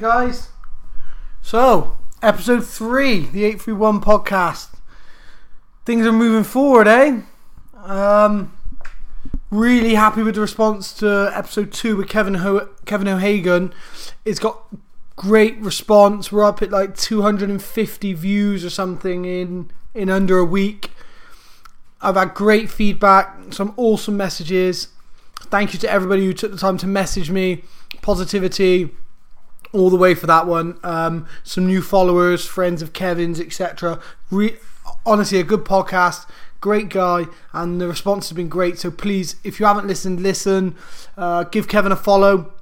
Guys. So, episode three, the 831 podcast. Things are moving forward, eh? Um, really happy with the response to episode two with Kevin Ho- Kevin O'Hagan. It's got great response. We're up at like 250 views or something in in under a week. I've had great feedback, some awesome messages. Thank you to everybody who took the time to message me. Positivity all the way for that one. Um, some new followers, friends of Kevin's, etc. Re- honestly, a good podcast. Great guy, and the response has been great. So please, if you haven't listened, listen. Uh, give Kevin a follow,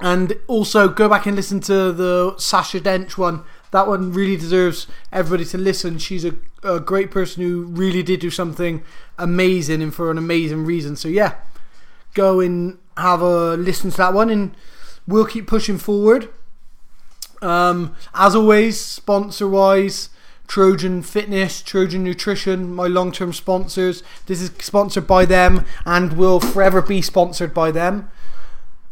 and also go back and listen to the Sacha Dench one. That one really deserves everybody to listen. She's a, a great person who really did do something amazing and for an amazing reason. So yeah, go and have a listen to that one and we'll keep pushing forward. Um, as always, sponsor wise, Trojan Fitness, Trojan Nutrition, my long term sponsors. This is sponsored by them and will forever be sponsored by them.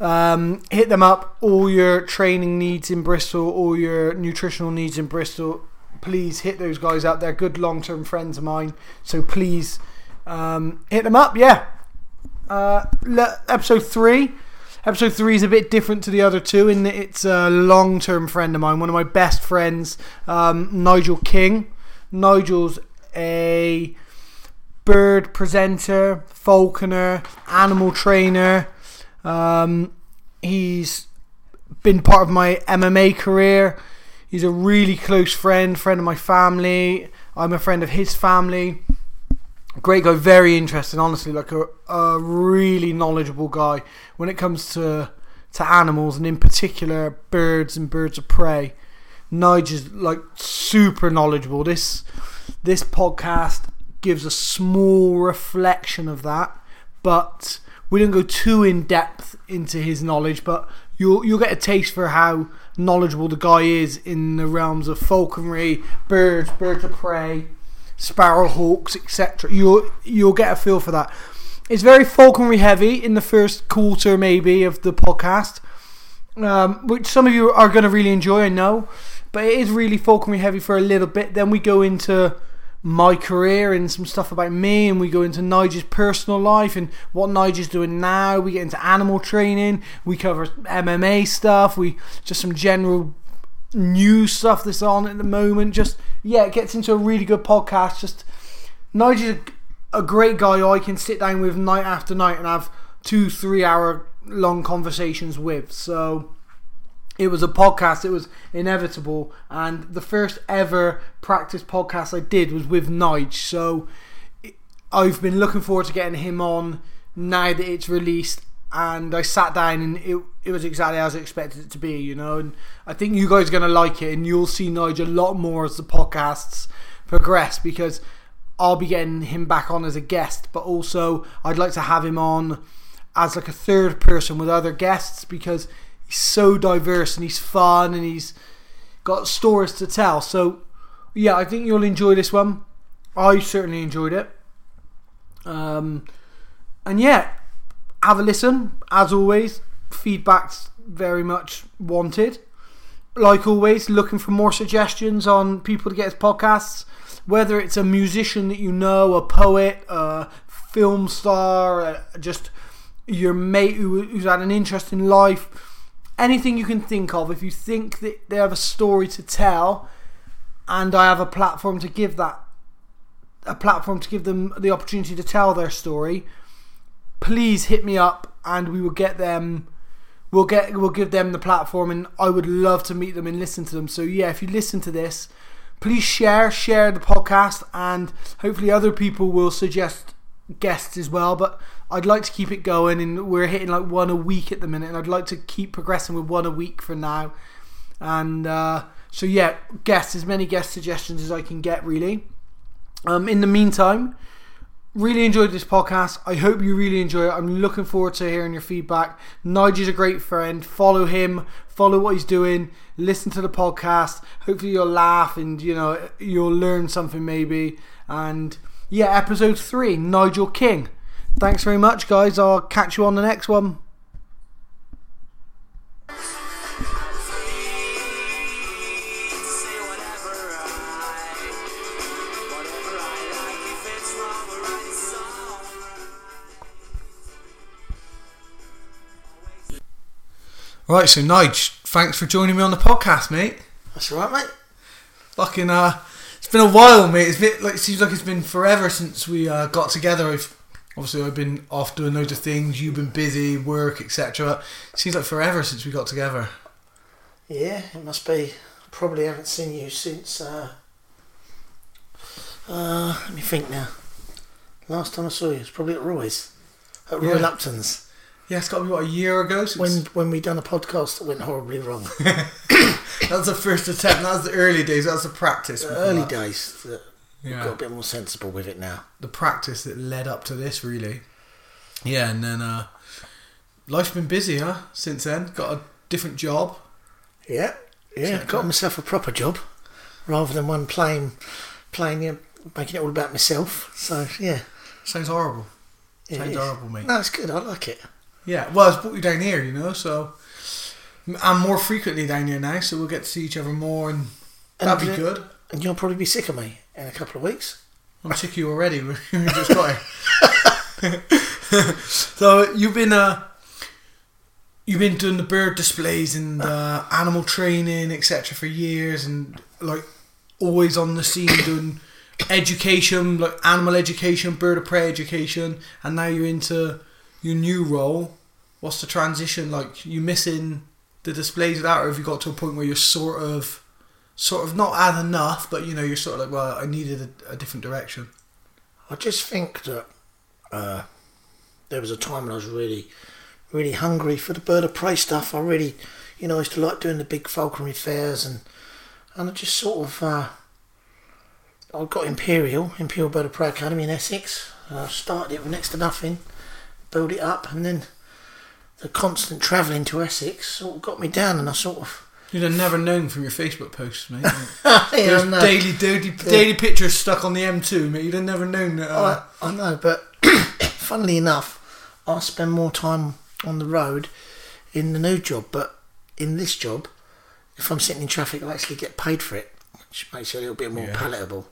Um, hit them up, all your training needs in Bristol, all your nutritional needs in Bristol. Please hit those guys out. They're good long term friends of mine. So please um, hit them up. Yeah. Uh, le- episode three. Episode three is a bit different to the other two in that it's a long term friend of mine, one of my best friends, um, Nigel King. Nigel's a bird presenter, falconer, animal trainer. Um, he's been part of my MMA career. He's a really close friend, friend of my family. I'm a friend of his family. Great guy, very interesting. Honestly, like a, a really knowledgeable guy when it comes to to animals and in particular birds and birds of prey. Nigel's like super knowledgeable. This this podcast gives a small reflection of that, but we don't go too in depth into his knowledge. But you'll you'll get a taste for how knowledgeable the guy is in the realms of falconry, birds, birds of prey, sparrowhawks, etc. You'll you'll get a feel for that. It's very falconry heavy in the first quarter, maybe, of the podcast, um, which some of you are going to really enjoy, I know. But it is really falconry heavy for a little bit. Then we go into my career and some stuff about me, and we go into Nigel's personal life and what Nigel's doing now. We get into animal training. We cover MMA stuff. We just some general new stuff that's on at the moment. Just yeah, it gets into a really good podcast. Just Nigel's a, a great guy I can sit down with night after night and have two, three hour long conversations with. So it was a podcast. It was inevitable, and the first ever practice podcast I did was with Nige. So I've been looking forward to getting him on now that it's released. And I sat down, and it it was exactly as I expected it to be, you know. And I think you guys are gonna like it, and you'll see Nige a lot more as the podcasts progress because I'll be getting him back on as a guest, but also I'd like to have him on as like a third person with other guests because he's so diverse and he's fun and he's got stories to tell. So yeah, I think you'll enjoy this one. I certainly enjoyed it. Um, and yeah, have a listen. As always, feedback's very much wanted. Like always, looking for more suggestions on people to get his podcasts. Whether it's a musician that you know, a poet, a film star, just your mate who, who's had an interesting life, anything you can think of. If you think that they have a story to tell, and I have a platform to give that, a platform to give them the opportunity to tell their story, please hit me up and we will get them. We'll get we'll give them the platform, and I would love to meet them and listen to them. So yeah, if you listen to this, please share share the podcast, and hopefully other people will suggest guests as well. But I'd like to keep it going, and we're hitting like one a week at the minute, and I'd like to keep progressing with one a week for now. And uh, so yeah, guests as many guest suggestions as I can get, really. Um, in the meantime, really enjoyed this podcast. I hope you really enjoy it. I'm looking forward to hearing your feedback. Nigel's a great friend. Follow him, follow what he's doing, listen to the podcast. Hopefully you'll laugh and you know you'll learn something maybe. And yeah, episode three, Nigel King. Thanks very much, guys. I'll catch you on the next one. Right, so Nige, thanks for joining me on the podcast, mate. That's all right, mate. Fucking uh, it's been a while, mate. It's been like it seems like it's been forever since we uh, got together. I've, obviously, I've been off doing loads of things. You've been busy, work, etc. It seems like forever since we got together. Yeah, it must be. Probably haven't seen you since. Uh, uh, let me think now. Last time I saw you was probably at Roy's, at Roy Yeah. Lupton's, Yeah, it's got to be what a year ago. Since when when we done a podcast that went horribly wrong. that was the first attempt. That was the early days. That was the practice. The early got. days, that Yeah. got a bit more sensible with it now. the practice that led up to this, really. Yeah, and then uh, life's been busy, huh? Since then, got a different job. Yeah, yeah. Got myself a proper job, rather than one playing, playing, you know, making it all about myself. So yeah, Sounds horrible. it Sounds is. horrible, mate. No, it's good. I like it. Yeah, well, it's brought you down here, you know, so I'm more frequently down here now, so we'll get to see each other more, and And that'd be uh, good. And you'll probably be sick of me in a couple of weeks. I'm sick of you already. We just got here. so you've been uh, you've been doing the bird displays and uh, animal training, etc. for years, and like always on the scene doing education, like animal education, bird of prey education, and now you're into your new role. What's the transition like? You missing the displays of that, or have you got to a point where you're sort of, sort of not had enough, but you know you're sort of like, well, I needed a, a different direction. I just think that uh, there was a time when I was really, really hungry for the bird of prey stuff. I really, you know, I used to like doing the big falconry fairs and and I just sort of uh, I got Imperial Imperial Bird of Prey Academy in Essex. And I started it with next to nothing, built it up, and then the constant travelling to Essex sort of got me down, and I sort of You'd have never known from your Facebook posts, mate. yeah, There's know. daily, daily, daily pictures stuck on the M2, mate. You'd have never known that. Uh, I, I know, but funnily enough, I spend more time on the road in the new job. But in this job, if I'm sitting in traffic, I actually get paid for it, which makes it a little bit more Yeah. palatable.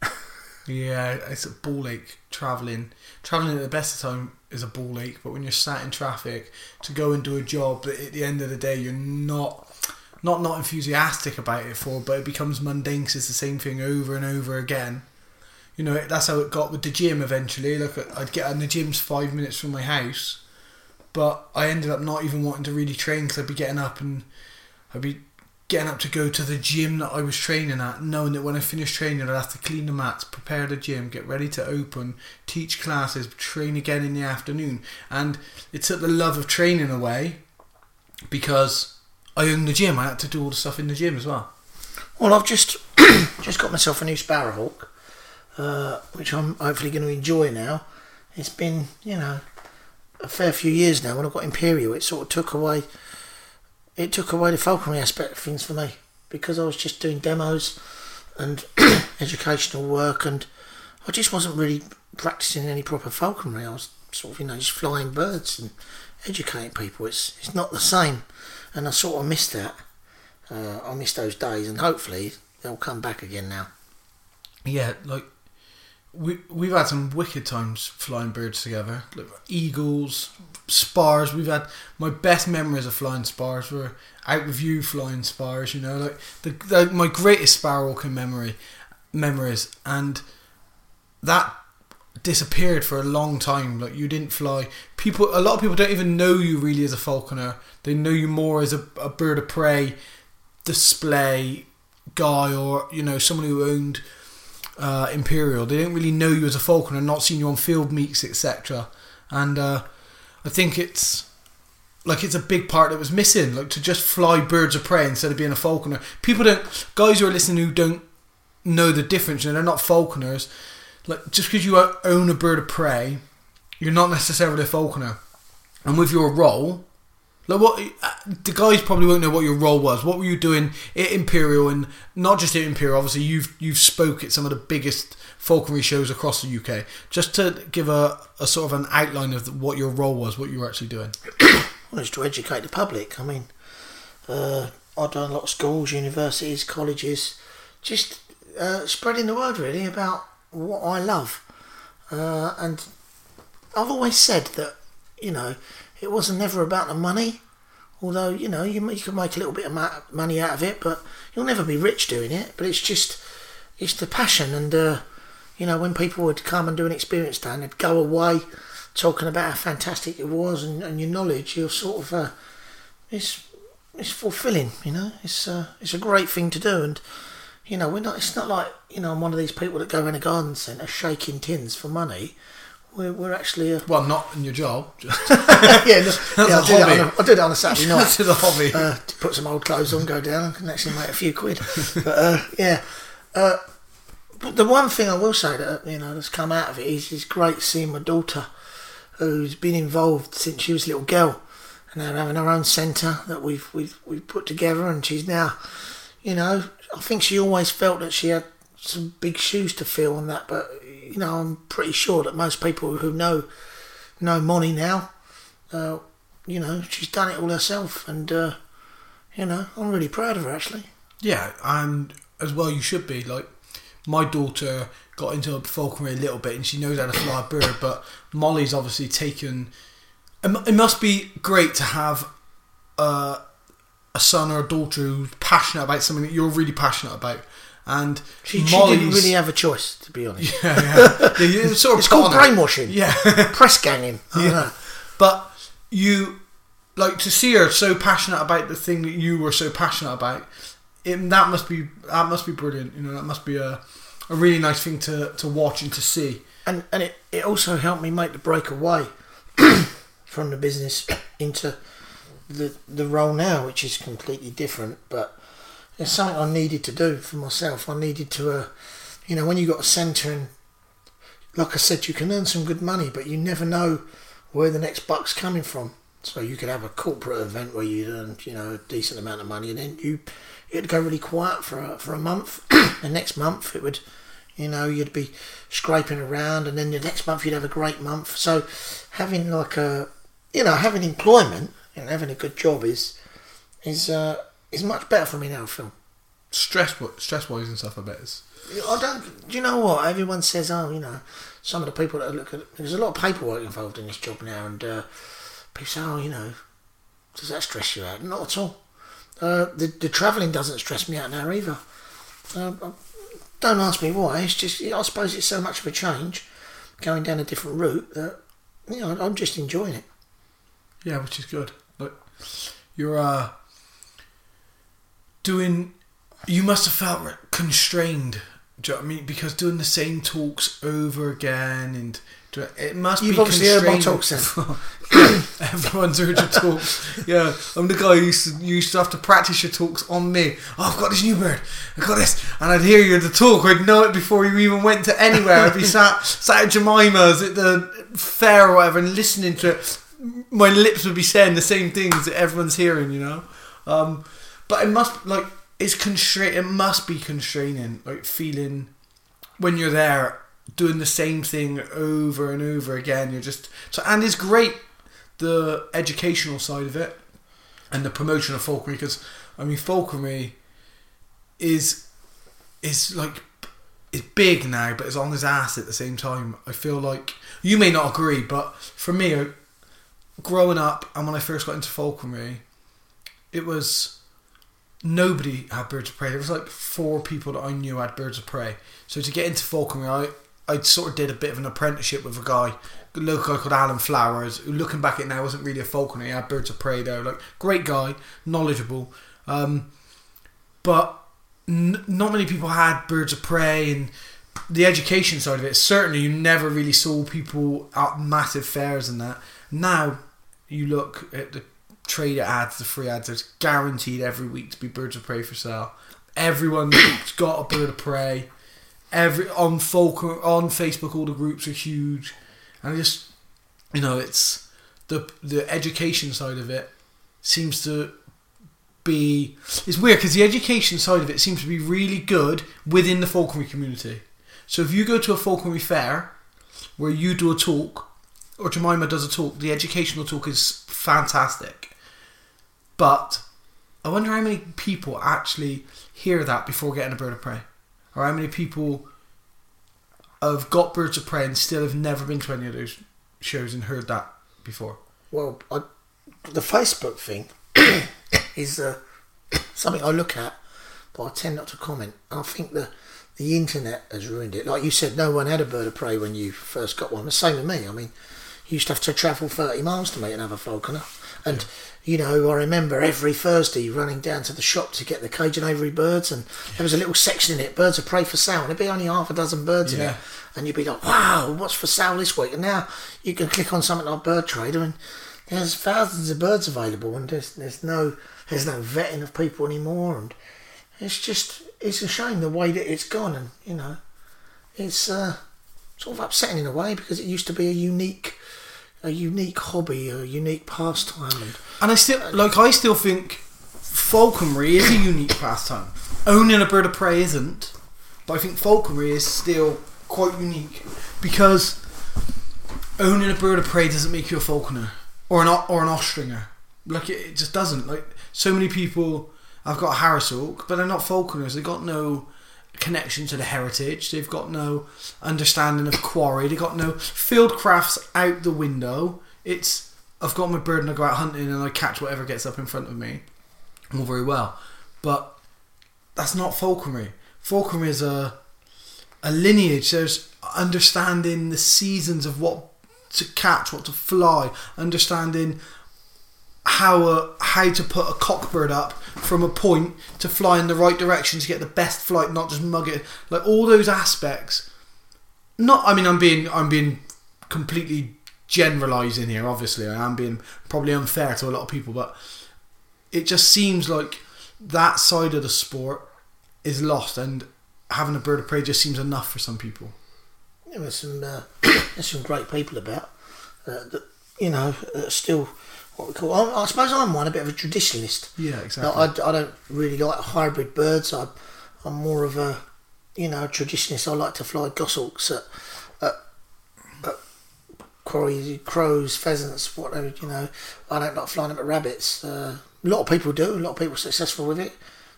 yeah, it's a ball ache traveling. Traveling at the best of time is a ball ache, but when you're sat in traffic to go and do a job that at the end of the day you're not. Not not enthusiastic about it for, but it becomes mundane 'cause it's the same thing over and over again. You know that's how it got with the gym. Eventually, like I'd get and the gym's five minutes from my house, but I ended up not even wanting to really train because I'd be getting up and I'd be getting up to go to the gym that I was training at, knowing that when I finished training, I'd have to clean the mats, prepare the gym, get ready to open, teach classes, train again in the afternoon, and it took the love of training away because I owned the gym. I had to do all the stuff in the gym as well. Well, I've just just got myself a new Sparrowhawk, uh, which I'm hopefully going to enjoy now. It's been, you know, a fair few years now. When I got Imperial, it sort of took away, it took away the falconry aspect of things for me because I was just doing demos and educational work, and I just wasn't really practicing any proper falconry. I was sort of, you know, just flying birds and educating people. It's it's not the same, and I sort of missed that. Uh, I missed those days, and hopefully they'll come back again now. Yeah, like we we've had some wicked times flying birds together. Like eagles, spars. We've had my best memories of flying spars were out with you flying spars. You know, like the, the my greatest sparrowhawking memory memories, and that disappeared for a long time. Like you didn't fly. People, a lot of people don't even know you really as a falconer. They know you more as a, a bird of prey display guy, or you know, someone who owned uh, Imperial. They didn't really know you as a falconer, not seen you on field meets, etc. And uh, I think it's like it's a big part that was missing, like to just fly birds of prey instead of being a falconer. People don't, guys who are listening who don't know the difference, and they're not falconers. Like just because you own a bird of prey, you're not necessarily a falconer. And with your role, like what uh, the guys probably won't know what your role was. What were you doing at Imperial and not just at Imperial? Obviously, you've you've spoke at some of the biggest falconry shows across the UK. Just to give a, a sort of an outline of what your role was, what you were actually doing. Well, it's to educate the public. I mean, uh, I've done a lot of schools, universities, colleges, just uh, spreading the word really about what I love. Uh, and I've always said that, you know, it wasn't never about the money Although you know you you can make a little bit of money out of it, but you'll never be rich doing it. But it's just it's the passion, and uh, you know when people would come and do an experience day, they'd go away talking about how fantastic it was and, and your knowledge. You're sort of uh, it's it's fulfilling. You know, it's uh, it's a great thing to do, and you know we're not. It's not like you know I'm one of these people that go in a garden centre shaking tins for money. We're, we're actually a, Well, not in your job. Just yeah, no, yeah, I, a did it hobby. on a, I did it on a Saturday night. to the hobby. Uh, to put some old clothes on, go down, and actually make a few quid. But uh, yeah, uh, but the one thing I will say that you know that's come out of it is it's great seeing my daughter, who's been involved since she was a little girl, and now having her own centre that we've we've we've put together, and she's now, you know, I think she always felt that she had some big shoes to fill and that, but you know, I'm pretty sure that most people who know know Monty now, uh, you know, she's done it all herself, and uh, you know, I'm really proud of her actually. Yeah, and as well, you should be. Like, my daughter got into falconry a little bit and she knows how to fly a bird, but Molly's obviously taken. It it must be great to have uh, a son or a daughter who's passionate about something that you're really passionate about. And She, she didn't really have a choice, to be honest. yeah, yeah. yeah sort of It's called brainwashing. Yeah. Press ganging. Yeah. know. But you like to see her so passionate about the thing that you were so passionate about. It, that must be that must be brilliant. You know, that must be a a really nice thing to, to watch and to see. And and it, it also helped me make the break away from the business into the the role now, which is completely different. But it's something I needed to do for myself. I needed to, uh, you know, when you got a centre and like I said, you can earn some good money, but you never know where the next buck's coming from. So you could have a corporate event where you earn, you know, a decent amount of money, and then you it'd go really quiet for a, for a month. and next month it would, you know, you'd be scraping around, and then the next month you'd have a great month. So having like a, you know, having employment and having a good job is is uh, is much better for me now. Feel. Stress stress wise and stuff. I bet is I don't. Do you know what? Everyone says, oh, you know, some of the people that look at there's a lot of paperwork involved in this job now, and uh, people say, oh, you know, does that stress you out? Not at all. Uh, the the travelling doesn't stress me out now either. Uh, don't ask me why. It's just I suppose it's so much of a change, going down a different route that you know I'm just enjoying it. yeah, which is good. Like you're uh doing. You must have felt constrained. Do you know what I mean? Because doing the same talks over again and do- it must You've be obviously heard my talks Everyone's heard your talks. Yeah, I'm the guy who used to, used to have to practice your talks on me. Oh, I've got this new bird. I've got this. And I'd hear you at the talk. I'd know it before you even went to anywhere. I'd be sat, sat at Jemima's at the fair or whatever and listening to it. My lips would be saying the same things that everyone's hearing, you know? Um, but it must, like, it's constrain. It must be constraining, like, feeling when you're there doing the same thing over and over again. You're just so, and it's great the educational side of it and the promotion of falconry because I mean falconry is is like it's big now, but it's on his ass at the same time. I feel like you may not agree, but for me, uh, growing up and when I first got into falconry, it was nobody had birds of prey. There was like four people that I knew had birds of prey. So to get into falconry, I I sort of did a bit of an apprenticeship with a guy, a local guy called Alan Flowers, who looking back at now wasn't really a falconer. He had birds of prey though. Like great guy, knowledgeable, um, but n- not many people had birds of prey and the education side of it. Certainly, you never really saw people at massive fairs and that. Now you look at the trade ads, the free ads. There's guaranteed every week to be birds of prey for sale. Everyone's got a bird of prey. Every on folk on Facebook, all the groups are huge, and I just you know it's the the education side of it seems to be it's weird because the education side of it seems to be really good within the falconry community. So if you go to a falconry fair where you do a talk or Jemima does a talk, the educational talk is fantastic. But I wonder how many people actually hear that before getting a bird of prey, or how many people have got birds of prey and still have never been to any of those shows and heard that before. Well, I, the Facebook thing, is uh, something I look at, but I tend not to comment. I think the the internet has ruined it. Like you said, no one had a bird of prey when you first got one. The same with me. I mean, you used to have to travel 30 miles to meet another falconer. And, you know, I remember every Thursday running down to the shop to get the Cage and Aviary birds, and there was a little section in it, birds of prey for sale, and there'd be only half a dozen birds in Yeah. it. And you'd be like, wow, what's for sale this week? And now you can click on something like Bird Trader, and there's thousands of birds available, and there's, there's no there's no vetting of people anymore, and it's just it's a shame the way that it's gone, and you know, it's uh, sort of upsetting in a way because it used to be a unique a unique hobby, a unique pastime, and And I still like. I still think falconry is a unique pastime. Owning a bird of prey isn't, but I think falconry is still quite unique because owning a bird of prey doesn't make you a falconer or an or an ostringer. Like it, it just doesn't. Like so many people I've got a Harris hawk, but they're not falconers. They've got no connection to the heritage. They've got no understanding of quarry. They've got no field crafts out the window. It's I've got my bird and I go out hunting and I catch whatever gets up in front of me. All very well, but that's not falconry. Falconry is a a lineage. There's understanding the seasons of what to catch, what to fly, understanding how uh, how to put a cockbird up from a point to fly in the right direction to get the best flight, not just mug it. Like all those aspects. Not, I mean, I'm being I'm being completely generalising here. Obviously, I am being probably unfair to a lot of people, but it just seems like that side of the sport is lost, and having a bird of prey just seems enough for some people. there were some uh, there's some great people about uh, that you know that still what we call. I, I suppose I'm one a bit of a traditionalist. Yeah, exactly. I, I don't really like hybrid birds. I, I'm more of a, you know, traditionalist. I like to fly goshawks at, at, at quarry, crows, pheasants, whatever, you know. I don't like flying them at rabbits. Uh, a lot of people do. A lot of people are successful with it.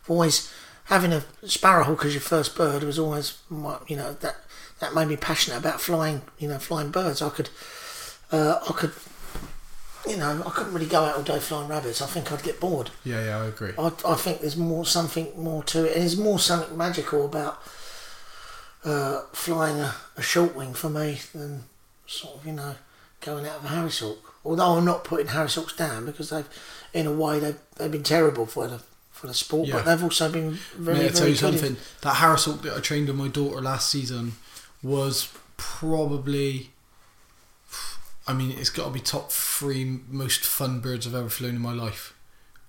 I've always, having a sparrowhawk as your first bird was always, my, you know, that that made me passionate about flying, you know, flying birds. I could, uh, I could, you know, I couldn't really go out all day flying rabbits. I think I'd get bored. yeah, yeah, I agree. I, I think there's more something more to it, and there's more something magical about uh, flying a, a short wing for me than sort of you know going out of a Harris Hawk. Although I'm not putting Harris Hawks down because they've, in a way, they've they've been terrible for the for the sport, Yeah. but they've also been very May I tell you good. in- something? That Harris Hawk that I trained with my daughter last season was probably. I mean, it's got to be top three most fun birds I've ever flown in my life.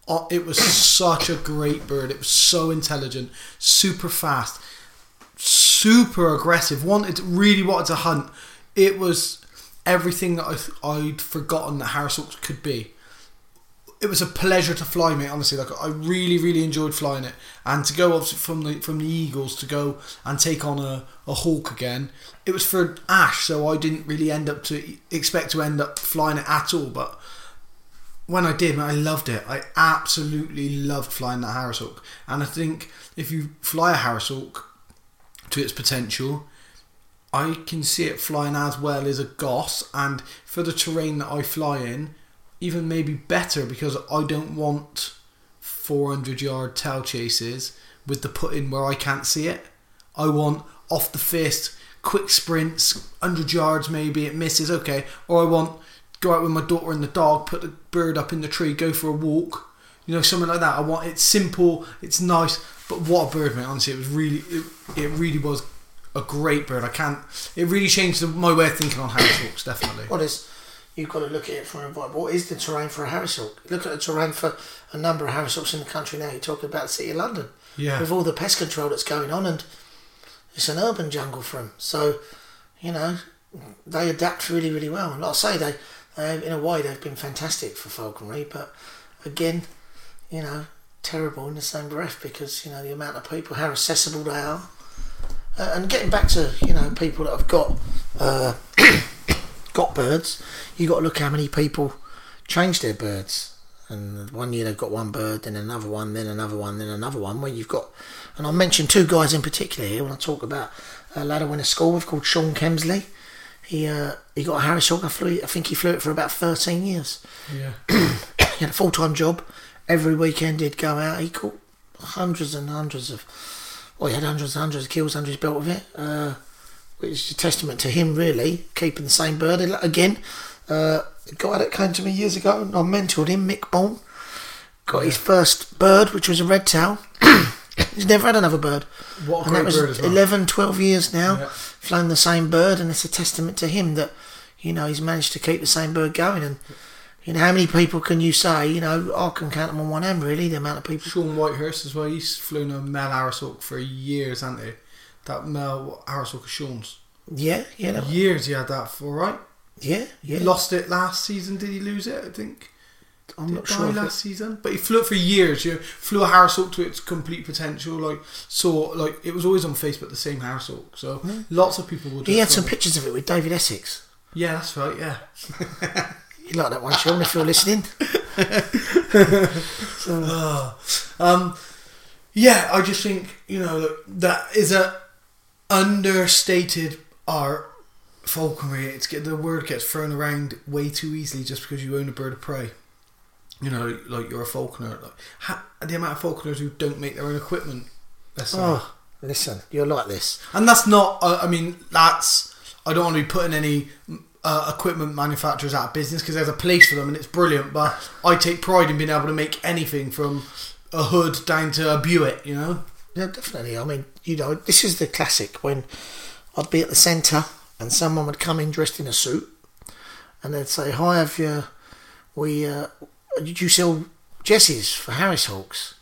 Oh, It was such a great bird. It was so intelligent, super fast, super aggressive. Wanted really wanted to hunt. It was everything that I th- I'd forgotten that Harris Hawks could be it was a pleasure to fly, mate. Honestly, like I really, really enjoyed flying it, and to go obviously from the from the Eagles to go and take on a, a hawk again. It was for Ash, so I didn't really end up to expect to end up flying it at all. But when I did, I loved it. I absolutely loved flying that Harris Hawk, and I think if you fly a Harris Hawk to its potential, I can see it flying as well as a Goss, and for the terrain that I fly in, even maybe better because I don't want 400 yard tail chases with the put in where I can't see it. I want off the fist, quick sprints, 100 yards maybe, it misses, okay. Or I want go out with my daughter and the dog, put the bird up in the tree, go for a walk. You know, something like that. I want it's simple, it's nice, but what a bird, mate. Honestly, it was really, it, it really was a great bird. I can't. It really changed my way of thinking on Harris Hawks, definitely. What is you've got to look at it from a what is the terrain for a Harris Hawk? Look at the terrain for a number of Harris Hawks in the country now. You're talking about the City of London. Yeah. with all the pest control that's going on, and it's an urban jungle for them. So, you know, they adapt really, really well. And like I say, they, they in a way, they've been fantastic for falconry, but again, you know, terrible in the same breath because you know the amount of people, how accessible they are. Uh, and getting back to you know people that have got uh, got birds, you got to look how many people change their birds. And one year they've got one bird, then another one, then another one, then another one. Where you've got, and I mentioned two guys in particular here when I talk about a lad I went to school with called Sean Kemsley. He uh, he got a Harris Hawk. I flew. I think he flew it for about thirteen years. Yeah. he had a full time job. Every weekend he'd go out. He caught hundreds and hundreds of. Well, he had hundreds and hundreds of kills under his belt with it. Uh, which is a testament to him, really, keeping the same bird. Again, uh, a guy that came to me years ago, and I mentored him, Mick Bourne, got his first bird, which was a red tail. He's never had another bird. What a and that was bird as well. 11, 12 years now, Yeah. flown the same bird, and it's a testament to him that, you know, he's managed to keep the same bird going. And, you know, how many people can you say, you know, I can count them on one hand, really, the amount of people. Sean Whitehurst as well. He's flown a male Harris Hawk for years, hasn't he? That male Harris Hawk of Sean's. Yeah, yeah, that- Years he had that for, right? yeah, yeah. He lost it last season. Did he lose it? I think. I'm Did not sure. if it- last season, but he flew it for years. You know, flew a Harris Hawk to its complete potential. Like saw, like it was always on Facebook the same Harris Harristalk. So lots of people would. He had some pictures of it with David Essex. Yeah, that's right. Yeah. You like that one, Sean, if you're listening? Um, yeah, I just think you know that, that is a understated art falconry. It's get the word gets thrown around way too easily just because you own a bird of prey. You know, like you're a falconer. Like, ha, the amount of falconers who don't make their own equipment. Let's. Oh, listen, you're like this. And that's not. Uh, I mean, that's. I don't want to be putting any uh, equipment manufacturers out of business because there's a place for them and it's brilliant. But I take pride in being able to make anything from a hood down to a bewit. You know. Yeah, definitely. I mean, you know, this is the classic when I'd be at the centre and someone would come in dressed in a suit and they'd say, Hi, have you, we, uh, did you sell Jesses for Harris Hawks?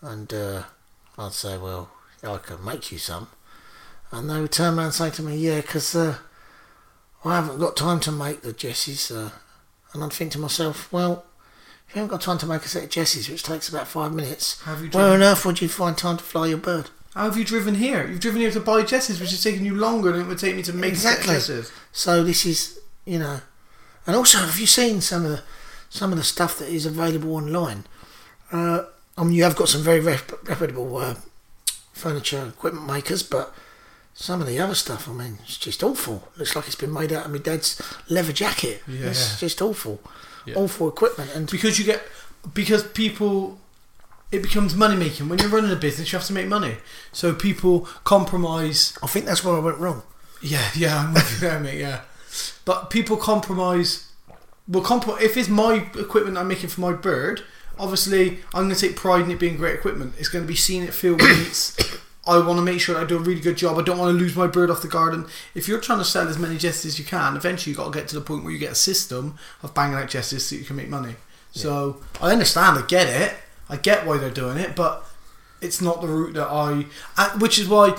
And uh, I'd say, Well, I can make you some. And they would turn around and say to me, Yeah, because uh, I haven't got time to make the Jesses. Uh, and I'd think to myself, Well, if you haven't got time to make a set of Jesses, which takes about five minutes, where on earth would you find time to fly your bird? How have you driven here? You've driven here to buy Jesses, which has taken you longer than it would take me to make Exactly. Jesses. So this is, you know, and also have you seen some of the some of the stuff that is available online? Uh, I mean, you have got some very rep- reputable uh, furniture equipment makers, but some of the other stuff, I mean, it's just awful. Looks like it's been made out of my dad's leather jacket. Yeah. It's just awful, Yeah. awful equipment. And Because you get because people it becomes money making. When you're running a business you have to make money. So people compromise I think that's where I went wrong. Yeah, yeah, I'm with you there, mate, yeah. But people compromise well compro- if it's my equipment I'm making for my bird, obviously I'm gonna take pride in it being great equipment. It's gonna be seen at field meets. I want to make sure I do a really good job. I don't want to lose my bird off the garden. If you're trying to sell as many jesses as you can, eventually you've got to get to the point where you get a system of banging out jesses so you can make money. So I understand, I get it, I get why they're doing it, but it's not the route that I. Which is why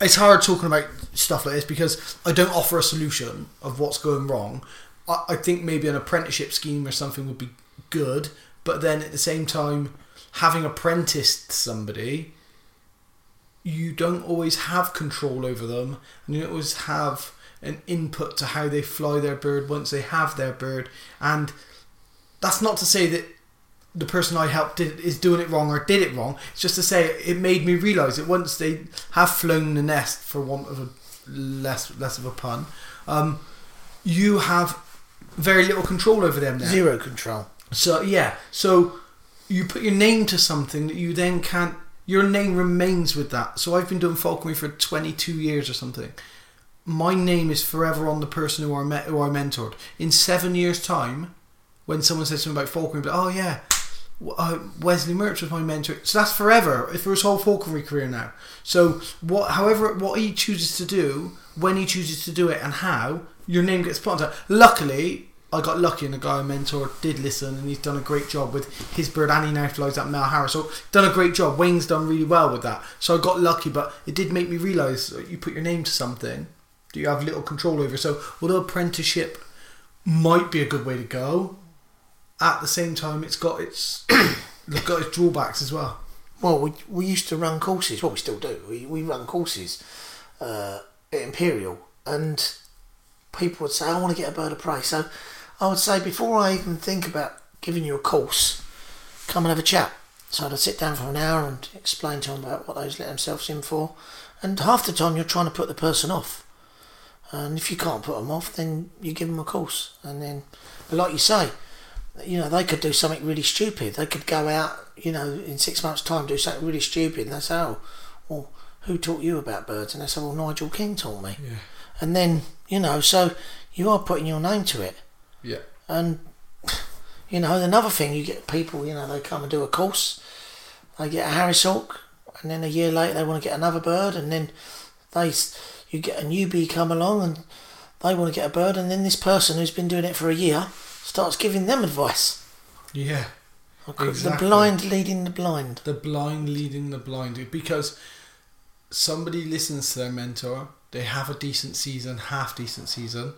it's hard talking about stuff like this because I don't offer a solution of what's going wrong. I, think maybe an apprenticeship scheme or something would be good, but then at the same time, having apprenticed somebody, you don't always have control over them, and you don't always have an input to how they fly their bird once they have their bird. And that's not to say that the person I helped did, is doing it wrong or did it wrong. It's just to say it made me realise that once they have flown the nest, for want of a less less of a pun, um, you have very little control over them now. Zero control. So yeah, so you put your name to something that you then can't. Your name remains with that. So I've been doing falconry for twenty two years or something. My name is forever on the person who I met, who I mentored. In seven years' time, when someone says something about falconry, but oh yeah, uh, Wesley Mertz was my mentor. So that's forever for his whole falconry career now. So what, however, what he chooses to do, when he chooses to do it, and how your name gets put on it. Luckily, I got lucky, and the guy I mentored did listen, and he's done a great job with his bird, and he now flies that Mel Harris. So done a great job. Wayne's done really well with that. So I got lucky, but it did make me realise you put your name to something that you have little control over. So although apprenticeship might be a good way to go, at the same time, it's got its it's got its drawbacks as well. Well, we, we used to run courses. Well, we still do. We, we run courses uh, at Imperial, and people would say, "I want to get a bird of prey." So I would say, before I even think about giving you a course, come and have a chat. So I'd sit down for an hour and explain to them about what they've let themselves in for. And half the time, you're trying to put the person off. And if you can't put them off, then you give them a course. And then, like you say, you know, they could do something really stupid. They could go out, you know, in six months' time, do something really stupid, and they say, "Oh, well, who taught you about birds?" And they say, "Well, Nigel King taught me." Yeah. And then, you know, so you are putting your name to it. Yeah. And you know, another thing, you get people, you know, they come and do a course, they get a Harris Hawk, and then a year later they want to get another bird, and then they, you get a newbie come along and they want to get a bird, and then this person who's been doing it for a year starts giving them advice. Yeah. The blind leading the blind. The blind leading the blind because somebody listens to their mentor, they have a decent season, half decent season,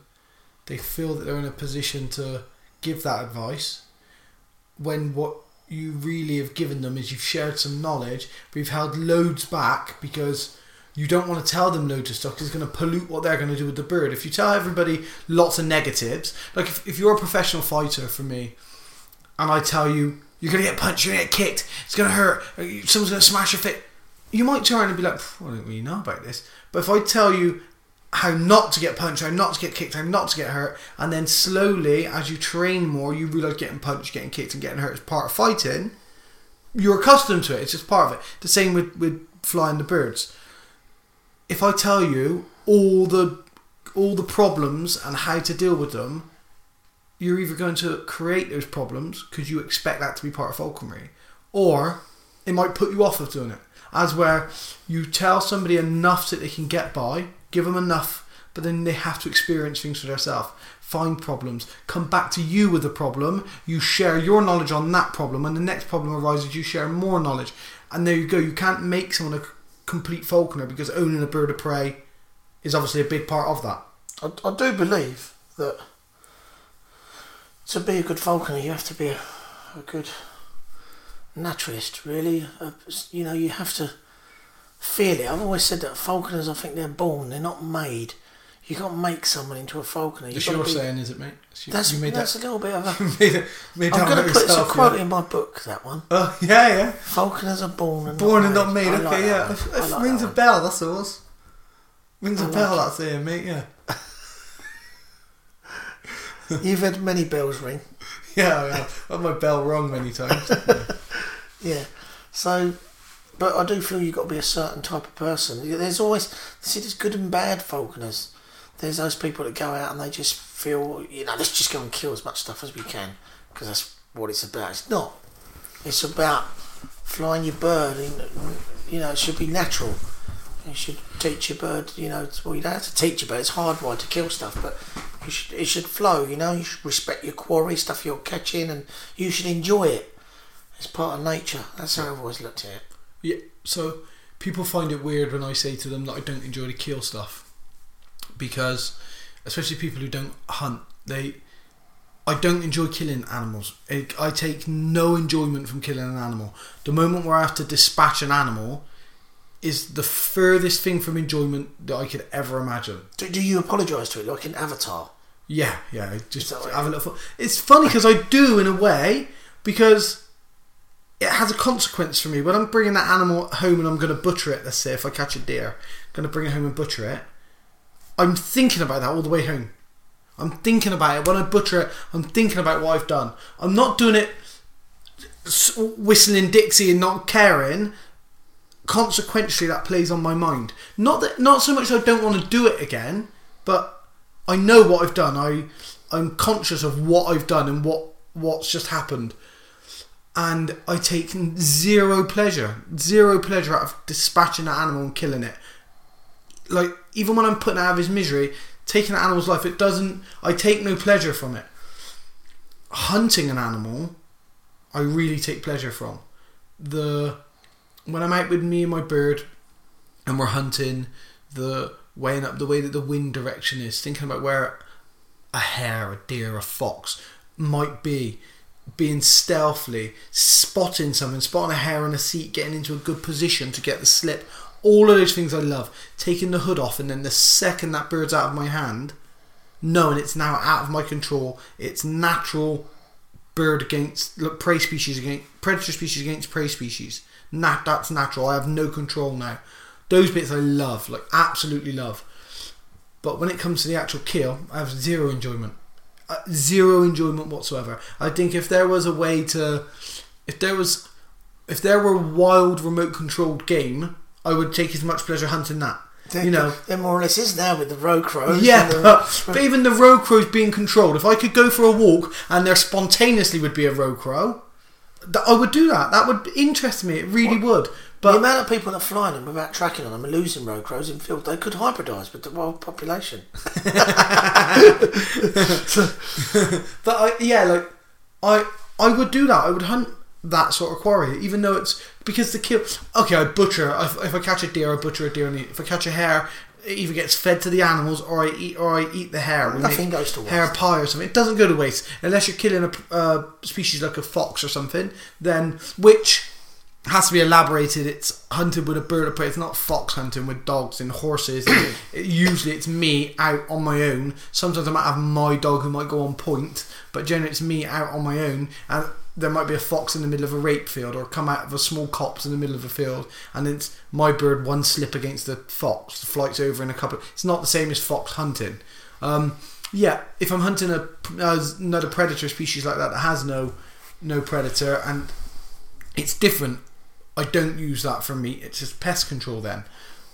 they feel that they're in a position to give that advice when what you really have given them is you've shared some knowledge, but you've held loads back because you don't want to tell them loads of stuff because it's going to pollute what they're going to do with the bird. If you tell everybody lots of negatives, like if, if you're a professional fighter for me, and I tell you you're gonna get punched, you're gonna get kicked, it's gonna hurt, someone's gonna smash your face, you might turn and be like, "Phew, I don't really know about this. But if I tell you how not to get punched, how not to get kicked, how not to get hurt, and then slowly, as you train more, you realise getting punched, getting kicked, and getting hurt is part of fighting. You're accustomed to it. It's just part of it. The same with with flying the birds. If I tell you all the all the problems and how to deal with them, you're either going to create those problems because you expect that to be part of falconry, or it might put you off of doing it. As where you tell somebody enough that they can get by, give them enough, but then they have to experience things for themselves, find problems, come back to you with a problem, you share your knowledge on that problem, and the next problem arises, you share more knowledge. And there you go, you can't make someone a complete falconer because owning a bird of prey is obviously a big part of that. I, I do believe that to be a good falconer, you have to be a, a good naturalist, really. Uh, you know, you have to feel it. I've always said that falconers, I think they're born, they're not made. You can't make someone into a falconer. You've It's your be- saying, is it, mate? It's you- That's, you made that's that. a little bit of a. made it, made I'm going to put it's a quote in my book, that one. Oh yeah, yeah. Falconers are born and Born not and not made. I Okay, like yeah. If, if like rings a bell. That's all. Rings I a like bell. it. That's it, mate. Yeah. You've had many bells ring. Yeah, yeah. I've had my bell wrong many times. Yeah. So, but I do feel you've got to be a certain type of person. There's always, see, there's good and bad falconers. There's those people that go out and they just feel, you know, let's just go and kill as much stuff as we can because that's what it's about. It's not. It's about flying your bird. And, you know, it should be natural. You should teach your bird, you know, well, you don't have to teach your bird, it's hardwired to kill stuff, but you should, it should flow, you know, you should respect your quarry, stuff you're catching, and you should enjoy it. It's part of nature. That's how I've always looked at it. yeah. So people find it weird when I say to them that I don't enjoy the kill stuff because, especially people who don't hunt, they. I don't enjoy killing animals. I, I take no enjoyment from killing an animal. The moment where I have to dispatch an animal is the furthest thing from enjoyment that I could ever imagine. Do, do you apologise to it like in Avatar? Yeah, yeah. I Just right? have a little. Fun. It's funny because I do in a way because it has a consequence for me when I'm bringing that animal home and I'm going to butcher it. Let's say if I catch a deer, I'm going to bring it home and butcher it. I'm thinking about that all the way home. I'm thinking about it when I butcher it. I'm thinking about what I've done. I'm not doing it whistling Dixie and not caring. Consequently, that plays on my mind. Not that, not so much I don't want to do it again, but I know what I've done. I I'm conscious of what I've done and what what's just happened, and I take zero pleasure, zero pleasure out of dispatching that animal and killing it. Like even when I'm putting out of his misery, taking an animal's life, it doesn't. I take no pleasure from it. Hunting an animal, I really take pleasure from. The when I'm out with me and my bird, and we're hunting, the weighing up the way that the wind direction is, thinking about where a hare, a deer, a fox might be, being stealthily, spotting something, spotting a hare on a seat, getting into a good position to get the slip. All of those things I love. Taking the hood off, and then the second that bird's out of my hand, knowing it's now out of my control, it's natural bird against look, prey species against predator species against prey species. Nat, that's natural. I have no control now. Those bits I love, like absolutely love. But when it comes to the actual kill, I have zero enjoyment. uh, zero enjoyment whatsoever. I think if there was a way to, if there was, if there were a wild remote controlled game, I would take as much pleasure hunting that. There, you know, there more or less is now with the road crows. yeah, the- but, but even the road crows being controlled. If I could go for a walk and there spontaneously would be a road crow, th- I would do that. That would interest me. It really would. But the amount of people that fly them without tracking on them and losing road crows in field, they could hybridise with the wild population. but I, yeah, like I I would do that. I would hunt that sort of quarry, even though it's because the kill. Okay, I butcher. If, if I catch a deer, I butcher a deer. And. If I catch a hare, it either gets fed to the animals, or I eat, or I eat the hare. We Nothing goes to waste. Hare pie or something. It doesn't go to waste unless you're killing a uh, species like a fox or something. Then which has to be elaborated. It's hunted with a bird of prey. It's not fox hunting with dogs and horses. It- usually, it's me out on my own. Sometimes I might have my dog who might go on point, but generally it's me out on my own. And there might be a fox in the middle of a rape field, or come out of a small copse in the middle of a field, and it's my bird one slip against the fox, the flights over in a couple. It's not the same as fox hunting. Um, yeah, if I'm hunting a another predator species like that that has no no predator and it's different. I don't use that for meat. It's just pest control then.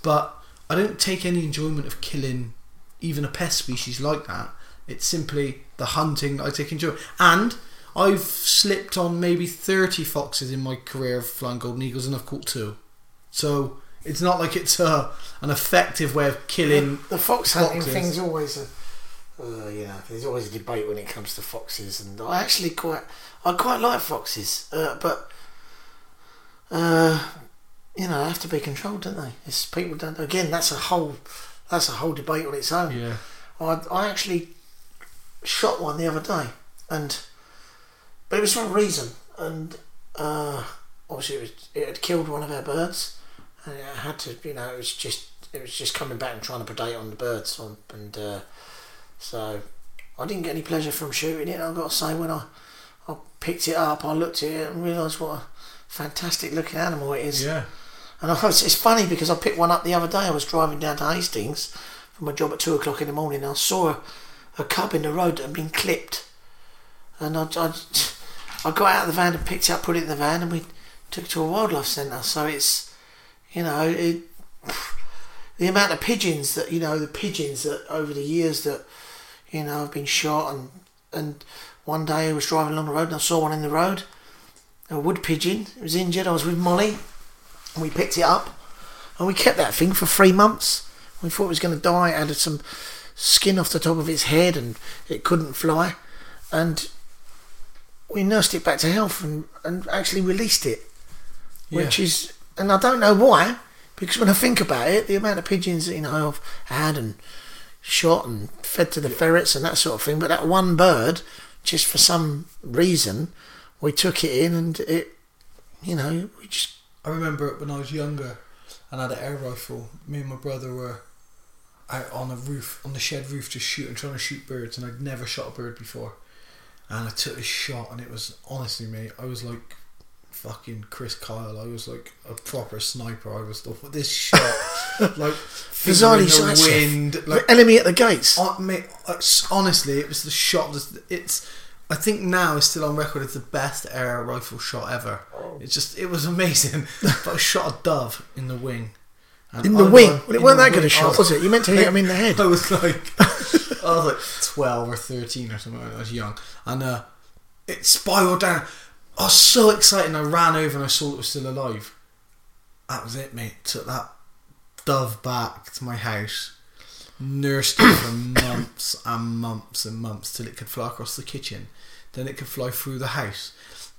But I don't take any enjoyment of killing even a pest species like that. It's simply the hunting I take enjoyment. And I've slipped on maybe 30 foxes in my career of flying golden eagles and I've caught two. So it's not like it's uh, an effective way of killing. The fox hunting Foxes. thing's always a, uh, you know, there's always a debate when it comes to foxes, and I actually quite, I quite like foxes, uh, but, uh, you know, they have to be controlled, don't they? It's people don't. Again, that's a whole, that's a whole debate on its own. Yeah. I, I actually shot one the other day, and but it was for a reason, and uh, obviously it, was, it had killed one of our birds, and it had to, you know, it was just it was just coming back and trying to predate on the birds, on, and uh, so I didn't get any pleasure from shooting it. I've got to say, when I I picked it up, I looked at it and realised what a fantastic looking animal it is. Yeah. And I was, it's funny because I picked one up the other day. I was driving down to Hastings for my job at two o'clock in the morning. And I saw a, a cub in the road that had been clipped, and I, I, I got out of the van and picked it up, put it in the van, and we took it to a wildlife centre. So it's, you know, it, the amount of pigeons that you know, the pigeons that over the years that you know have been shot, and and one day I was driving along the road and I saw one in the road, a wood pigeon. It was injured. I was with Molly. And we picked it up and we kept that thing for three months. We thought it was going to die. Had some skin off the top of its head and it couldn't fly. And we nursed it back to health and, and actually released it. Which is, and I don't know why, because when I think about it, the amount of pigeons that, you know I've had and shot and fed to the ferrets and that sort of thing, but that one bird, just for some reason, we took it in and it, you know, we just I remember when I was younger and I had an air rifle. Me and my brother were out on a roof, on the shed roof, just shooting, trying to shoot birds, and I'd never shot a bird before. And I took a shot, and it was honestly, mate, I was like fucking Chris Kyle. I was like a proper sniper. I was the, this shot, like Bizarrely in the wind, like the enemy at the gates. Hon- mate, uh, it's- honestly, it was the shot. that- It's, I think now it's still on record. It's the best air rifle shot ever. Oh. It's just, it was amazing. but I shot a dove in the wing. And In the I wing? was- Well, it weren't that good a shot, I was it? You meant to hit him in the head. I was like, I was like twelve or thirteen or something. I was young, and uh, it spiraled down. I was so excited. and I ran over and I saw it was still alive. That was it, mate. Took that dove back to my house, nursed it for months and months and months till it could fly across the kitchen. Then it could fly through the house.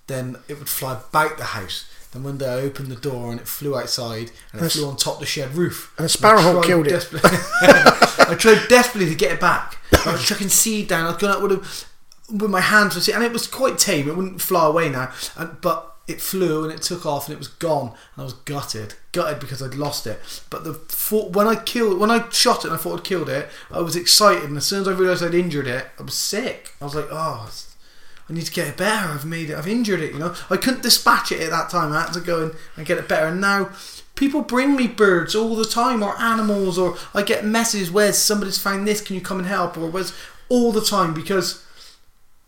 Then it would fly about the house. Then one day I opened the door and it flew outside and it flew on top of the shed roof. And a sparrowhawk killed it. I tried desperately to get it back. I was chucking seed down. I was going out with, a, with my hands, with it, and it was quite tame. It wouldn't fly away now, and, but it flew and it took off and it was gone. And I was gutted, gutted because I'd lost it. But the thought, when I killed, when I shot it, and I thought I'd killed it. I was excited, and as soon as I realised I'd injured it, I was sick. I was like, oh. I need to get it better. I've made it. I've injured it. You know, I couldn't dispatch it at that time. I had to go and, and get it better. And now, people bring me birds all the time, or animals, or I get messages. Where's somebody's found this? Can you come and help? Or where's all the time because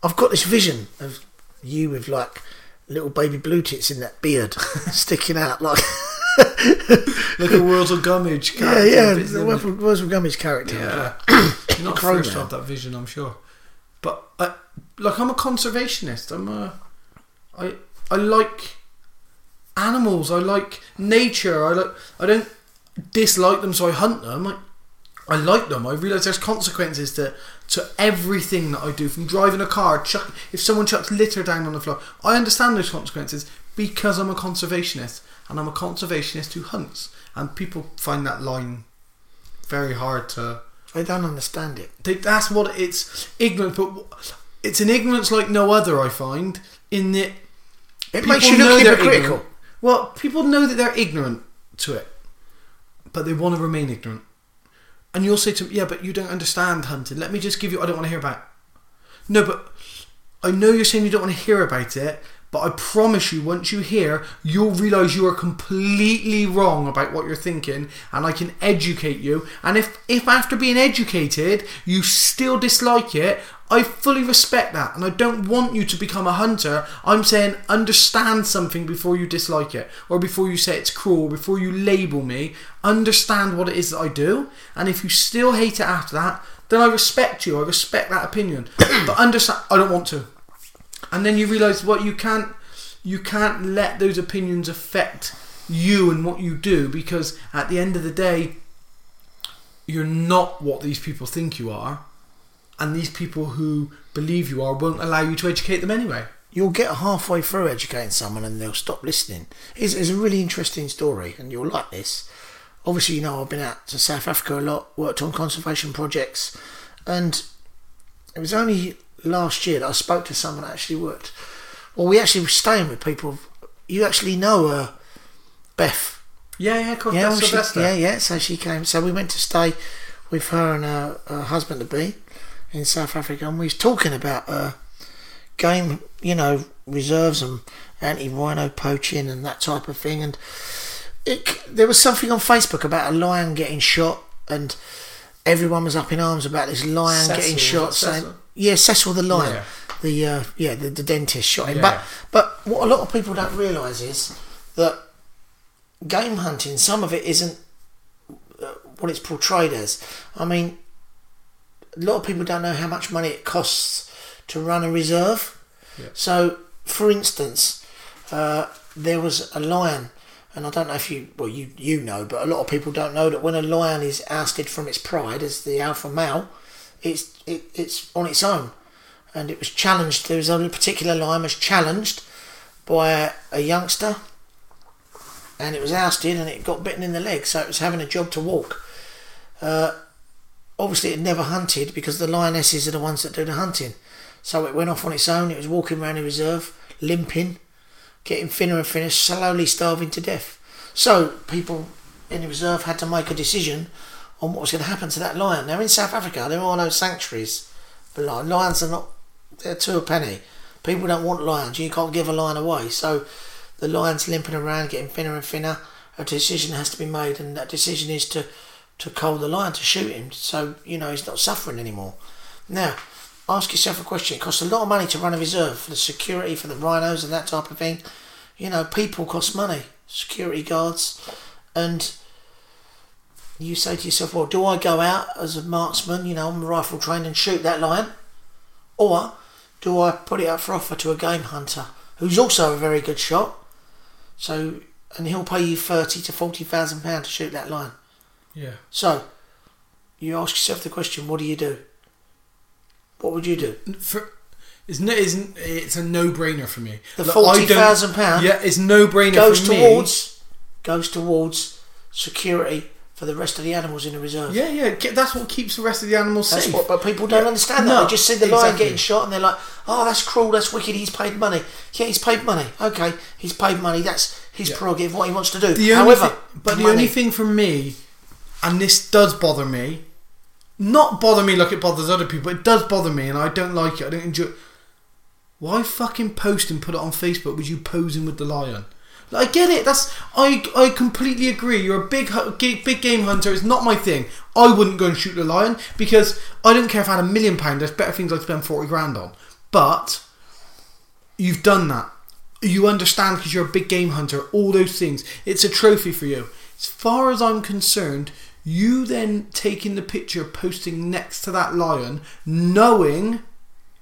I've got this vision of you with like little baby blue tits in that beard sticking out like like a Worzel Gummidge yeah character. yeah It's the Worzel Worzel Gummidge character Yeah, you're not the first to have that vision, I'm sure. But I, like, I'm a conservationist. I'm a, I, I like animals. I like nature. I like. I don't dislike them, so I hunt them. I, I like them. I realise there's consequences to to everything that I do. From driving a car, chuck, if someone chucks litter down on the floor, I understand those consequences because I'm a conservationist, and I'm a conservationist who hunts. And people find that line very hard to. I don't understand it They, that's what it's ignorant, but it's an ignorance like no other. I find in that it makes you know look they're hypocritical. Well, people know that they're ignorant to it, but they want to remain ignorant. And you'll say to me, "Yeah, but you don't understand hunting. Let me just give you. I don't want to hear about." It. No, but I know you're saying you don't want to hear about it. But I promise you, once you hear, you'll realise you are completely wrong about what you're thinking, and I can educate you. And if, if after being educated, you still dislike it, I fully respect that, and I don't want you to become a hunter. I'm saying understand something before you dislike it, or before you say it's cruel, before you label me. Understand what it is that I do, and if you still hate it after that, then I respect you. I respect that opinion, but understand. I don't want to and then you realize what you can't you can't let those opinions affect you and what you do because at the end of the day you're not what these people think you are and these people who believe you are won't allow you to educate them anyway you'll get halfway through educating someone and they'll stop listening. It's, it's a really interesting story, and you'll like this. Obviously, you know, I've been out to South Africa a lot, worked on conservation projects, and it was only last year that I spoke to someone that actually worked. Well, we actually were staying with people. You actually know uh, Beth. yeah yeah of course Yeah, she- Sylvester. yeah, yeah. So she came. So we went to stay with her and her, her husband to be in South Africa, and we was talking about uh, game, you know, reserves and anti-rhino poaching and that type of thing. And it, there was something on Facebook about a lion getting shot, and everyone was up in arms about this lion Cecil, getting shot. Saying, Cecil? Yeah, Cecil the lion. Yeah. The uh, yeah, the, the dentist shot him. Yeah. But but what a lot of people don't realise is that game hunting, some of it isn't uh, what it's portrayed as. I mean, a lot of people don't know how much money it costs to run a reserve. Yeah. So, for instance, uh, there was a lion, and I don't know if you, well, you you know, but a lot of people don't know that when a lion is ousted from its pride as the alpha male, it's it, it's on its own, and it was challenged. There was a particular lion was challenged by a youngster and it was ousted and it got bitten in the leg, so it was having a job to walk. Uh, obviously, it never hunted because the lionesses are the ones that do the hunting. So it went off on its own. It was walking around the reserve, limping, getting thinner and thinner, slowly starving to death. So people in the reserve had to make a decision on what was going to happen to that lion. Now in South Africa, there are no sanctuaries, but li- lions are not. They're two a penny. People don't want lions. You can't give a lion away. So the lion's limping around, getting thinner and thinner. A decision has to be made, and that decision is to to cull the lion to shoot him. So you know he's not suffering anymore. Now, ask yourself a question. It costs a lot of money to run a reserve for the security for the rhinos and that type of thing. You know, people cost money, security guards, and you say to yourself, well, do I go out as a marksman, you know, I'm rifle trained and shoot that lion? Or do I put it up for offer to a game hunter who's also a very good shot? So, and he'll pay you thirty to forty thousand pounds to shoot that lion. yeah So, you ask yourself the question: What do you do? What would you do? for it's no, isn't it's a no-brainer for me. The Look, £40,000 Yeah, it's no-brainer Goes for me. towards goes towards security for the rest of the animals in the reserve. Yeah, yeah. That's what keeps the rest of the animals That's safe. what, but people don't Yeah. understand that. No, they just see the lion getting shot and they're like, "Oh, that's cruel. That's wicked. He's paid money. Yeah, he's paid money. Okay, he's paid money. That's his Yeah. prerogative. What he wants to do. The However, thi- but the money- only thing for me, and this does bother me, not bother me like it bothers other people. It does bother me, and I don't like it. I don't enjoy. Why fucking post and put it on Facebook with you posing with the lion? I get it. That's I. I completely agree. You're a big big game hunter. It's not my thing. I wouldn't go and shoot the lion because I don't care if I had a million pound. There's better things I'd spend forty grand on. But you've done that. You understand because you're a big game hunter. All those things. It's a trophy for you. As far as I'm concerned, you then taking the picture, posting next to that lion, knowing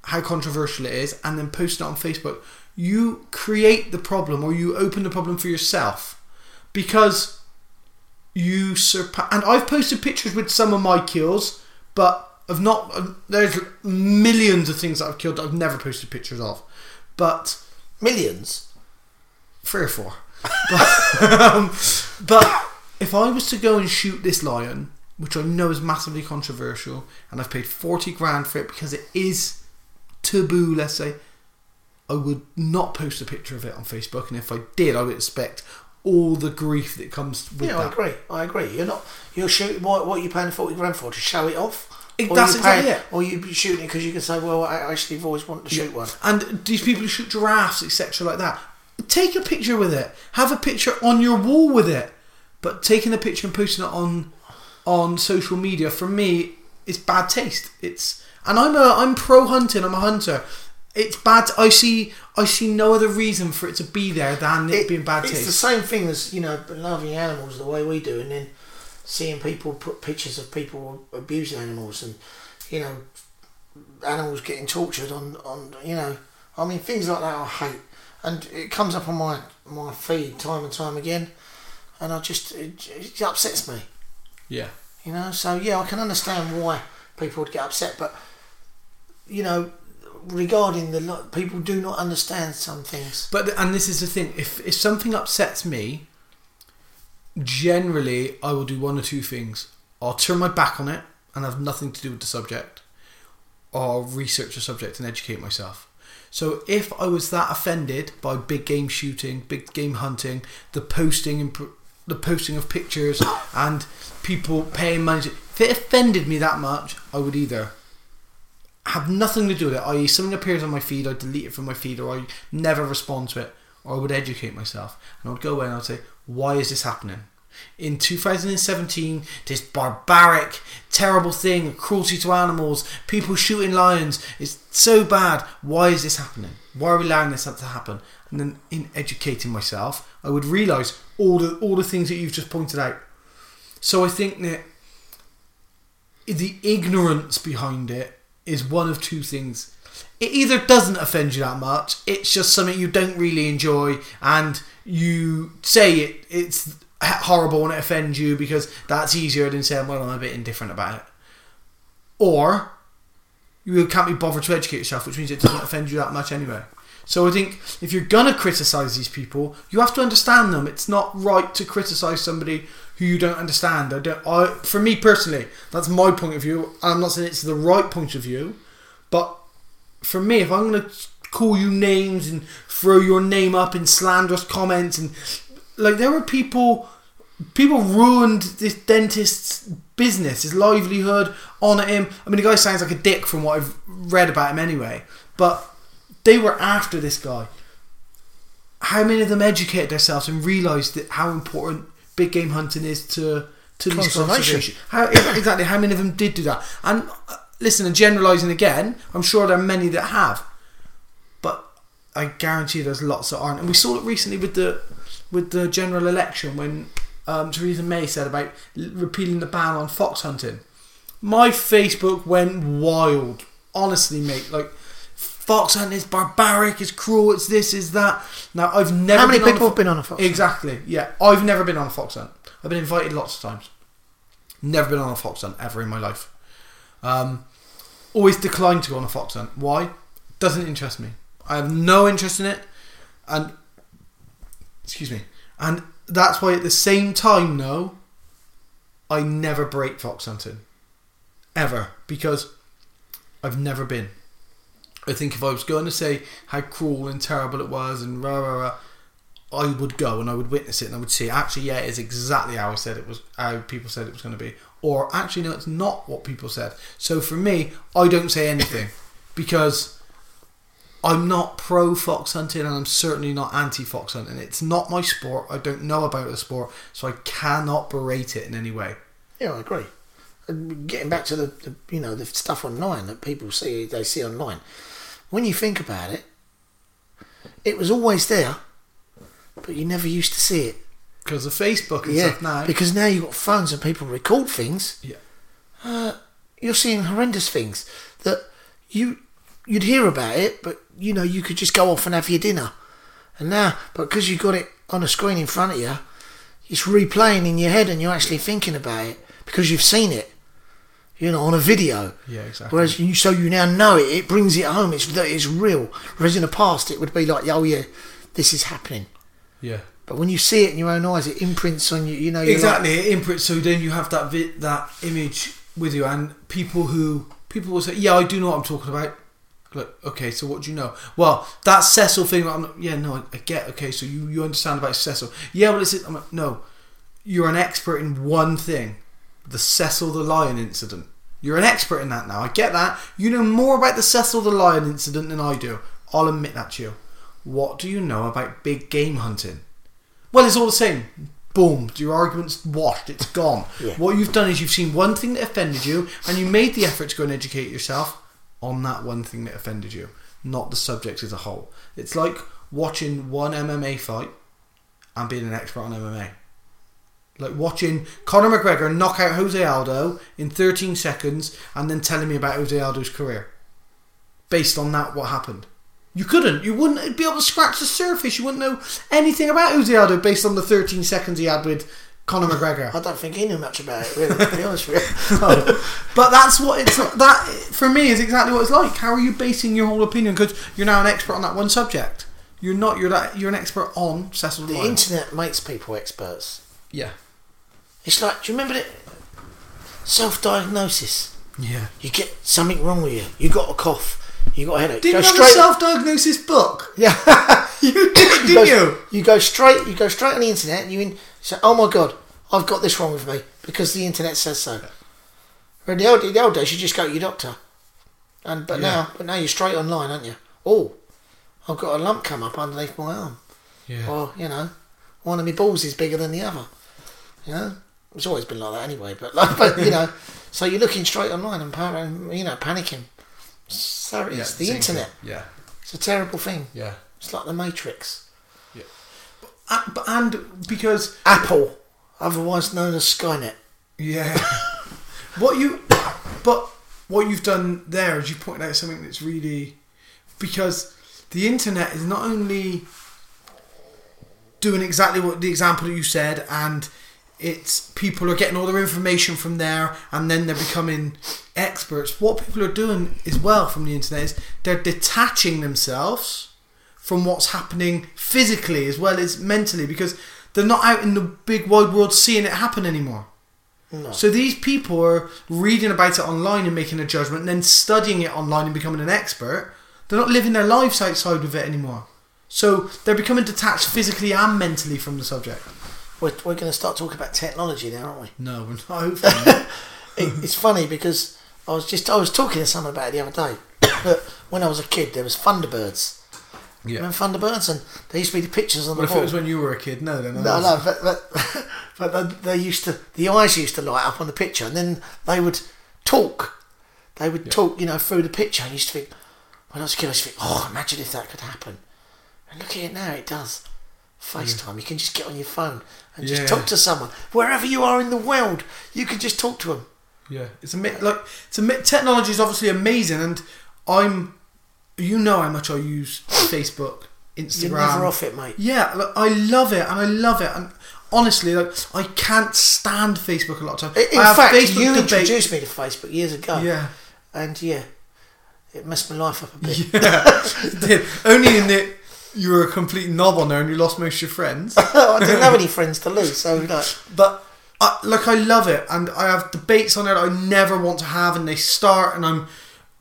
how controversial it is, and then posting it on Facebook, you create the problem or you open the problem for yourself because you surpass. And I've posted pictures with some of my kills, but I've not. uh, There's millions of things that I've killed that I've never posted pictures of, but Millions. three or four. but, um, but if I was to go and shoot this lion, which I know is massively controversial, and I've paid forty grand for it because it is taboo, let's say, I would not post a picture of it on Facebook, and if I did, I would expect all the grief that comes with Yeah, I agree. I agree. You're not. You're shooting. What, what are you paying forty grand for? To show it off? It- that's exactly paying- it. Or you be shooting it because you can say, "Well, I actually have always wanted to shoot one." And these people who shoot giraffes, etc., like that, take a picture with it. Have a picture on your wall with it. But taking a picture and posting it on on social media for me is bad taste. It's and I'm a I'm pro hunting. I'm a hunter. It's bad. I see I see no other reason for it to be there than it, being bad it's taste. the same thing as you know loving animals the way we do, and then seeing people put pictures of people abusing animals, and you know animals getting tortured on on you know I mean things like that I hate, and it comes up on my my feed time and time again, and I just it, it upsets me. yeah. You know, so yeah, I can understand why people would get upset, but you know, regarding the people do not understand some things. But and this is the thing: if if something upsets me, generally I will do one or two things. I'll turn my back on it and have nothing to do with the subject, or I'll research the subject and educate myself. So if I was that offended by big game shooting, big game hunting, the posting and pr- the posting of pictures and people paying money, if it offended me that much, I would either have nothing to do with it, i.e., something appears on my feed, I delete it from my feed, or I never respond to it, or I would educate myself. And I would go away and I would say, why is this happening? In 2017, this barbaric, terrible thing, cruelty to animals, people shooting lions, it's so bad. Why is this happening? Why are we allowing this to happen? And then, in educating myself, I would realise all the all the things that you've just pointed out. So I think that the ignorance behind it is one of two things. It either doesn't offend you that much, it's just something you don't really enjoy, and you say it it's horrible and it offends you because that's easier than saying, well, I'm a bit indifferent about it. Or you can't be bothered to educate yourself, which means it doesn't offend you that much anyway. So I think if you're gonna criticize these people, you have to understand them. It's not right to criticize somebody who you don't understand. I don't. I, for me personally, that's my point of view. I'm not saying it's the right point of view, but for me, if I'm gonna call you names and throw your name up in slanderous comments and like there were people people ruined this dentist's business, his livelihood on him. I mean, the guy sounds like a dick from what I've read about him anyway. But they were after this guy. How many of them educated themselves and realised that how important big game hunting is to to Conservation. conservation? How exactly? How many of them did do that? And uh, listen, and generalising again, I'm sure there are many that have, but I guarantee there's lots that aren't. And we saw it recently with the with the general election when um, Theresa May said about repealing the ban on fox hunting. My Facebook went wild. Honestly, mate, like fox hunting is barbaric, it's cruel, it's this, is that. Now I've never. How many been on a people fo- have been on a fox hunt? Exactly. Yeah, I've never been on a fox hunt. I've been invited lots of times. Never been on a fox hunt ever in my life. Um, always declined to go on a fox hunt. Why? Doesn't interest me. I have no interest in it, and excuse me, and that's why at the same time, no, I never break fox hunting, ever, because I've never been. I think if I was going to say how cruel and terrible it was and rah rah rah, I would go and I would witness it and I would see actually yeah it is exactly how I said it was how people said it was going to be or actually no it's not what people said. So for me, I don't say anything because I'm not pro fox hunting and I'm certainly not anti fox hunting. It's not my sport. I don't know about the sport, so I cannot berate it in any way. Yeah, I agree. And getting back to the, the you know the stuff online that people see they see online, when you think about it, it was always there, but you never used to see it. Because of Facebook and Yeah, stuff now. because now you've got phones and people record things. yeah. Uh, you're seeing horrendous things that you you'd hear about it, but you know you could just go off and have your dinner. And now, but because you got it on a screen in front of you, it's replaying in your head, and you're actually thinking about it because you've seen it. You know, on a video. Yeah, exactly. Whereas you, so you now know it. It brings it home. It's that it's real. Whereas in the past, it would be like, oh yeah, this is happening. yeah. But when you see it in your own eyes, it imprints on you. You know, exactly it imprints so then you have that vi- that image with you and people who people will say yeah i do know what i'm talking about like okay so what do you know well that cecil thing I'm, not- yeah no I, I get okay so you, you understand about cecil yeah well it's I'm like, no you're an expert in one thing the cecil the lion incident you're an expert in that now i get that you know more about the cecil the lion incident than i do i'll admit that to you what do you know about big game hunting well, it's all the same. Boom, your argument's washed, it's gone. Yeah. What you've done is you've seen one thing that offended you, and you made the effort to go and educate yourself on that one thing that offended you, not the subject as a whole. It's like watching one MMA fight and being an expert on MMA. Like watching Conor McGregor knock out Jose Aldo in 13 seconds and then telling me about Jose Aldo's career. Based on that, what happened? You couldn't. You wouldn't be able to scratch the surface. You wouldn't know anything about Jose Aldo based on the 13 seconds he had with Conor McGregor. I don't think he knew much about it, really. To be honest with you. But that's what it's that for me is exactly what it's like. How are you basing your whole opinion? Because you're now an expert on that one subject. You're not. You're that. You're an expert on Cecil The Lion. internet makes people experts. Yeah. It's like, do you remember it? Self-diagnosis. Yeah. You get something wrong with you. You got a cough. You got a headache. Did go you have a self-diagnosis book? yeah. You did, didn't you, go, you? you go straight. You go straight on the internet. And you in, say, "Oh my god, I've got this wrong with me because the internet says so." In the old, in the old days, you just go to your doctor, and but Yeah. now, but now you're straight online, aren't you? Oh, I've got a lump come up underneath my arm. Yeah. Or, you know, one of my balls is bigger than the other. You know? It's always been like that anyway, but like, but you know, so you're looking straight online and pan- you know, panicking. So it's Yeah, the internet. thing. Yeah. It's a terrible thing. Yeah. It's like the Matrix. And, uh, but- and because Apple, otherwise known as Skynet. Yeah. what you, but what you've done there is you pointed out something that's really because the internet is not only doing exactly what the example that you said, and it's people are getting all their information from there, and then they're becoming experts. What people are doing as well from the internet is they're detaching themselves from what's happening physically as well as mentally because they're not out in the big wide world seeing it happen anymore. No. So these people are reading about it online and making a judgment, and then studying it online and becoming an expert. They're not living their lives outside of it anymore. So they're becoming detached physically and mentally from the subject. We're, we're going to start talking about technology now, aren't we? No, we're not. Hopefully. It, it's funny because I was just I was talking to someone about it the other day. that when I was a kid, there was Thunderbirds. yeah. Remember Thunderbirds? And there used to be the pictures on But the if wall. it was when you were a kid, no, then I No, was- no, but but, but they, they used to the eyes used to light up on the picture, and then they would talk. They would talk, you know, through the picture. I used to think when I was a kid, I used to think, oh, imagine if that could happen. And look at it now, it does. FaceTime, you can just get on your phone and just talk to someone wherever you are in the world. You can just talk to them. Yeah, it's a like it's a technology is obviously amazing, and I'm, you know how much I use Facebook, Instagram. You're never off it, mate. Yeah, like, I love it, and I love it, and honestly, like I can't stand Facebook a lot of times. In I fact, Facebook you debate- introduced me to Facebook years ago, Yeah, and yeah, it messed my life up a bit. yeah, it did. Only in that you were a complete knob on there, and you lost most of your friends. I didn't have any friends to lose, so like, But I, like I love it, and I have debates on it I never want to have, and they start, and I'm,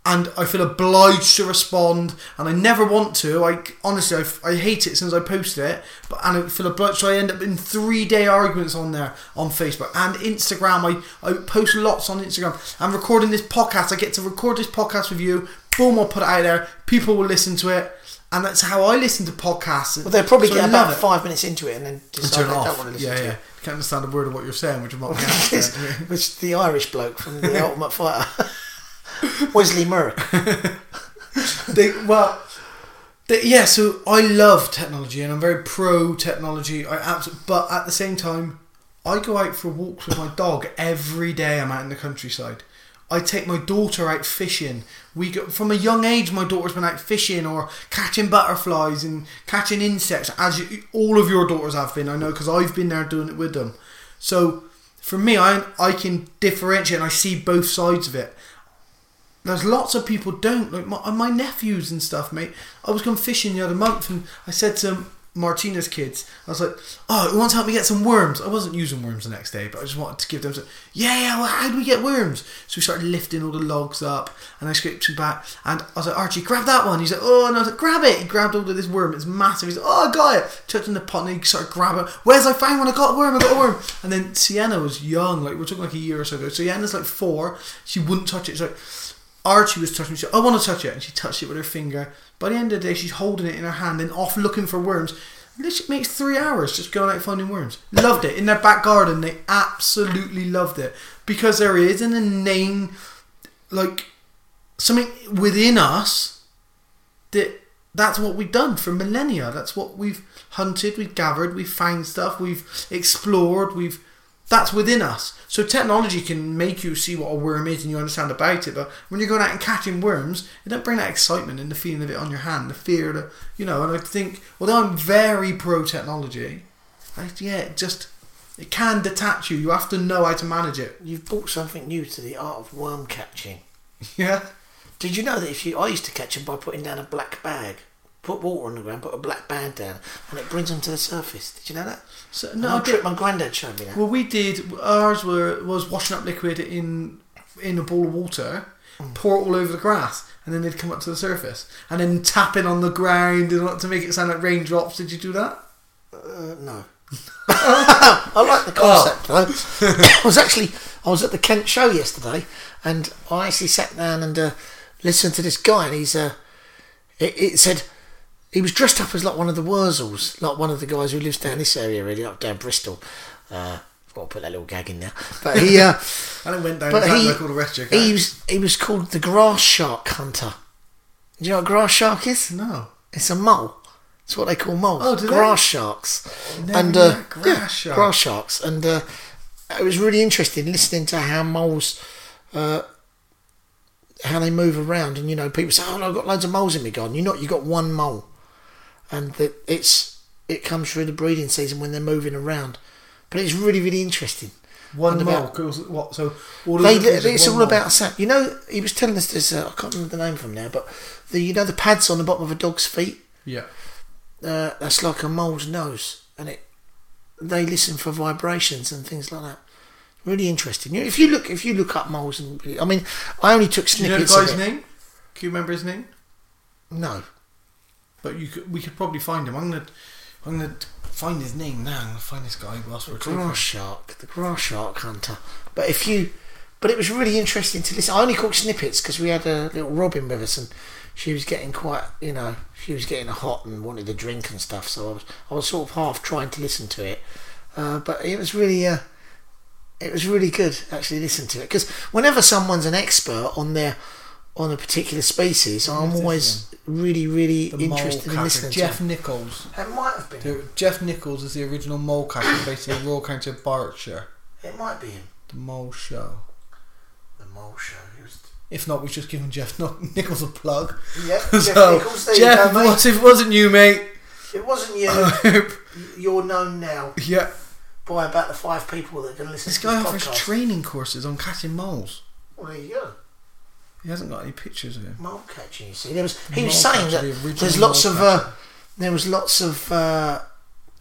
and I feel obliged to respond, and I never want to. I honestly, I hate it since I posted it, but and I feel obliged. So I end up in three day arguments on there on Facebook and Instagram. I I post lots on Instagram. I'm recording this podcast. I get to record this podcast with you. Boom! I'll put it out there. People will listen to it. And that's how I listen to podcasts. well, they'll probably So get about five minutes into it and then decide they don't want to listen yeah, to yeah. it. Can't understand a word of what you're saying, which I'm not. Which the Irish bloke from the Ultimate Fighter, Wesley Merrick. they well they, yeah so i love technology and i'm very pro technology i absolutely but at the same time i go out for walks with my dog every day i'm out in the countryside i take my daughter out fishing. We go from a young age my daughter's been out fishing or catching butterflies and catching insects as you, all of your daughters have been i know because i've been there doing it with them. So for me i i can differentiate and i see both sides of it. There's lots of people don't like my, my nephews and stuff, mate. I was going fishing the other month, and I said to Martina's kids, I was like, "Oh, who wants to help me get some worms?" I wasn't using worms the next day, but I just wanted to give them. Some, yeah, yeah. Well, how do we get worms? So we started lifting all the logs up, and I scraped them back. And I was like, "Archie, grab that one." He's like, "Oh," and I was like, "Grab it." He grabbed all of this worm. It's massive. He's like, "Oh, I got it." Chucked in the pot, and he started grabbing. Where's I found one? I got a worm. I got a worm. And then Sienna was young, like we're talking like a year or so ago. Sienna's like four. She wouldn't touch it. She's like. Archie was touching. She said, I want to touch it. And she touched it with her finger. By the end of the day, she's holding it in her hand and off looking for worms. This makes three hours just going out finding worms. Loved it. In their back garden, they absolutely loved it. Because there is an inane, like, something within us that that's what we've done for millennia. That's what we've hunted, we've gathered, we've found stuff, we've explored, we've that's within us. So technology can make you see what a worm is and you understand about it, but when you're going out and catching worms, it don't bring that excitement and the feeling of it on your hand, the fear, the you know. And I think, although I'm very pro technology, I, yeah, it just it can detach you. You have to know how to manage it. You've brought something new to the art of worm catching. Yeah. Did you know that if you, I used to catch them by putting down a black bag, put water on the ground, put a black bag down, and it brings them to the surface. Did you know that? So No, I trip. My granddad showed me that. Well, we did. Ours were was washing up liquid in in a bowl of water, pour it all over the grass, and then they'd come up to the surface, and then tapping on the ground and to make it sound like raindrops. Did you do that? Uh, no. I like the concept though. I was actually I was at the Kent show yesterday, and I actually sat down and uh, listened to this guy, and he's uh, it, it said he was dressed up as like one of the Wurzels, like one of the guys who lives down this area, really up down Bristol. Uh, I've got to put that little gag in there, but he uh, And it went down but he like all the rest of he was he was called the grass shark hunter. Do you know what a grass shark is? No. It's a mole. It's what they call moles. Oh, do they? grass sharks. Never and uh. Grass yeah, shark. grass sharks. And uh, it was really interesting listening to how moles, uh, how they move around. And you know, people say, "Oh, no, I've got loads of moles in my garden." You're not. You got one mole, and that it's it comes through the breeding season when they're moving around. But it's really really interesting. One about- What? So all of They, it's all mole. about sound. You know, he was telling us this. Uh, I can't remember the name from now, but the you know the pads on the bottom of a dog's feet. Yeah. uh, that's like a mole's nose, and it they listen for vibrations and things like that. Really interesting. You know, if you look, if you look up moles, and I mean, I only took snippets. Do you know the guy's name? Can you remember his name? No, But you could, we could probably find him. I'm gonna, I'm gonna find his name now. I'm gonna find this guy whilst we're talking. grass shark, the grass shark hunter. But if you, but it was really interesting to listen. I only caught snippets because we had a little Robin with us, and she was getting quite, you know, she was getting hot and wanted a drink and stuff. So I was, I was sort of half trying to listen to it, uh, but it was really, uh, it was really good actually listen to it because whenever someone's an expert on their on a particular species, I'm always really, really The interested mole in catcher, listening Jeff to. Nichols. It. it might have been. The- Jeff Nichols is the original mole catcher based in the Royal County of Berkshire. It might be him. The Mole Show. The mole show. If not, we've just given Jeff Nichols a plug. Yeah, so, Jeff Nichols, there Jeff, go, what if it wasn't you, mate? It wasn't you. You're known now by about the five people that are going to listen This to guy this offers podcast. training courses on catching moles. well, there you go. He hasn't got any pictures of him. Mole catching. You see, there was he Mole was saying catcher, that the original there's lots mole of uh, there was lots of uh,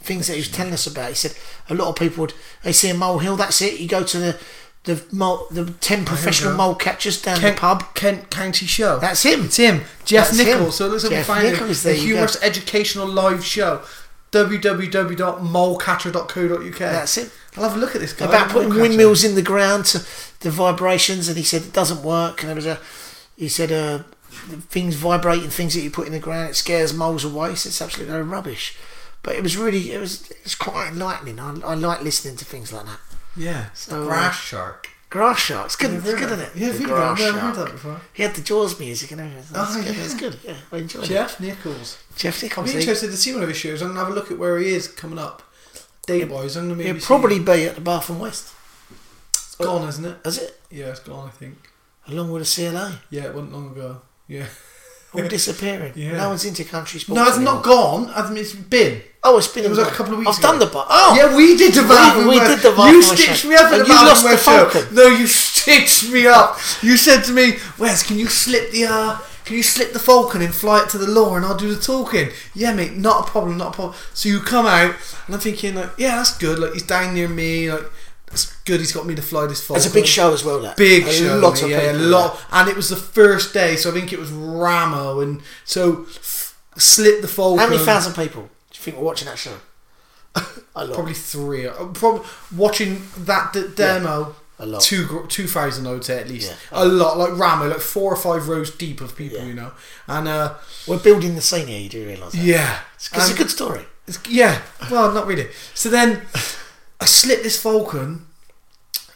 things that he was telling us about. He said a lot of people would they see a mole hill. That's it. You go to the the mole, the ten professional go. mole catchers down Kent, the pub. Kent County Show. That's him. It's him, Jeff That's him. Nichols. So it looks like Jeff we found Nichols, a, there a humorous educational live show. www.molecatcher.co.uk. That's it. I'll have a look at this guy. about putting mole catcher. windmills in the ground to the vibrations, and he said it doesn't work. And there was a, he said, uh, things vibrating, things that you put in the ground, it scares moles away. So it's absolutely no rubbish. But it was really, it was, it was quite enlightening. I, I like listening to things like that. Yeah, So, uh, grass shark. Grass Sharks. Good, Never it's good, that. isn't it? Yeah, The I've Grass never heard Shark. that before. He had the Jaws music and everything. That's Oh, good. yeah. It's good. Yeah, I enjoyed it. Jeff Nichols. Jeff Nichols. be he- interested to see one of his shows. I'm have a look at where he is coming up. I'm gonna see- probably be at the Bath and West. it's gone, isn't it? Is it? Yeah, it's gone. I think. Along with the CLA. Yeah, it wasn't long ago. Yeah. All disappearing. Yeah. No one's into country sports. No, it's anymore. not gone. I mean, it's been. Oh, it's been It was like a couple of weeks I've ago. done the bar. Oh, Yeah, we did the Bath We- we did the Bath You stitched me up at the you Bath lost and West the. Falcon. No, you stitched me up. You said to me, Wes, can you slip the uh, can you slip the Falcon and fly it to the law and I'll do the talking? Yeah, mate, not a problem, not a problem. So you come out and I'm thinking like, yeah, that's good. Like he's down near me. Like it's good. He's got me to fly this Falcon. It's a big show as well. That Big a show, lot of yeah, a people. lot, and it was the first day, so I think it was Ramo, and so f- slip the Falcon. How many thousand people do you think were watching that show? a lot. Probably three. Uh, Probably watching that d- demo. A lot. Two two thousand, I would say at least. Yeah. A lot, like Ramo, like four or five rows deep of people, Yeah. you know. And uh, We're building the scene here. You do realise that? yeah, It's, it's a good story. It's, yeah, well, not really. So then I slit this Falcon.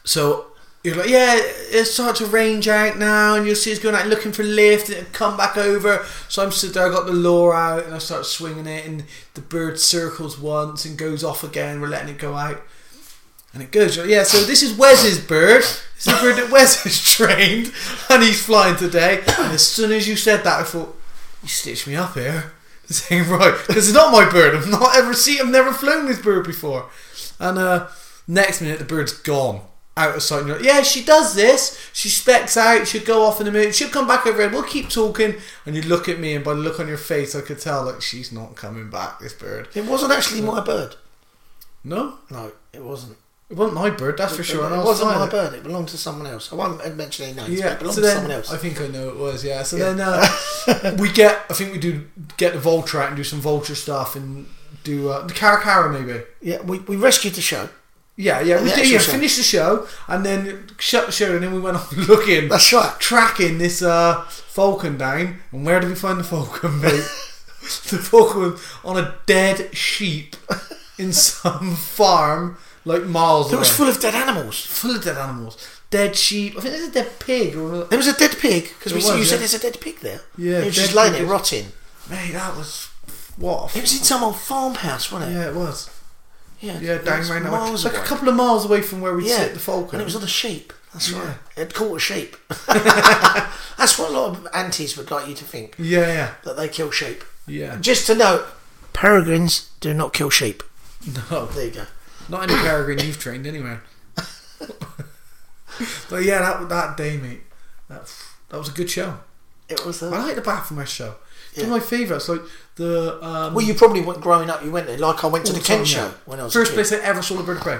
So you're like, yeah, it starts to range out now, and you'll see it's going out looking for lift, and it'll come back over. So I'm stood there, I got the lure out, and I start swinging it, and the bird circles once and goes off again. We're letting it go out. And it goes, yeah, so this is Wes's bird. This is the bird that Wes has trained, and he's flying today. And as soon as you said that, I thought, you stitched me up here. Saying right, because it's not my bird. I've not ever seen. I've never flown this bird before. And uh, next minute, the bird's gone out of sight. And you're like, yeah, she does this. She specs out. She'll go off in a minute. She'll come back over and we'll keep talking. And you look at me, and by the look on your face, I could tell like she's not coming back. This bird. It wasn't actually my bird. No, No, it wasn't. It wasn't my bird. That's for sure. and it I'll wasn't my bird. It belonged to someone else. I won't mention any names. but Yeah, it belonged so to then someone else. I think I know it was. Yeah, so Yeah. then uh, we get. I think we do get the vulture out and do some vulture stuff and do uh, the Caracara maybe. yeah, we, we rescued the show. Yeah, yeah, we The did. actual Yeah, show. finished the show and then shut the show and then we went off looking, That's right. tracking this uh, falcon down. And where did we find the falcon, mate? the falcon was on a dead sheep in some farm, like miles away. It was full of dead animals. full of dead animals, dead sheep. I think there's a dead pig. Or There was a dead pig because you was, said there's a dead pig there. Yeah, it was just laying pig there rotting. mate, that was what. It was in some old farmhouse, wasn't it? Yeah, it was. Yeah, Yeah, it down was round that way. miles Like a couple of miles away from where we Yeah, sit the falcon. and it was on a sheep. That's Yeah. right. It caught a sheep. That's what a lot of antis would like you to think yeah, yeah, that they kill sheep. yeah. Just to note, peregrines do not kill sheep. No, There you go. Not any peregrine you've trained anyway. but yeah, that that day, mate, that that was a good show. It was. I A, like the Bath and West show. It's one of my favourites. Like the um, well, you probably went growing up. You went there, like I went to the the Kent show when I was first place I ever saw the bird of prey.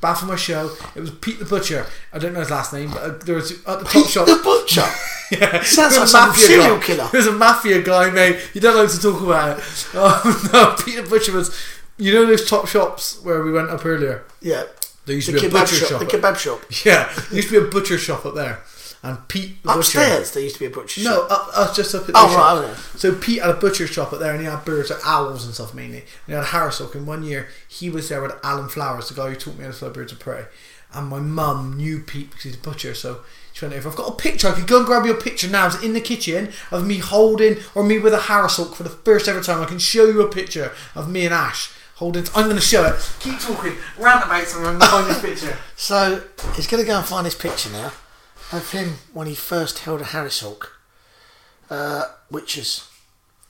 Baphomet show. It was Pete the Butcher. I don't know his last name, but uh, there was at the top Pete shop. the butcher. Yeah, Sounds like a some serial guy. killer. There's a mafia guy, mate. You don't like to talk about it. Oh no, Peter Butcher was. You know those top shops where we went up earlier. yeah, There used the to be a butcher shop. shop. The kebab shop. yeah, there used to be a butcher shop up there, and Pete the butcher. Upstairs, there used to be a butcher No, shop. up, uh, just up at the Oh, shop. right. So Pete had a butcher shop up there, and he had birds like owls and stuff mainly. And he had a Harris Hawk. And one year he was there with Alan Flowers, the guy who taught me how to fly birds of prey. And my mum knew Pete because he's a butcher, so she went over. I've got a picture. I could go and grab your picture now. It's in the kitchen of me holding or me with a Harris Hawk for the first ever time. I can show you a picture of me and Ash holding. I'm going to show it. Keep talking. Roundabouts, and I'm going to find this picture. So he's going to go and find this picture now of him when he first held a Harris Hawk, uh, which is,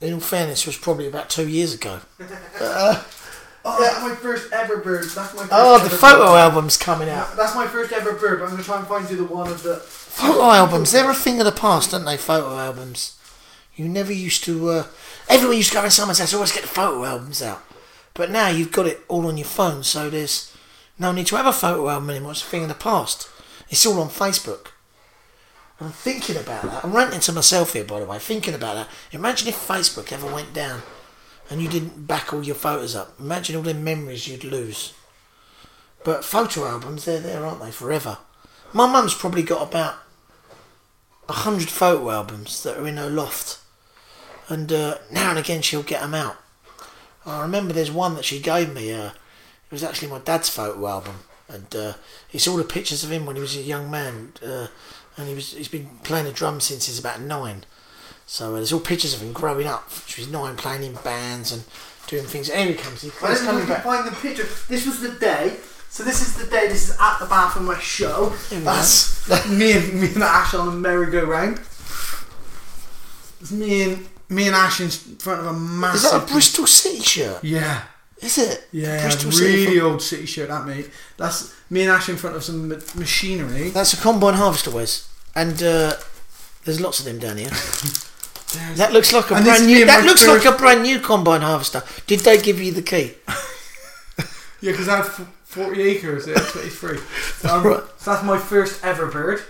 in all fairness, was probably about two years ago. Oh, that's my first ever bird. That's my first Oh, the photo bird. album's coming out. That's my first ever bird. But I'm going to try and find you the one of the. Photo albums, they're a thing of the past, aren't they? Photo albums. You never used to. Uh, everyone used to go around someone's house, always get the photo albums out. But now you've got it all on your phone, so there's no need to have a photo album anymore. It's a thing of the past. It's all on Facebook. I'm thinking about that. I'm ranting to myself here, by the way. Thinking about that. Imagine if Facebook ever went down and you didn't back all your photos up. Imagine all the memories you'd lose. But photo albums, they're there, aren't they? Forever. My mum's probably got about a hundred photo albums that are in her loft, and uh, now and again she'll get them out. I remember there's one that she gave me. Uh, it was actually my dad's photo album, and uh, it's all the pictures of him when he was a young man, uh, and he was he's been playing the drums since he's about nine. So uh, there's all pictures of him growing up. He was nine, playing in bands and doing things. Here he comes. He- I He's don't know coming if you back. can find the picture. This was the day. So this is the day. This is at the Bath and West show. Here we go. That's me and me and Ash on a merry-go-round. It's me and me and Ash in front of a massive. Is that a Bristol City shirt? Yeah, Is it? yeah, Bristol really City. old city shirt that mate. That's me and Ash in front of some ma- machinery. That's a combine harvester, Wes, and uh, there's lots of them down here. That looks like a And brand new. That looks like a brand new combine harvester. Did they give you the key? Yeah, because I have forty acres. Yeah, twenty-three. Um, Right. So that's my first ever bird.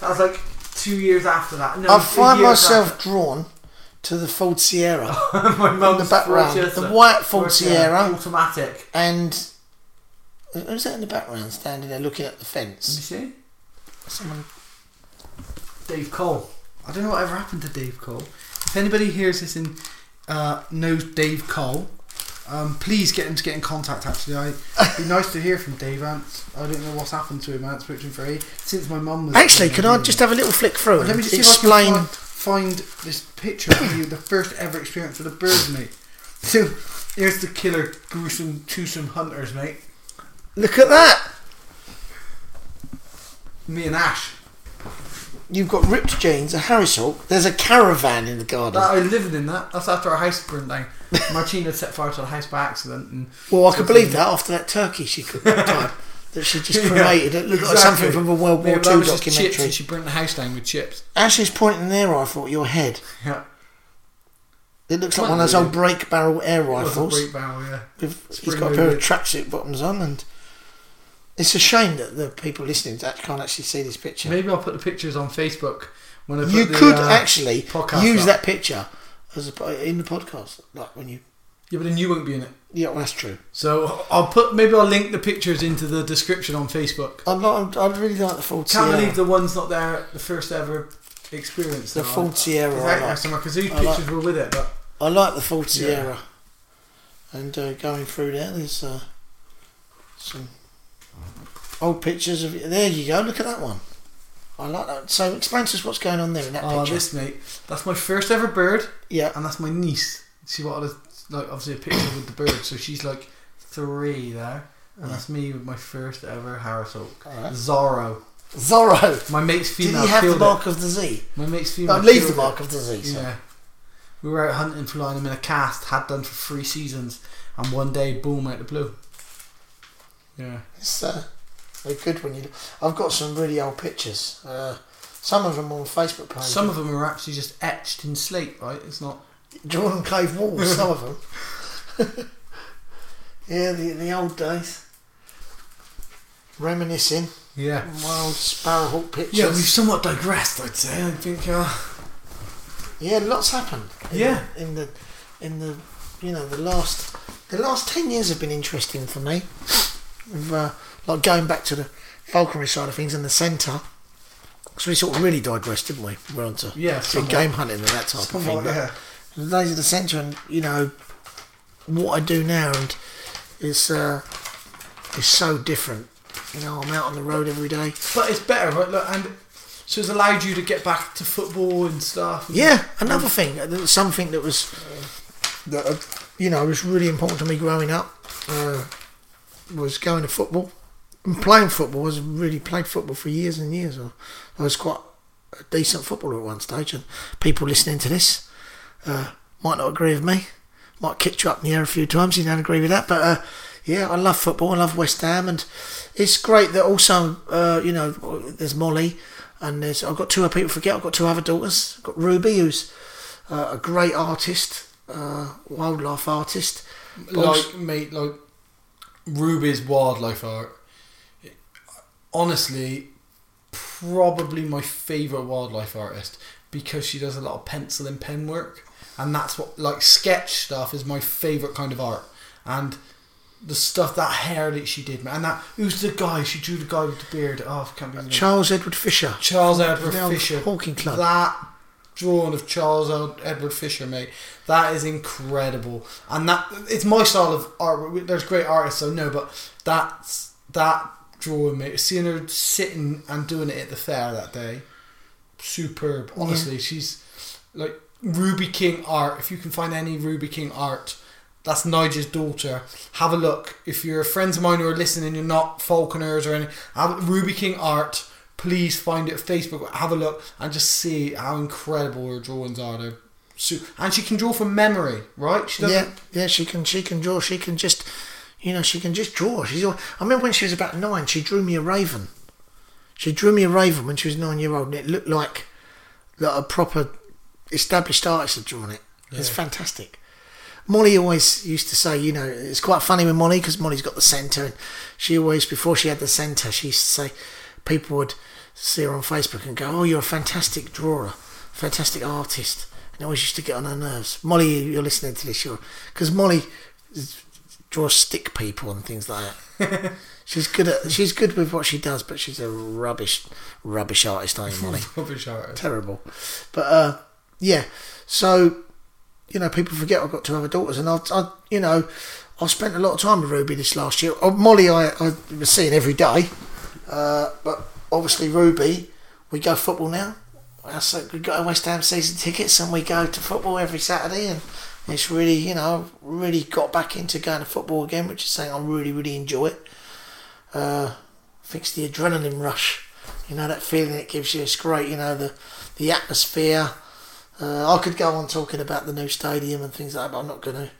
That was like two years after that. No, I find myself drawn to the Ford Sierra my mum's in the background, Ford the white Ford Sierra, automatic. and who's that in the background, standing there looking at the Let me fence? see. Someone. Dave Cole. I don't know what ever happened to Dave Cole. If anybody hears this and uh, knows Dave Cole, um, please get him to get in contact. Actually, I it'd be nice to hear from Dave Ants. I don't know what's happened to him, Ants Spectrum Free, since my mum was. Actually, can I just have a little flick through Let and me just see explain? if I can find, find this picture of you, the first ever experience with a bird, mate. So here's the killer, gruesome, twosome hunters, mate. Look at that. Me and Ash. You've got ripped jeans, a Harris Hawk. There's a caravan in the garden. That, I lived in that. That's after our house burned down. Martina set fire to the house by accident, and Well, I could believe that after that turkey she cooked that time that she just Yeah, it looked like something from a World War Yeah, II chips, documentary. and she burnt the house down with chips. Ashley's pointing their rifle at your head. Yeah, It looks like one of those old break barrel air it was a rifles. great barrel. Yeah, With, he's got a pair of tracksuit bottoms on, and it's a shame that the people listening to that can't actually see this picture. maybe I'll put the pictures on Facebook when I put you the, could uh, actually use up. that picture as a, in the podcast, like when you. Yeah, but then you won't be in it. Yeah, well, that's true. So I'll put maybe I'll link the pictures into the description on Facebook. I'd, like, I'd really like the full. Can't Sierra. believe the one's not there. The first ever experience. the though. Ford Sierra. It's I out there like. somewhere because these I like- pictures were with it, but I like the Ford Yeah. And uh, going through there, there's uh, some old pictures of There you go. Look at that one. I like that. So explain to us what's going on there in that oh, picture. this mate, that's my first ever bird, Yeah. and that's my niece. She wanted like obviously a picture with the bird, so she's like three there, and that's me with my first ever Harris Hawk. Alright. Zorro. Zorro. My mate's Did female he have the killed mark it. of the Z? My mate's female. No, leave the killed mark it. of the Z. So. Yeah. We were out hunting, flying them in a cast, had done for three seasons, and one day, boom, out the blue. Yeah. It's uh, they're good when you. I've got some really old pictures. Uh, some of them on Facebook page. Some of them are actually just etched in slate, right? It's not. Jordan Cave walls. some of them. yeah, the the old days. Reminiscing. Yeah. Old Sparrowhawk pictures. Yeah, we've somewhat digressed, I'd say. I think. Uh, Yeah, lots happened. In Yeah. The, in the, in the, you know, the last, the last ten years have been interesting for me. With, uh, like going back to the falconry side of things and the centre. So we sort of really digressed, didn't we? We're on to Yeah, big game hunting and that type of thing. The days of the centre and you know what I do now and it's uh, is so different. You know, I'm out on the road every day. But it's better, right? Look, and so it's allowed you to get back to football and stuff. and- Yeah, another thing, uh, something that was that uh, you know was really important to me growing up uh, was going to football and playing football. I was really played football for years and years. I, I was quite a decent footballer at one stage, and people listening to this uh, might not agree with me. Might kick you up in the air a few times. You don't agree with that, but uh, yeah, I love football. I love West Ham, and it's great that also uh, you know there's Molly, and there's I've got two other people forget. I've got two other daughters. I've got Ruby, who's uh, a great artist, uh, wildlife artist. like mate, like Ruby's wildlife art. Honestly, probably my favorite wildlife artist because she does a lot of pencil and pen work, and that's what like sketch stuff is my favorite kind of art. And the stuff that hair that she did, man, and that who's the guy? She drew the guy with the beard. Oh, I can't remember. Charles Edward Fisher. Charles Edward Fisher. Hawking Club. That drawing of Charles Edward Fisher, mate, that is incredible. And that it's my style of art. There's great artists, I know, but that's that drawing me. Seeing her sitting and doing it at the fair that day, superb. Honestly, she's like Ruby King art. If you can find any Ruby King art, that's Nigel's daughter. Have a look. If you're friends of mine who are listening, you're not Falconers or any have Ruby King art. Please find it Facebook. Have a look and just see how incredible her drawings are. They're su- and she can draw from memory, right? She. Yeah, yeah, she can. She can draw. She can just, you know, she can just draw. She's. al- I remember when she was about nine, she drew me a raven. She drew me a raven when she was nine year old, and it looked like that a proper established artists have drawn it. It's fantastic. Molly always used to say, you know, it's quite funny with Molly because Molly's got the centre, and she always, before she had the centre, she used to say, people would see her on Facebook and go, "Oh, you're a fantastic drawer, fantastic artist," and it always used to get on her nerves. Molly, you're listening to this, you're because Molly draws stick people and things like that. she's good at, she's good with what she does, but she's a rubbish, rubbish artist, aren't you, Molly? Rubbish artist. terrible. But uh, yeah, so you know, people forget I've got two other daughters, and I, I you know, I spent a lot of time with Ruby this last year. Oh, Molly, I, I was seeing every day, uh, but obviously Ruby, we go football now. So we got a West Ham season tickets, and we go to football every Saturday, and it's really, you know, really got back into going to football again, which is saying I really, really enjoy it. Uh, I think it's the adrenaline rush. You know that feeling it gives you. It's great. You know the the atmosphere. Uh, I could go on talking about the new stadium and things like that, but I'm not going to.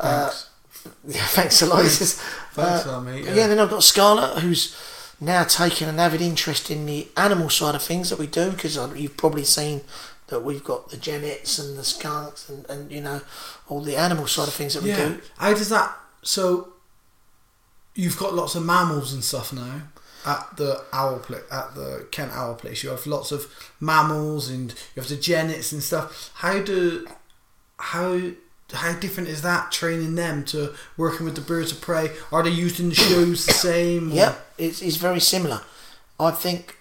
Uh, Thanks. yeah, thanks, Elias. Thanks, uh, mate. Yeah. then I've got Scarlett, who's now taken an avid interest in the animal side of things that we do, because you've probably seen that we've got the genets and the skunks and, and you know all the animal side of things that we Yeah. do. How does that? So you've got lots of mammals and stuff now at the owl pla at the Kent Owl Place. You have lots of mammals and you have the genets and stuff. How do how how different is that training them to working with the birds of prey? Are they used in the shows the same? or- Yeah, it's, it's very similar. I think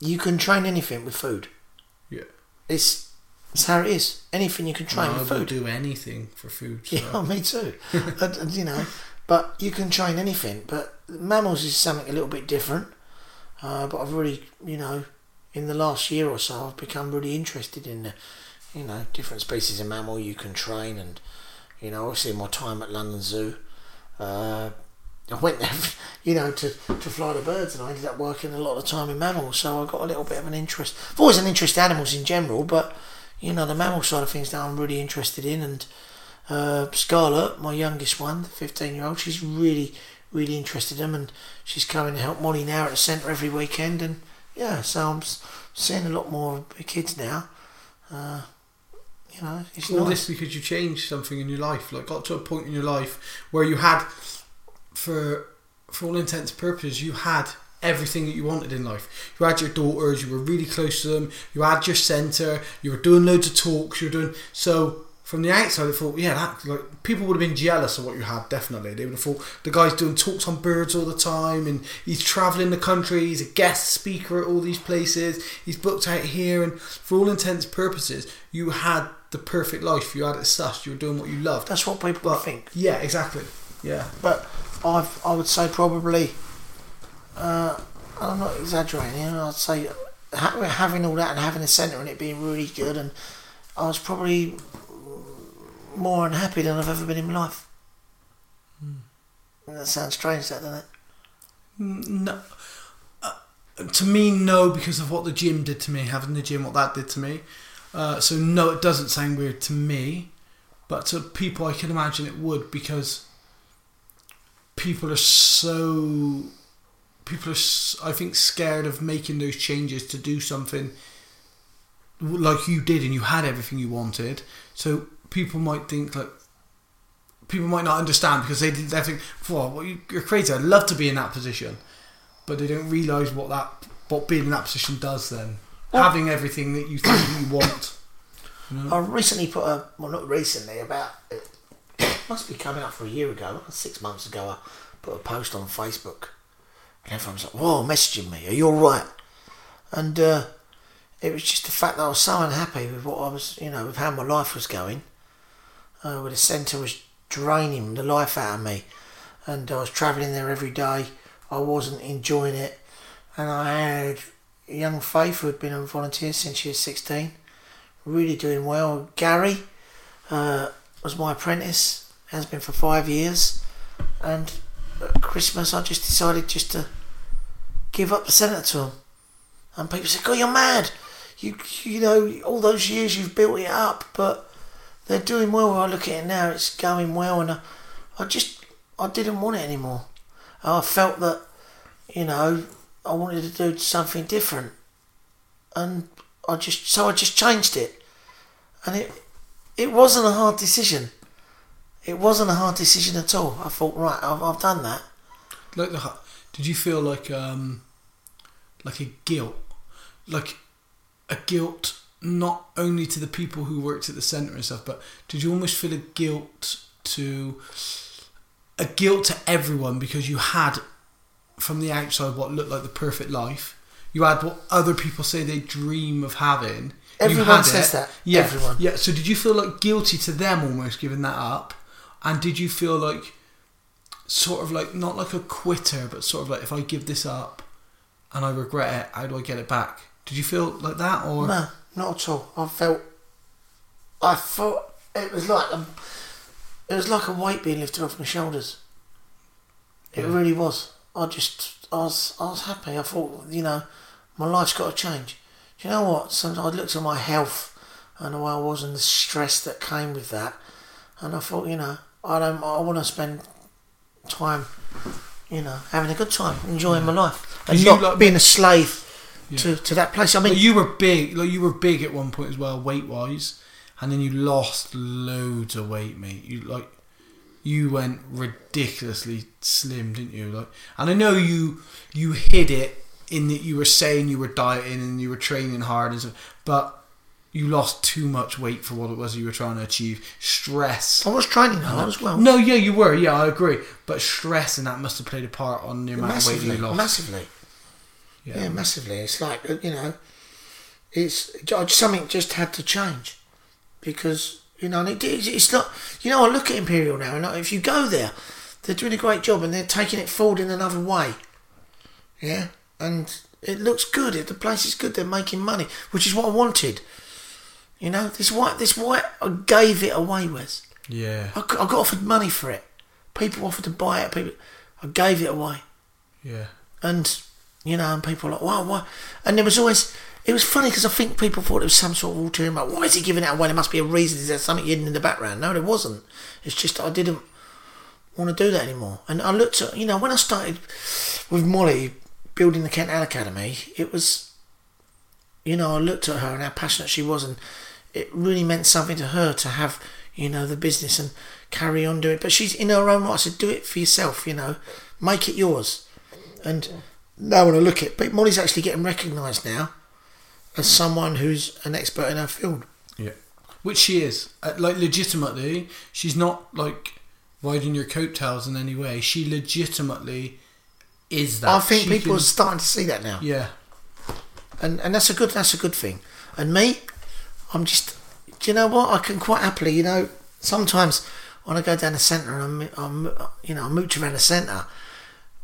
you can train anything with food. Yeah. It's, it's how it is. Anything you can train I with would food. do anything for food. So. Yeah, me too. and, and, you know, but you can train anything. But mammals is something a little bit different. Uh, but I've really, you know, in the last year or so, I've become really interested in the, you know, different species of mammal you can train, and you know, obviously my time at London Zoo. Uh, I went there, you know, to, to fly the birds, and I ended up working a lot of time in mammals. So I got a little bit of an interest. I've always an interest in animals in general, but you know, the mammal side of things that I'm really interested in, and uh, Scarlett, my youngest one, the 15 year old, she's really, really interested in them and she's coming to help Molly now at the centre every weekend. And yeah, so I'm seeing a lot more of the kids now. Uh, you know, it's all nice. this because you changed something in your life like got to a point in your life where you had for for all intents and purposes you had everything that you wanted in life you had your daughters you were really close to them you had your centre you were doing loads of talks you were doing so from the outside I thought yeah that like people would have been jealous of what you had definitely. They would have thought the guy's doing talks on birds all the time and he's travelling the country he's a guest speaker at all these places he's booked out here and for all intents and purposes you had the perfect life. You had it sussed you were doing what you loved. That's what people but think. yeah exactly. Yeah. But I've, I would say probably, uh, I'm not exaggerating, you know, I'd say ha- having all that and having a centre and it being really good, and I was probably more unhappy than I've ever been in my life. That sounds strange, that doesn't it? No. Uh, to me, no, because of what the gym did to me, having the gym, what that did to me. Uh, so, no, it doesn't sound weird to me, but to people, I can imagine it would because people are so. People are, I think, scared of making those changes to do something like you did and you had everything you wanted. So, people might think, like, people might not understand because they they think, "Well, well, you- you're crazy. I'd love to be in that position," but they don't realise what that what being in that position does. Then Well- having everything that you think you want. You know? I recently put a well, not recently, about it must be coming up for a year ago, six months ago. I put a post on Facebook, and everyone's like, "Whoa!" messaging me, "Are you all right?" And uh, it was just the fact that I was so unhappy with what I was, you know, with how my life was going. Uh, where the centre was draining the life out of me, and I was travelling there every day. I wasn't enjoying it. And I had young Faith, who had been a volunteer since she was 16, really doing well. Gary uh, was my apprentice, has been for five years. And at Christmas, I just decided just to give up the centre to him. And people said, God, you're mad. You, you know, all those years you've built it up, but they're doing well. I look at it now, it's going well, and I, I just, I didn't want it anymore. I felt that, you know, I wanted to do something different, and I just, so I just changed it, and it, it wasn't a hard decision. It wasn't a hard decision at all. I thought, right, I've, I've done that. Like the, did you feel like um, like a guilt, like a guilt not only to the people who worked at the centre and stuff, but did you almost feel a guilt to a guilt to everyone because you had from the outside what looked like the perfect life. You had what other people say they dream of having. Everyone says it. that. Yeah, Everyone. Yeah. So did you feel like guilty to them almost giving that up? And did you feel like sort of like not like a quitter, but sort of like if I give this up and I regret it, how do I get it back? Did you feel like that or No, not at all. I felt, I thought it was like a, it was like a weight being lifted off my shoulders. It Yeah. really was. I just, I was, I was happy. I thought, you know, my life's got to change. Do you know what? Sometimes I looked at my health and the way I was and the stress that came with that, and I thought, you know, I don't, I want to spend time, you know, having a good time, enjoying my life, and And not like- being a slave Yeah. to, to that place. I mean, you were big, like you were big at one point as well, weight wise, and then you lost loads of weight, mate. You like, you went ridiculously slim, didn't you? Like, and I know you you hid it in that you were saying you were dieting and you were training hard and stuff, but you lost too much weight for what it was you were trying to achieve. Stress. I was training hard uh, as well. No, yeah, you were. Yeah, I agree. But stress and that must have played a part on the amount of weight massively, you lost. massively. Yeah. Yeah. massively. It's like uh, you know, it's something just had to change because you know, and it, it's not. You know, I look at Imperial now, and if you go there, they're doing a great job, and they're taking it forward in another way. Yeah, and it looks good. The place is good. They're making money, which is what I wanted. You know, this white, this white, I gave it away, Wes. Yeah. I, got- I got offered money for it. People offered to buy it. People, I gave it away. Yeah. and you know, and people were like, wow, why? And there was always, it was funny because I think people thought it was some sort of ulterior motive. Why is he giving it away? There must be a reason. Is there something hidden in the background? No, there wasn't. It's just I didn't want to do that anymore. And I looked at, you know, when I started with Molly building the Kent Owl Academy, it was, you know, I looked at her and how passionate she was, and it really meant something to her to have, you know, the business and carry on doing it. But she's in her own right. I said, do it for yourself, you know, make it yours. And now when I look at, but Molly's actually getting recognised now as someone who's an expert in her field. Yeah, which she is. Uh, like legitimately, she's not like riding your coattails in any way. She legitimately is that. I think She people can- are starting to see that now, Yeah, and and that's a good that's a good thing. And me, I'm just, do you know what? I can quite happily, you know, sometimes when I go down the centre and I'm, I'm you know, I mooch around the centre,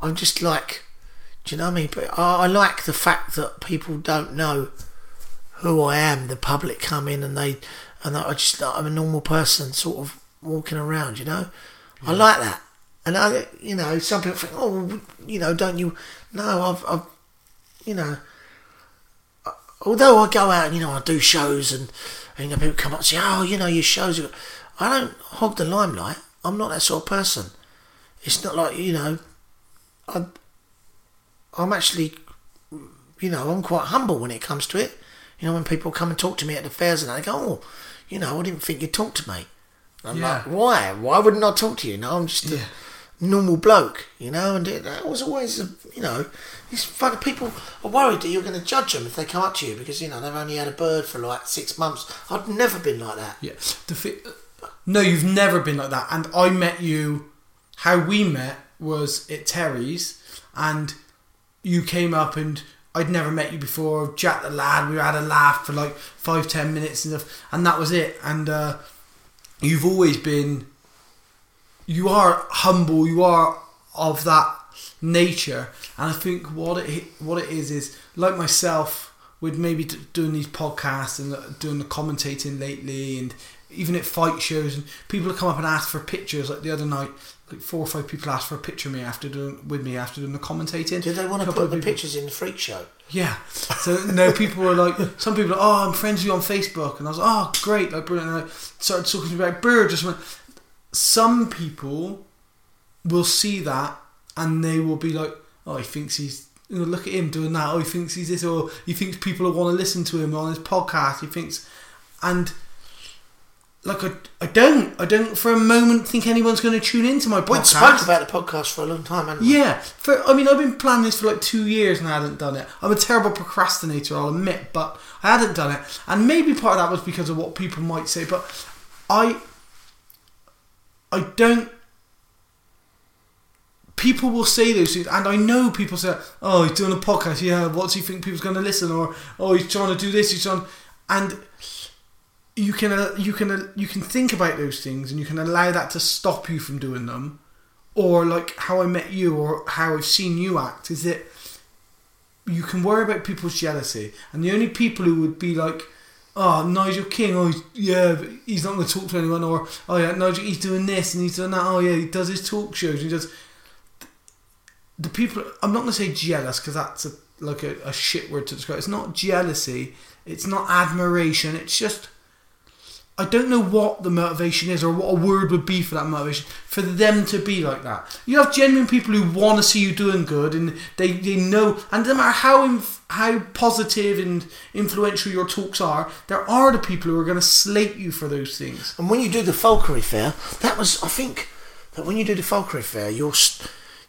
I'm just like, do you know what I mean? But I, I like the fact that people don't know who I am. The public come in and they, and I just, I'm a normal person, sort of walking around. You know, I like that. And I, you know, some people think, oh, you know, don't you? No, I've, I've, you know, although I go out and you know I do shows and, and you know people come up and say, oh, you know your shows. Are... I don't hog the limelight. I'm not that sort of person. It's not like you know, I, I'm actually, you know, I'm quite humble when it comes to it. You know, when people come and talk to me at the fairs and they go, oh, you know, I didn't think you'd talk to me. I'm Yeah. like, why? Why wouldn't I talk to you? No, I'm just a Yeah. normal bloke, you know, and it, that was always, a, you know, it's funny. People are worried that you're going to judge them if they come up to you because, you know, they've only had a bird for like six months. I've never been like that. yeah. Fi- no, you've never been like that. And I met you. How we met was at Terry's, and you came up and. I'd never met you before. Jack the lad, we had a laugh for like five, ten minutes and and that was it. And uh, you've always been you are humble you are of that nature, and I think what it what it is is like myself with maybe doing these podcasts and uh, doing the commentating lately, and even at fight shows, and people have come up and ask for pictures. Like the other night, like four or five people asked for a picture of me after doing with me after doing the commentating. Did they want to put the people- pictures in the freak show? Yeah. So no, people were like, some people, are, oh, I'm friends with you on Facebook, and I was like, oh, great, like brilliant. And I started talking about bird. Just went. Some people will see that and they will be like, oh, he thinks he's. You know, look at him doing that. Oh, he thinks he's this, or he thinks people will want to listen to him on his podcast. He thinks, and like I, I don't, I don't for a moment think anyone's going to tune into my podcast. We'd spoke about the podcast for a long time, hadn't we? Yeah, for I mean, I've been planning this for like two years and I hadn't done it. I'm a terrible procrastinator, I'll admit, but I hadn't done it, and maybe part of that was because of what people might say. But I, I don't. People will say those things, and I know people say, "Oh, he's doing a podcast. Yeah, what's he think people's going to listen?" Or, "Oh, he's trying to do this. He's trying," and you can uh, you can uh, you can think about those things, and you can allow that to stop you from doing them. Or like how I met you or how I've seen you act is that you can worry about people's jealousy. And the only people who would be like oh Nigel King oh yeah he's not going to talk to anyone or oh yeah Nigel he's doing this and he's doing that. Oh yeah he does his talk shows and he does the people I'm not going to say jealous because that's a, like a, a shit word to describe. It's not jealousy. It's not admiration. It's just I don't know what the motivation is or what a word would be for that motivation for them to be like that. You have genuine people who want to see you doing good and they, they know, and no matter how inf- how positive and influential your talks are, there are the people who are going to slate you for those things. And when you do the Falconry Fair, that was, I think, that when you do the Falconry Fair, you're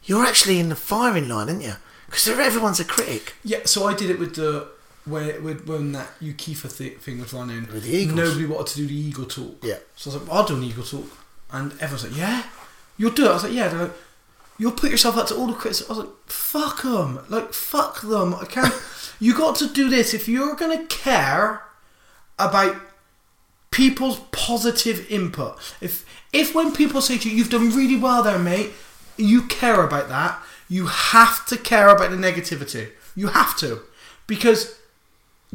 you're actually in the firing line, aren't you? Because everyone's a critic. Yeah, so I did it with the when it, when that Ukifa th- thing was running. With the Eagles. Nobody wanted to do the Eagle talk. Yeah. So I was like, I'll do an Eagle talk. And everyone's like, yeah? You'll do it? I was like, yeah. They're like, you'll put yourself out to all the critics. I was like, fuck them. Like, fuck them. I can't. you got to do this. If you're going to care about people's positive input, if, if when people say to you, you've done really well there, mate, you care about that, you have to care about the negativity. You have to. Because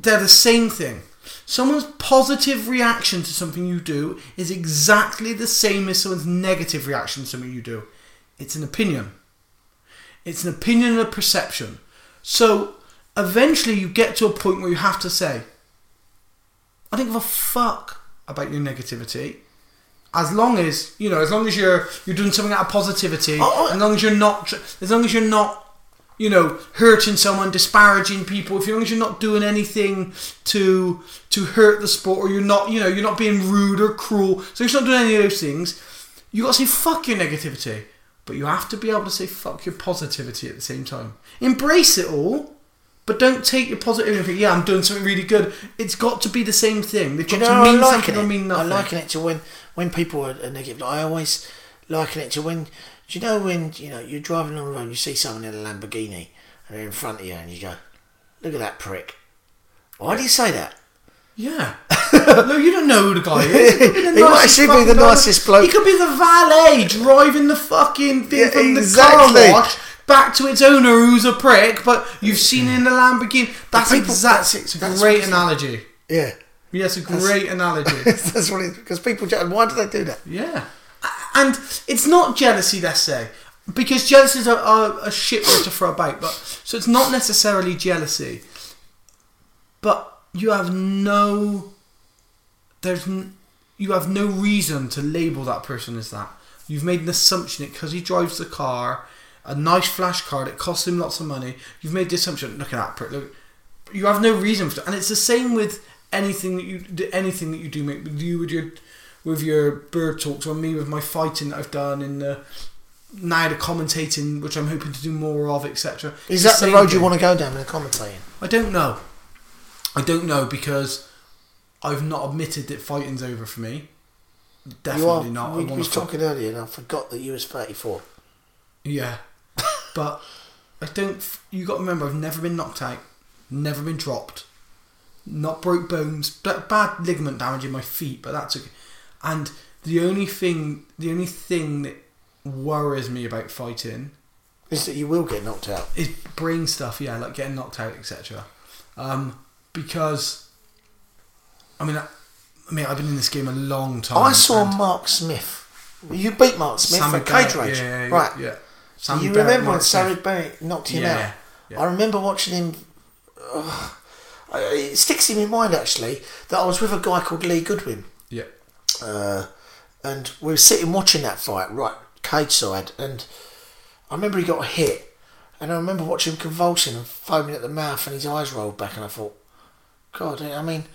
they're the same thing. Someone's positive reaction to something you do is exactly the same as someone's negative reaction to something you do. It's an opinion. It's an opinion and a perception. So eventually you get to a point where you have to say, I don't give a fuck about your negativity. As long as you know, as long as you're you're doing something out of positivity, Oh, oh. as long as you're not, as long as you're not you know, hurting someone, disparaging people, if long as you're not doing anything to to hurt the sport, or you're not, you know, you're not being rude or cruel, so you're not doing any of those things, you got to say fuck your negativity, but you have to be able to say fuck your positivity at the same time. Embrace it all, but don't take your positivity and think, yeah, I'm doing something really good. It's got to be the same thing. They've got you know, to I mean something it. or mean I liken it to when when people are, are negative. I always liken it to when. Do you know when you know you're driving along the road, and you see someone in a Lamborghini, and they're in front of you, and you go, "Look at that prick." Why do you say that? Yeah. no, you don't know who the guy is. He, could be the He might actually be the nicest bloke. He could be the valet driving the fucking thing Yeah, from exactly. the car wash back to its owner who's a prick, but you've seen in the Lamborghini. That's people- that's- It's a that's great analogy. Yeah, Yes, it's a great analogy. that's what it because people. Why do they do that? Yeah. And it's not jealousy, let's say. Because jealousy is a, a, a shit word to throw about. But So it's not necessarily jealousy. But you have no. There's. N- you have no reason to label that person as that. You've made an assumption that because he drives the car, a nice flash car it costs him lots of money, you've made the assumption. Look at that. Look, you have no reason for it. And it's the same with anything that you anything that you do make you with your with your bird talks or me with my fighting that I've done in the now the commentating which I'm hoping to do more of etc. Is that the road you want to go down in the commentating? I don't know. I don't know because I've not admitted that fighting's over for me. Definitely are, not. I We, we want was fight. talking earlier, and I forgot that you was thirty-four. Yeah, but I don't. You got to remember, I've never been knocked out, never been dropped, not broke bones, but bad ligament damage in my feet. But that's okay. And the only thing, the only thing that worries me about fighting is that you will get knocked out. is brain stuff, yeah, like getting knocked out, etc. Um, because, I mean, I, I mean, I've been in this game a long time. I saw Mark Smith. You beat Mark Smith Sammy at Cage Rage, yeah, yeah, right? Yeah. Sammy you Barrett, remember when Mark Smith. Sarah Barrett knocked him Yeah, out? yeah. I remember watching him. Uh, it sticks in my mind actually that I was with a guy called Lee Goodwin, Yeah. Uh, and we were sitting watching that fight right cage side, and I remember he got hit, and I remember watching him convulsing and foaming at the mouth, and his eyes rolled back, and I thought, God, I mean,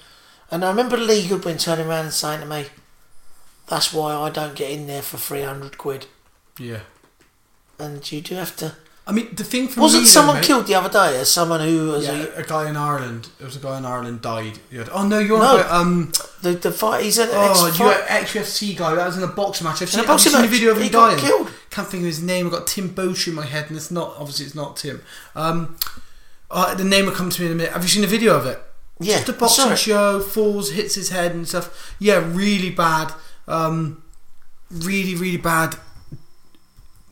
and I remember Lee Goodwin turning around and saying to me, "That's why I don't get in there for three hundred quid." Yeah. And you do have to. I mean, the thing for Wasn't me, though, someone mate- killed the other day as someone who was Yeah, a, a guy in Ireland. There was a guy in Ireland died. Had- oh no, you're No. about, um. the the fight? He's an Oh, ex you ex UFC guy. That was in a boxing match. I've seen, a I've boxing seen a video of him He got dying. killed. Can't think of his name. I've got Tim Boetsch in my head, and it's not. Obviously, it's not Tim. Um, uh, the name will come to me in a minute. Have you seen the video of it? Yeah, Just a I boxing it. show. Falls, hits his head and stuff. Yeah, really bad. Um, really, really bad.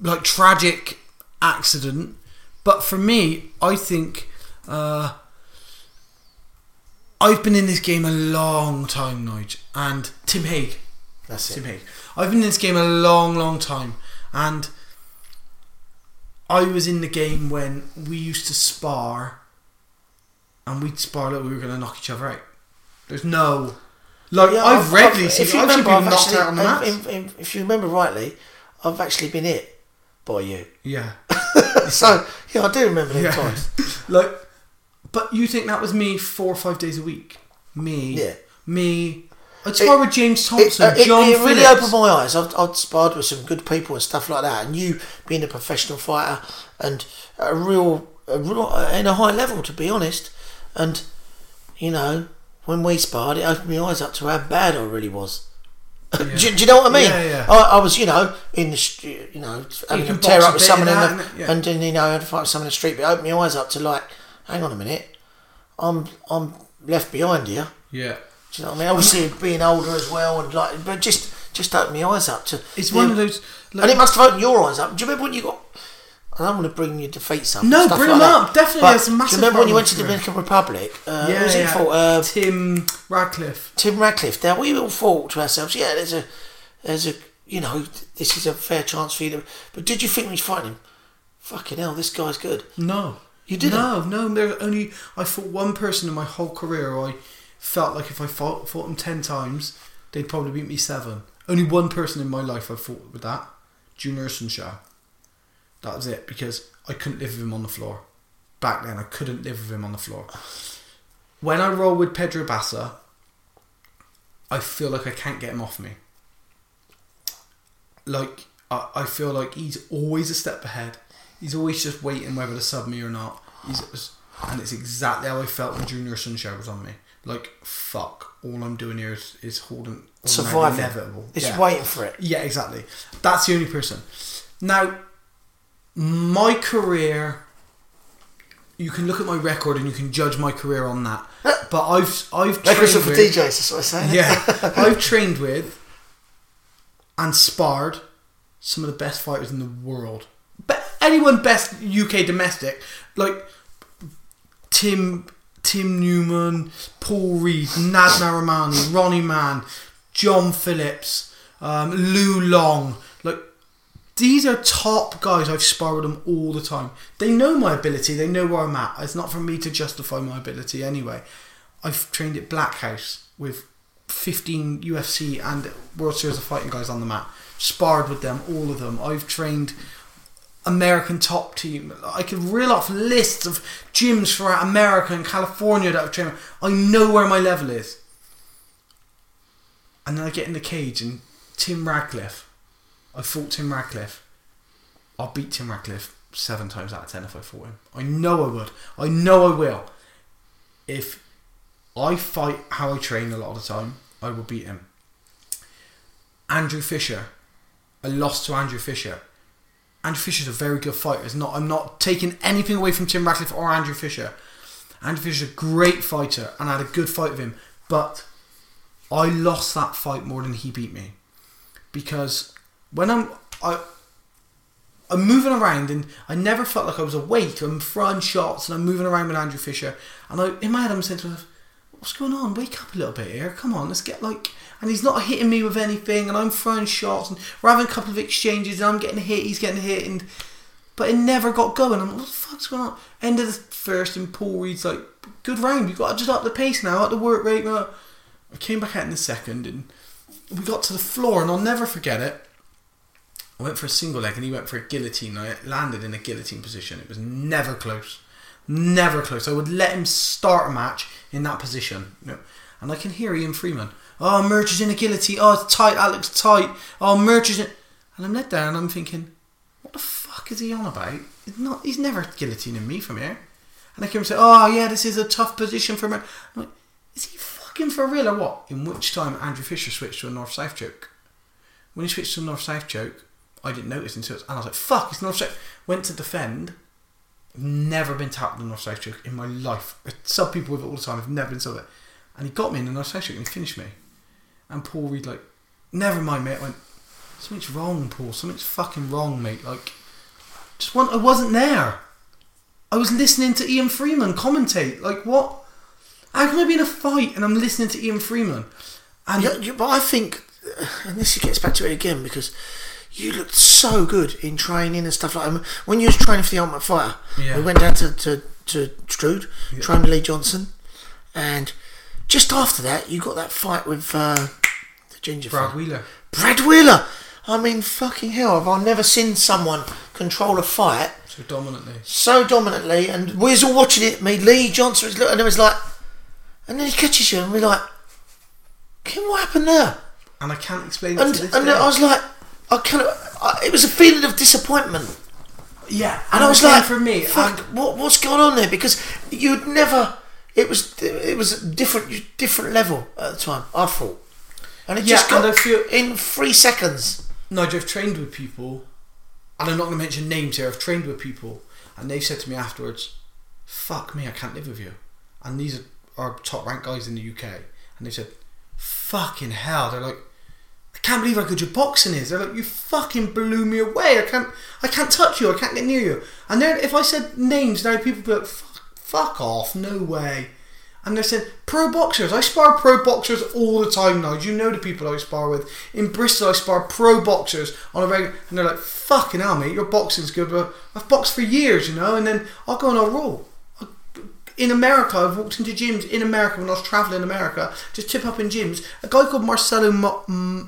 Like tragic accident. But for me, I think. Uh, I've been in this game a long time, Nige, and Tim Hague. That's Tim it. Hague. I've been in this game a long, long time, and I was in the game when we used to spar, and we'd spar that we were going to knock each other out. There's no, like Yeah, I've regularly if seen, you I've remember, I've knocked actually, out on the mats. if, you remember rightly, I've actually been hit by you. yeah, so yeah, I do remember them Yeah. times. like, but you think that was me four or five days a week? Me, Yeah. me. I'd spar with James It, Thompson, uh, it- John it really opened my eyes. I've, I've sparred with some good people and stuff like that, and you being a professional fighter and a real, a real in a high level, to be honest. And you know, when we sparred, it opened my eyes up to how bad I really was. Do, do you know what I mean? Yeah, yeah. I, I was, you know, in the, st- you know, having can a tear up with someone in the, and- yeah. and then you know, I had to fight with someone in the street. But it opened my eyes up to like, hang on a minute, I'm, I'm left behind here. Yeah, Do you know what I mean? Obviously, being older as well, and like, but just just opened my eyes up to. it's one of those. Like, and it must have opened your eyes up. Do you remember when you got? I don't want to bring your defeats up. No, bring like them that, up. Definitely, but that's a Do you remember when you went to of Dominican Republic? Uh, yeah, was it you yeah. Uh, Tim Radcliffe. Tim Radcliffe. Now we all thought to ourselves, yeah, there's a, there's a, you know, this is a fair chance for you to. But did you think you fighting him? Fucking hell, this guy's good. No. You didn't? No, no. There's only I fought one person in my whole career. I felt like if I fought fought them ten times, they'd probably beat me seven. Only one person in my life I fought with that, Junior Ursenshaw. That was it because I couldn't live with him on the floor. Back then, I couldn't live with him on the floor. When I roll with Pedro Bassa, I feel like I can't get him off me. Like I, I feel like he's always a step ahead. He's always just waiting whether to sub me or not. He's and it's exactly how I felt when Junior Sunshine was on me. Like fuck, all I'm doing here is, is holding Surviving. inevitable. It's yeah. waiting for it. Yeah, exactly. That's the only person. Now, my career. You can look at my record and you can judge my career on that. But I've I've Like trained for with, DJs, that's what I'm saying. yeah, I've trained with and sparred some of the best fighters in the world. But anyone best UK domestic, like Tim Tim Newman, Paul Reed, Nad Narimani, Ronnie Mann, John Phillips, um, Lou Long, these are top guys. I've sparred them all the time. They know my ability. They know where I'm at. It's not for me to justify my ability anyway. I've trained at Black House with 15 UFC and World Series of Fighting guys on the mat. Sparred with them, all of them. I've trained American top team. I could reel off lists of gyms throughout America and California that I've trained. I know where my level is. And then I get in the cage and Tim Radcliffe. I fought Tim Radcliffe. I'll beat Tim Radcliffe seven times out of ten if I fought him. I know I would. I know I will. If I fight how I train a lot of the time, I will beat him. Andrew Fisher. I lost to Andrew Fisher. Andrew Fisher's a very good fighter. It's not I'm not taking anything away from Tim Radcliffe or Andrew Fisher. Andrew Fisher's a great fighter and I had a good fight with him. But I lost that fight more than he beat me. Because when I'm I I'm moving around, and I never felt like I was awake. I'm throwing shots, and I'm moving around with Andrew Fisher. And I, in my head, I'm saying to myself, "What's going on? Wake up a little bit here. Come on, let's get like." And he's not hitting me with anything, and I'm throwing shots, and we're having a couple of exchanges, and I'm getting hit, he's getting hit, and but it never got going. I'm like, what the fuck's going on? End of the first, and Paul Reed's like, good round. You've got to just up the pace now, up the work rate. I came back out in the second, and we got to the floor, and I'll never forget it. I went for a single leg, and he went for a guillotine. I landed in a guillotine position. It was never close, never close. I would let him start a match in that position, you know. and I can hear Ian Freeman. Oh, Merch is in a guillotine. Oh, it's tight. That looks tight. Oh, Merch is in. And I'm let down, and I'm thinking, what the fuck is he on about? He's not. He's never guillotining me from here. And I and say, oh yeah, this is a tough position for me. I'm like, is he fucking for real or what? In which time Andrew Fisher switched to a north south choke. When he switched to a north south choke, I didn't notice until it's, and I was like, fuck, it's north south. Went to defend. Never been tapped in a north south choke in my life. Sub people with it all the time. I've never been sub it. And he got me in the north south choke and he finished me. And Paul Reed like, never mind, mate. I went, something's wrong, Paul. Something's fucking wrong, mate. Like, just want. I wasn't there. I was listening to Ian Freeman commentate. Like, what? How can I be in a fight and I'm listening to Ian Freeman? And Yeah, but I think, and this gets back to it again because you looked so good in training and stuff like that. When you was training for the Ultimate Fighter, Yeah. we went down to to, to Strood, trained with Lee Johnson, and just after that, you got that fight with uh, the ginger Brad fella. Wheeler. Brad Wheeler. I mean, fucking hell! I've I never seen someone control a fight So dominantly. so dominantly, and we was all watching it. Me, Lee Johnson was looking, and it was like, and then he catches you, and we're like, Kim, what happened there? And I can't explain it And and day. I was like, I kind of, I, it was a feeling of disappointment, yeah. and I was like, for me. fuck, and- what, what's going on there? Because you'd never, it was, it was a different, different level at the time. I thought, and it Yeah, just got feel- in three seconds. Nigel, I've trained with people, and I'm not going to mention names here. I've trained with people, and they've said to me afterwards, "Fuck me, I can't live with you." And these are, top ranked guys in the UK, and they said, "Fucking hell!" They're like, "I can't believe how good your boxing is." They're like, "You fucking blew me away. I can't, I can't touch you. I can't get near you." And then if I said names, now people be like, "Fuck, fuck off, no way." And they're saying pro boxers. I spar pro boxers all the time now. You know the people I spar with. In Bristol, I spar pro boxers on a regular, and they're like, "Fucking hell, mate, your boxing's good." But I've boxed for years, you know. And then I'll go and I'll roll. In America, I've walked into gyms in America when I was traveling in America. Just tip up in gyms. A guy called Marcelo Mo-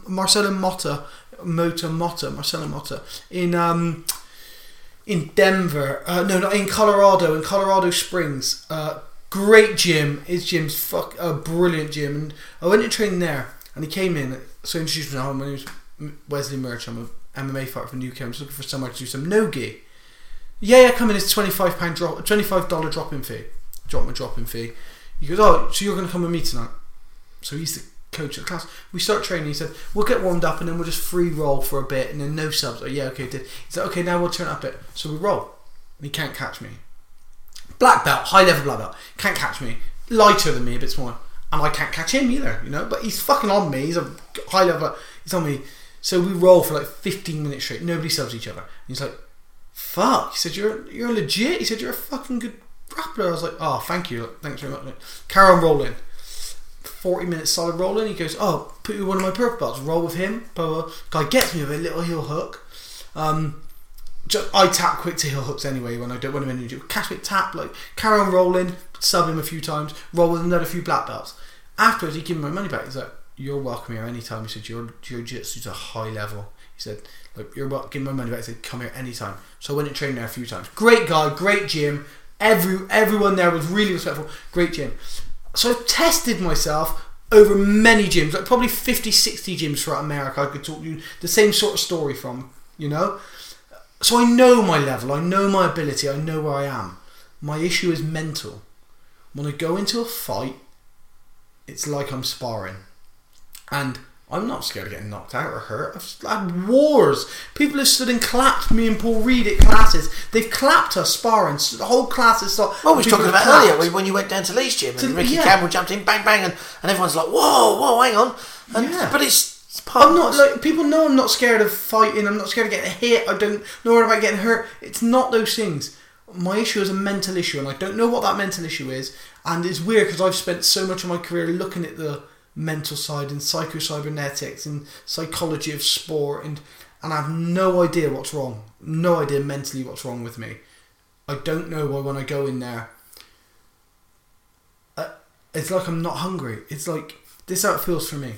Marcelo Motta, Mota Motta, Marcelo Motta in um, in Denver. Uh, no, not in Colorado. In Colorado Springs. Uh, great gym. His gym's fuck a brilliant gym. And I went to train there, and he came in. So introduced myself. My name's Wesley Merch. I'm a MMA fighter from UK. I'm just looking for somewhere to do some no gi. Yeah, yeah, come in. It's twenty five pound drop, twenty five dollar drop in fee. Drop my drop in fee. He goes, oh, so you're going to come with me tonight? So he's the coach of the class. We start training. He said, we'll get warmed up and then we'll just free roll for a bit and then no subs. Oh, yeah, okay, did. He said, okay, now we'll turn it up a bit. So we roll. And he can't catch me. Black belt, high level black belt. Can't catch me. Lighter than me, a bit smaller. And I can't catch him either, you know. But he's fucking on me. He's a high level. He's on me. So we roll for like 15 minutes straight. Nobody subs each other. And he's like, fuck. He said, you're, you're legit. He said, you're a fucking good grappler. I was like, oh, thank you. Thanks very much. Carry on rolling. 40 minutes solid rolling. He goes, oh, put you one of my purple belts. Roll with him. Blah, blah. Guy gets me with a little heel hook. Um, just, I tap quick to heel hooks anyway when I don't want him in. Catch it, tap, like carry on rolling, sub him a few times, roll with another few black belts. Afterwards, he gave me my money back. He's like, "You're welcome here anytime." He said, "Your jiu-jitsu's a high level." He said, "Like you're welcome. Give me my money back." He said, "Come here anytime." So I went and trained there a few times. Great guy, great gym. Every everyone there was really respectful. Great gym. So I tested myself over many gyms, like probably 50, 60 gyms throughout America. I could talk you the same sort of story from, you know. So I know my level, I know my ability, I know where I am. My issue is mental. When I go into a fight, it's like I'm sparring. And I'm not scared of getting knocked out or hurt. I've had wars. People have stood and clapped me and Paul Reed at classes. They've clapped us sparring. So the whole class is stopped. Well, we were talking about earlier when you went down to Lee's gym and To- Ricky yeah. Campbell jumped in, bang, bang, and, and everyone's like, whoa, whoa, hang on. And, Yeah. But it's I'm of not like people know I'm not scared of fighting. I'm not scared of getting hit. I don't know what about getting hurt. It's not those things. My issue is a mental issue, and I don't know what that mental issue is. And it's weird because I've spent so much of my career looking at the mental side and psycho-cybernetics and psychology of sport, and and I have no idea what's wrong. No idea mentally what's wrong with me. I don't know why when I go in there, uh, it's like I'm not hungry. It's like this is how it feels for me.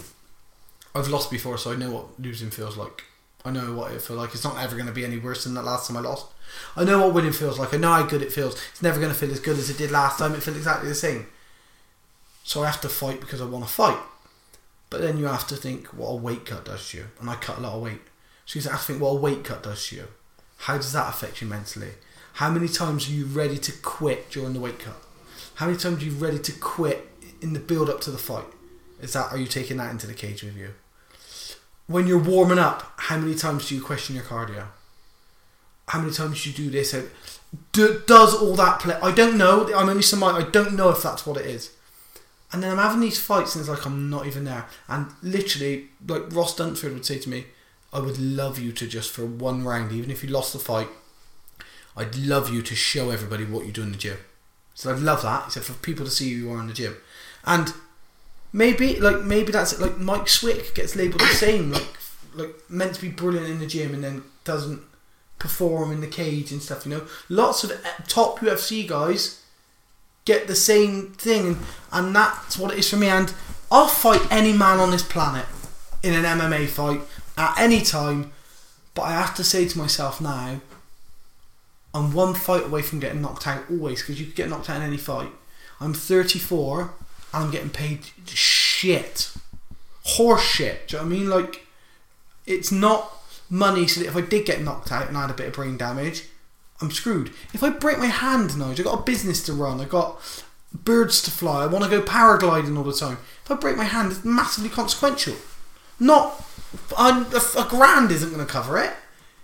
I've lost before, so I know what losing feels like. I know what it feels like. It's not ever going to be any worse than the last time I lost. I know what winning feels like. I know how good it feels. It's never going to feel as good as it did last time. It feels exactly the same. So I have to fight because I want to fight. But then you have to think what a weight cut does to you. And I cut a lot of weight. So you have to think what a weight cut does to you. How does that affect you mentally? How many times are you ready to quit during the weight cut? How many times are you ready to quit in the build up to the fight? Is that are you taking that into the cage with you? When you're warming up, how many times do you question your cardio? How many times do you do this? Do, does all that play? I don't know. I'm only somebody. I don't know if that's what it is. And then I'm having these fights, and it's like I'm not even there. And literally, like Ross Dunford would say to me, "I would love you to just for one round, even if you lost the fight, I'd love you to show everybody what you do in the gym." So I'd love that. He said for people to see who you are in the gym, and maybe like maybe that's it. Like Mike Swick gets labelled the same, like like meant to be brilliant in the gym and then doesn't perform in the cage and stuff. You know, lots of uh, top UFC guys get the same thing, and, that's what it is for me. And I'll fight any man on this planet in an MMA fight at any time, but I have to say to myself now. I'm one fight away from getting knocked out always because you could get knocked out in any fight. I'm 34 and I'm getting paid shit. Horse shit. Do you know what I mean? Like, it's not money so that if I did get knocked out and I had a bit of brain damage, I'm screwed. If I break my hand, Nigel, I've got a business to run, I've got birds to fly, I want to go paragliding all the time. If I break my hand, it's massively consequential. Not a, a, grand isn't going to cover it.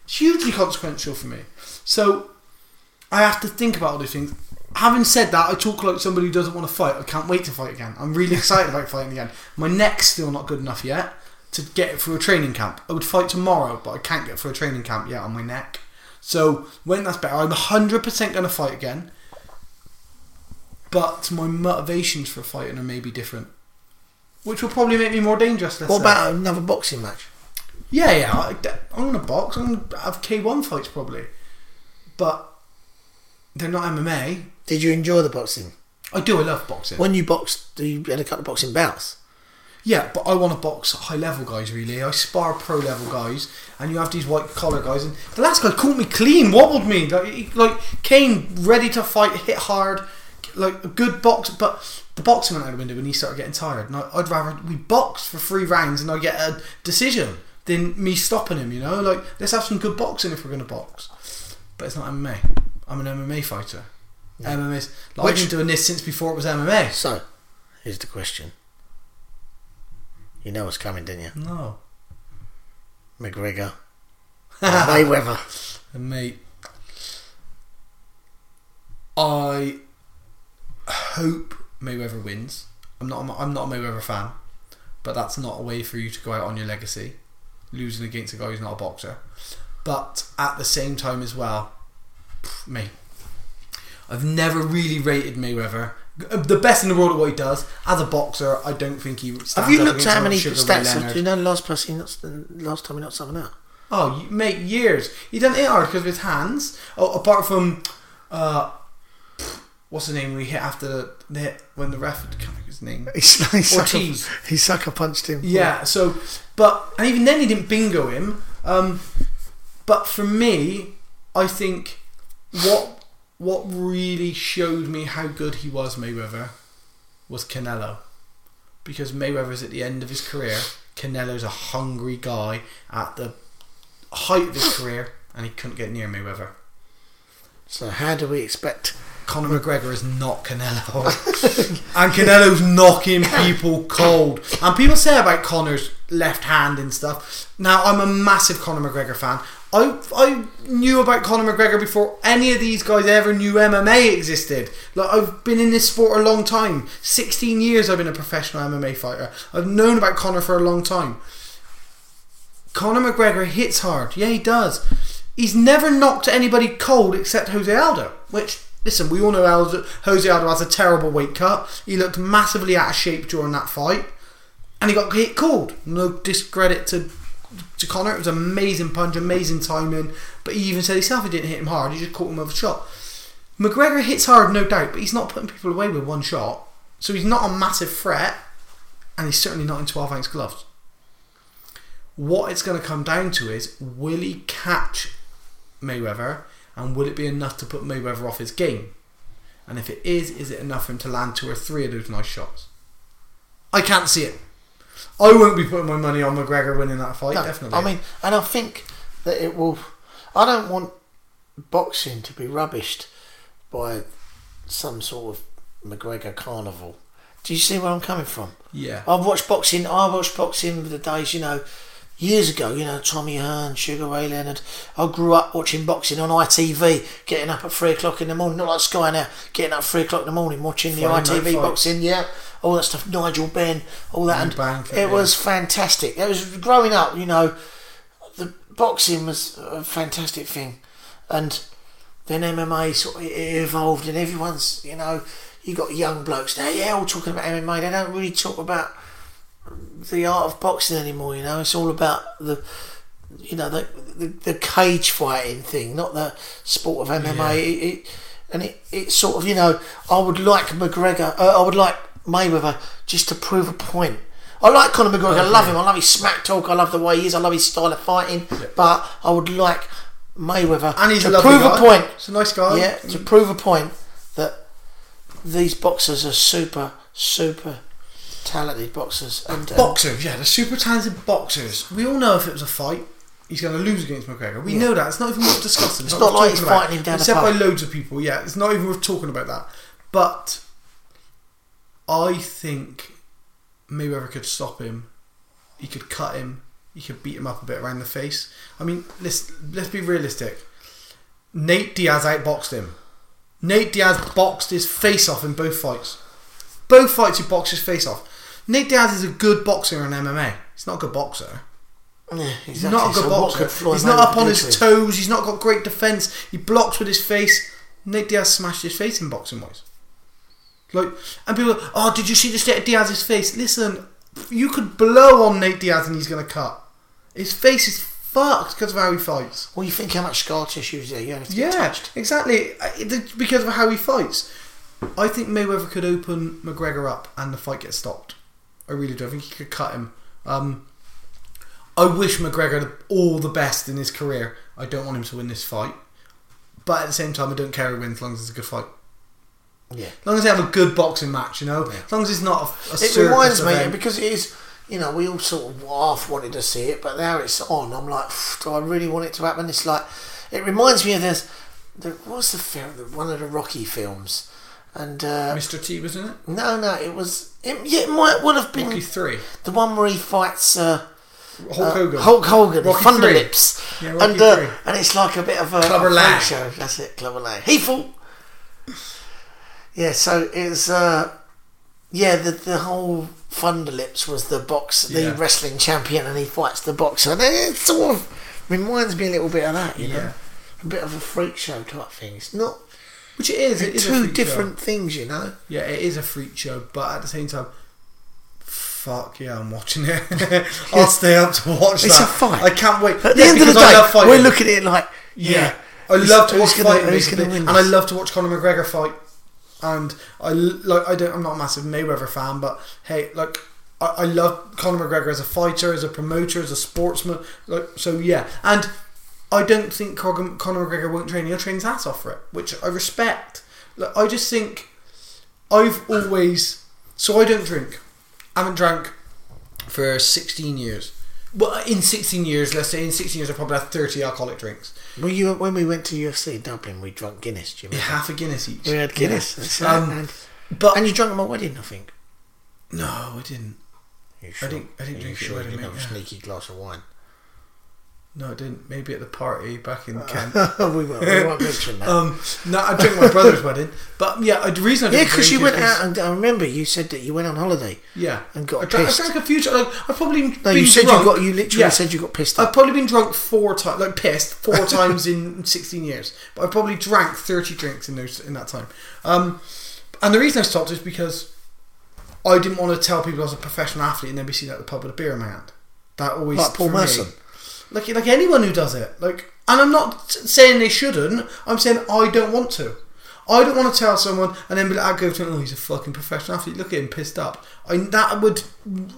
It's hugely consequential for me. So I have to think about all these things. Having said that, I talk like somebody who doesn't want to fight. I can't wait to fight again. I'm really excited about fighting again. My neck's still not good enough yet to get through a training camp. I would fight tomorrow, but I can't get through a training camp yet on my neck. So when that's better, I'm 100% going to fight again. But my motivations for fighting are maybe different. Which will probably make me more dangerous. Let's What say. about another boxing match? Yeah, yeah. I, I'm gonna box. I'm gonna have K1 fights probably, but they're not MMA. Did you enjoy the boxing? I do. I love boxing. When you boxed, do you had a couple of boxing bouts. Yeah, but I want to box high level guys. Really, I spar pro level guys, and you have these white collar guys. And the last guy caught me clean, wobbled me like he- like Kane, ready to fight, hit hard, like a good box. But the boxing went out the window when he started getting tired. And I, I'd rather we box for three rounds and I get a decision than me stopping him. You know, like let's have some good boxing if we're gonna box. But it's not MMA. I'm an MMA fighter. MMA's like, I've been doing this since before it was MMA. So, here's the question. You know what's coming, didn't you? No, McGregor, Mayweather. And mate, I hope Mayweather wins. I'm not. a- I'm not a Mayweather fan, but that's not a way for you to go out on your legacy, losing against a guy who's not a boxer. But at the same time as well, me, I've never really rated Mayweather. The best in the world at what he does as a boxer, I don't think he. Have you looked at how many stats? Do you know the last person he the last time he knocked someone out? Oh, you- mate, years. He done it hard because of his hands. Oh, apart from, uh, what's the name we hit after the, the hit when the ref can't think his name. He, sucker, Ortiz. he sucker punched him. Yeah. So, but and even then he didn't bingo him. Um, but for me, I think what what really showed me how good he was, Mayweather, was Canelo, because Mayweather's at the end of his career. Canelo's a hungry guy at the height of his career, and he couldn't get near Mayweather. So how do we expect? Conor McGregor is not Canelo. and Canelo's knocking people cold. And people say about Conor's left hand and stuff. Now, I'm a massive Conor McGregor fan. I, I knew about Conor McGregor before any of these guys ever knew MMA existed. Like I've been in this sport a long time. 16 years I've been a professional MMA fighter. I've known about Conor for a long time. Conor McGregor hits hard. Yeah, he does. He's never knocked anybody cold except Jose Aldo. Which, listen, we all know Aldo, Jose Aldo has a terrible weight cut. He looked massively out of shape during that fight, and he got hit cold. No discredit to to Conor. It was an amazing punch, amazing timing. But he even said himself he didn't hit him hard. He just caught him with a shot. McGregor hits hard, no doubt, but he's not putting people away with one shot. So he's not a massive threat, and he's certainly not in 12 ounce gloves. What it's going to come down to is will he catch Mayweather, and will it be enough to put Mayweather off his game? And if it is, is it enough for him to land two or three of those nice shots? I can't see it. I won't be putting my money on McGregor winning that fight, No, definitely. I mean, and I think that it will. I don't want boxing to be rubbished by some sort of McGregor carnival. Do you see where I'm coming from? yeah. I've watched boxing. I watched boxing the days, you know, years ago. You know, Tommy Hearn, Sugar Ray Leonard. I grew up watching boxing on ITV, getting up at three o'clock in the morning, not like Sky now. Getting up at three o'clock in the morning, watching the Friday ITV boxing. Yeah, all that stuff. Nigel Benn, all that, and it yeah. was fantastic. It was growing up. You know, the boxing was a fantastic thing, and then MMA sort of evolved, and everyone's you know you got young blokes now, yeah, all talking about MMA. They don't really talk about the art of boxing anymore. You know, it's all about the you know the the, the cage fighting thing, not the sport of MMA. It, it, and it, it sort of you know I would like McGregor, uh, I would like Mayweather just to prove a point. I like Conor McGregor. I love him. I love his smack talk. I love the way he is. I love his style of fighting. But I would like Mayweather And he's to a prove guy. a point. He's a nice guy. Yeah, to prove a point that these boxers are super, super talented boxers. And um, Boxers, yeah, the super talented boxers. We all know if it was a fight, he's going to lose against McGregor. We know that. It's not even worth discussing. It's worth not like he's about. fighting him down Except by loads of people, yeah. It's not even worth talking about that. But I think Mayweather could stop him. He could cut him. He could beat him up a bit around the face. I mean, let's let's be realistic. Nate Diaz outboxed him. Nate Diaz boxed his face off in both fights. Both fights he boxed his face off. Nate Diaz is a good boxer in MMA. He's not a good boxer. yeah, He's not a good So boxer. He's not up on his to toes. He's not got great defense. He blocks with his face. Nate Diaz smashed his face in boxing wise. Like, and people, are, oh, did you see the state of Diaz's face? Listen, you could blow on Nate Diaz and he's gonna cut. His face is fucked because of how he fights. Well, you think how much scar tissue is there? You have to Yeah, touched. exactly. Because of how he fights. I think Mayweather could open McGregor up and the fight gets stopped. I really do. I think he could cut him. Um, I wish McGregor all the best in his career. I don't want him to win this fight. But at the same time, I don't care who wins as long as it's a good fight. Yeah. As long as they have a good boxing match, you know? As long as it's not a, a It reminds me event. because it is. You know, we all sort of half wanted to see it, but now it's on. I'm like, do I really want it to happen? It's like, it reminds me of this. The, what's the film? The, one of the Rocky films, and uh, Mr. T was in it? no, no, it was. It, yeah, it might well have been Rocky 3. the one where he fights uh, Hulk uh, Hogan. Hulk Hogan, Rocky Thunder three. Lips, Yeah, Rocky and uh, three. and it's like a bit of a, Clubber a Lang. show. That's it, Clubber Lang. He fought. Yeah, so it's uh, yeah, the the whole Thunder Lips was the box, the Yeah. wrestling champion, and he fights the boxer. And it sort of reminds me a little bit of that, you know, Yeah. a bit of a freak show type thing. It's not Which it is. It is two show. different things, you know. Yeah, it is a freak show, but at the same time, fuck yeah, I'm watching it. I'll stay up to watch it. It's that. a fight. I can't wait. At the Yeah, end of the because I love day, we're looking at it like, Yeah, yeah, I love to watch gonna- fighting, gonna and I love to watch Conor McGregor fight. And I like. I don't. I'm not a massive Mayweather fan, but hey, like. I, I love Conor McGregor as a fighter, as a promoter, as a sportsman. Like so, yeah. And I don't think Conor McGregor won't train. He'll train his ass off for it, which I respect. Like, I just think I've always so I don't drink. I haven't drank for 16 years. Well, in 16 years, let's say in 16 years, I've probably had 30 alcoholic drinks. Well, you when we went to UFC Dublin, we drank Guinness. Do you remember? Half a Guinness each. We had Guinness. That's. Um, and, But and you drank at my wedding, I think. no, I didn't. You I didn't- I didn't Are drink sure your you didn't have mate, a sneaky glass of wine. No, I didn't. Maybe at the party back in Kent. we won't, we won't mention that. Um, no, I drank my brother's wedding. But yeah, the reason I didn't yeah, because you is went out and I remember you said that you went on holiday. Yeah, and got I drank, pissed. I drank a few. Like, I've probably No, been you said drunk. you got. You literally Yeah. said you got pissed off. I've probably been drunk four times, like pissed four times in sixteen years. But I probably drank thirty drinks in those in that time. Um, and the reason I stopped is because I didn't want to tell people I was a professional athlete and then be seen at the pub with a beer in my hand. That always Like Paul for me- Merson. Like like anyone who does it. Like, and I'm not saying they shouldn't. I'm saying I don't want to. I don't want to tell someone and then be like, I go to him, oh, he's a fucking professional athlete. Look at him, pissed up. I that would,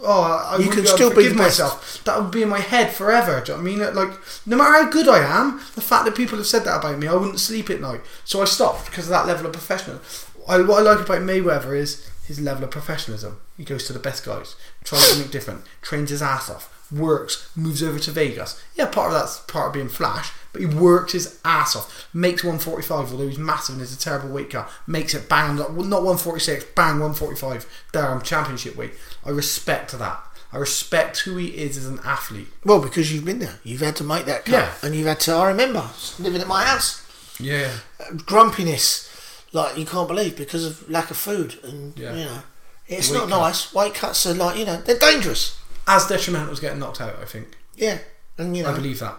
oh, I You can still be myself. That would be in my head forever. Do you know what I mean? Like, no matter how good I am, the fact that people have said that about me, I wouldn't sleep at night. So I stopped because of that level of professional. I, what I like about Mayweather is his level of professionalism. He goes to the best guys, tries something different, trains his ass off, works, moves over to Vegas. Yeah, part of that's part of being Flash, but he works his ass off. Makes 145, although he's massive and is a terrible weight cut. Makes it bang, not 146, bang 145. There, I'm championship weight. I respect that. I respect who he is as an athlete. Well, because you've been there, you've had to make that cut, Yeah. and you've had to. I remember living at my house, Yeah. uh, grumpiness, like you can't believe because of lack of food, and Yeah. you know, it's not cut. nice. Weight cuts are like you know they're dangerous. As detrimental as getting knocked out, I think. Yeah, and you know I believe that.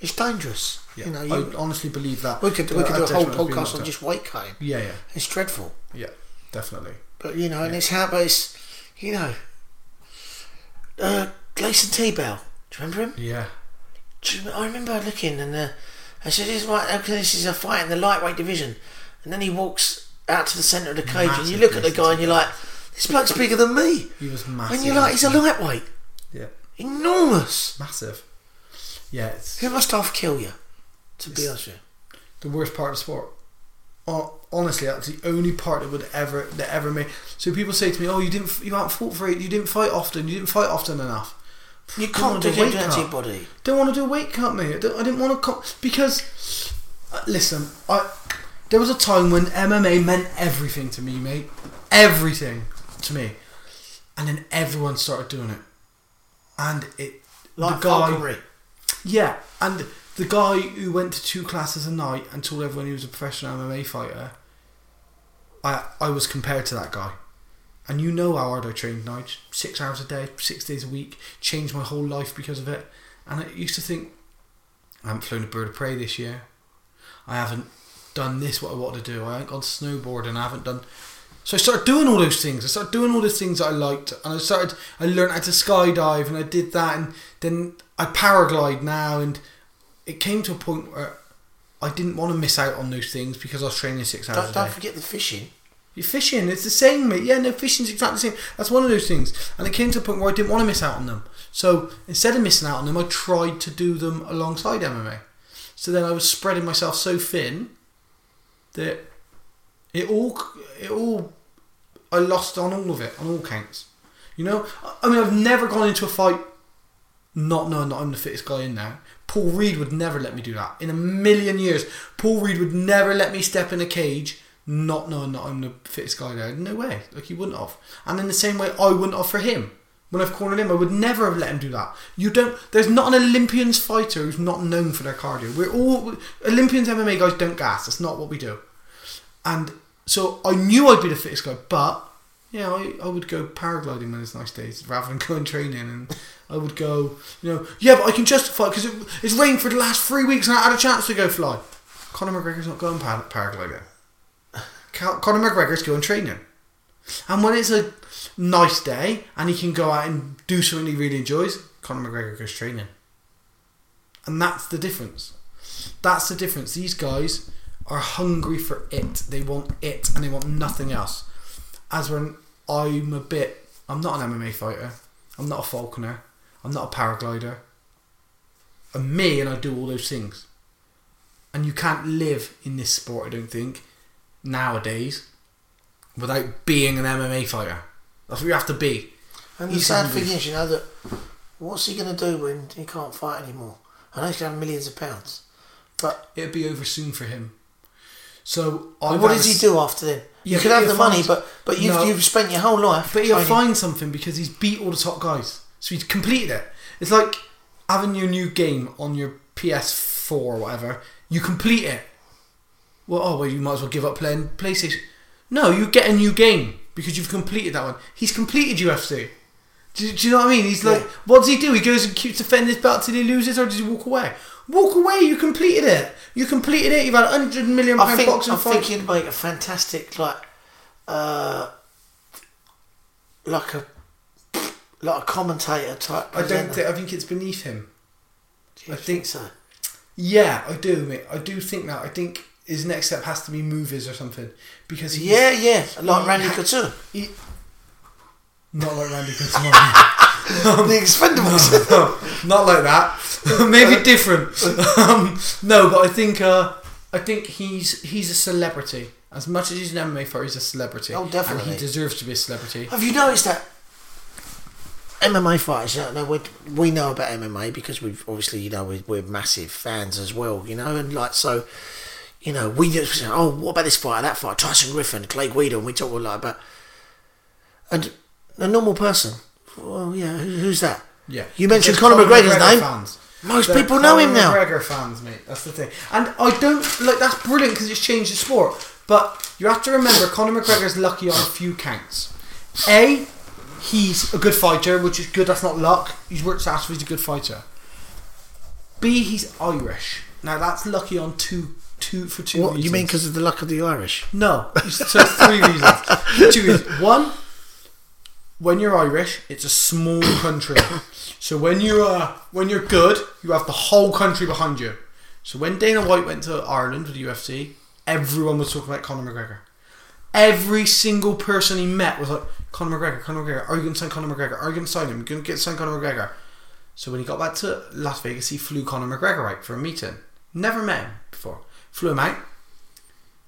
it's dangerous. Yeah. You know, you, I honestly believe that. we could we could do a whole detrimental as being podcast on just weight cutting. Yeah, yeah. It's dreadful, Yeah, definitely. but you know, and it's how, but it's you know, uh, T Bell. Do you remember him? Yeah. You- I remember looking and uh, I said, "This is right. Okay, this is a fight in the lightweight division." And then he walks out to the centre of the cage, and you look at the guy, and you're like, "This bloke's bigger than me." He was massive. And you're like, "He's a lightweight, Yeah. Enormous." Massive. Yeah, it's Who must half kill you? To be honest with you, the worst part of the sport. Hon- Honestly, that's the only part that would ever that ever make. So people say to me, "Oh, you didn't, f- you haven't fought for it. You didn't fight often. You didn't fight often enough." you can't do do weight to cut. your body. Don't want to do a weight cut, mate. I, don't, I didn't want to come because uh, listen, I there was a time when MMA meant everything to me, mate. Everything to me, and then everyone started doing it, and it Like the guy. Yeah, and the guy who went to two classes a night and told everyone he was a professional MMA fighter, I I was compared to that guy. And you know how hard I trained nights, six hours a day, six days a week, changed my whole life because of it. And I used to think, I haven't flown a bird of prey this year. I haven't done this what I wanted to do. I haven't gone snowboarding. I haven't done. So I started doing all those things. I started doing all those things that I liked, and I started. I learned how to skydive, and I did that, and then I paraglide now, and it came to a point where I didn't want to miss out on those things because I was training six hours Don't, a don't forget the fishing. You're fishing, it's the same, mate. Yeah, no, fishing's exactly the same. That's one of those things. And it came to a point where I didn't want to miss out on them. So instead of missing out on them, I tried to do them alongside MMA. So then I was spreading myself so thin that it all, it all, I lost on all of it, on all counts. You know, I- mean, I've never gone into a fight not knowing that I'm the fittest guy in there. Paul Reed would never let me do that. In a million years, Paul Reed would never let me step in a cage not knowing that I'm the fittest guy there. No way. Like he wouldn't have. And in the same way, I wouldn't have for him. When I've cornered him, I would never have let him do that. You don't. There's not an Olympians fighter who's not known for their cardio. We're all Olympians MMA guys don't gas. That's not what we do. And so I knew I'd be the fittest guy, but yeah, I, I would go paragliding when it's nice days rather than going training. And I would go, you know, yeah, but I can justify because it, it's rained for the last three weeks and I had a chance to go fly. Conor McGregor's not going para- paragliding. Conor McGregor's going training. And when it's a nice day and he can go out and do something he really enjoys, Conor McGregor goes training. And that's the difference. That's the difference. These guys are hungry for it. They want it and they want nothing else. As when I'm a bit, I'm not an MMA fighter. I'm not a falconer. I'm not a paraglider. I'm me and I do all those things. And you can't live in this sport, I don't think, nowadays, without being an MMA fighter. That's what you have to be. And the sad thing is, you know, that what's he going to do when he can't fight anymore? I know he's going to have millions of pounds, but It'd be over soon for him. So I what does he do after then? Yeah, you could have the money, but but you've, No. you've spent your whole life. But he'll find something because he's beat all the top guys. So he's completed it. It's like having your new game on your PS4 or whatever, you complete it. Well, oh well, you might as well give up playing PlayStation. No, you get a new game because you've completed that one. He's completed UFC. Do, do you know what I mean? He's like, Yeah. what does he do? He goes and keeps defending his belt till he loses, or does he walk away? Walk away. You completed it. You completed it. You've had a hundred million I pound think boxing I fight. think he'd make a fantastic like uh like a like a commentator type. I don't think. I think it's beneath him. I think- so. Yeah, I do, mate. I do think that. I think his next step has to be movies or something because he's, Yeah, yeah, like Randy Couture, he, not like Randy Couture. the Expendables. not like that. Maybe different. um, no, but I think uh, I think he's he's a celebrity. As much as he's an MMA fighter, he's a celebrity. Oh, definitely. And he deserves to be a celebrity. Have you noticed that MMA fighters? You know, we we know about MMA because we've obviously you know we're, we're massive fans as well. You know, and like so, you know, we just oh, what about this fight, that fight, Tyson Griffin, Clay Guida, and we talk a lot about. And a normal person, well, yeah, who's that? Yeah. You mentioned Because Conor McGregor's McGregor name. Fans. Most They're people know him Conor now. McGregor fans, mate. That's the thing. And I don't like that's brilliant because it's changed the sport. But you have to remember, Conor McGregor's lucky on a few counts. A, he's a good fighter, which is good. That's not luck. He's worked his ass off. He's a good fighter. B, he's Irish. Now that's lucky on two, two for two. What reasons. you mean because of the luck of the Irish? No. So three reasons. Two reasons. One, when you're Irish, it's a small country. So when you are when you're good, you have the whole country behind you. So when Dana White went to Ireland with the UFC, everyone was talking about Conor McGregor. Every single person he met was like, Conor McGregor, Conor McGregor, are you going to sign Conor McGregor? Are you going to sign him? Are You're going to get signed Conor McGregor. So when he got back to Las Vegas, he flew Conor McGregor out for a meeting. Never met him before. Flew him out,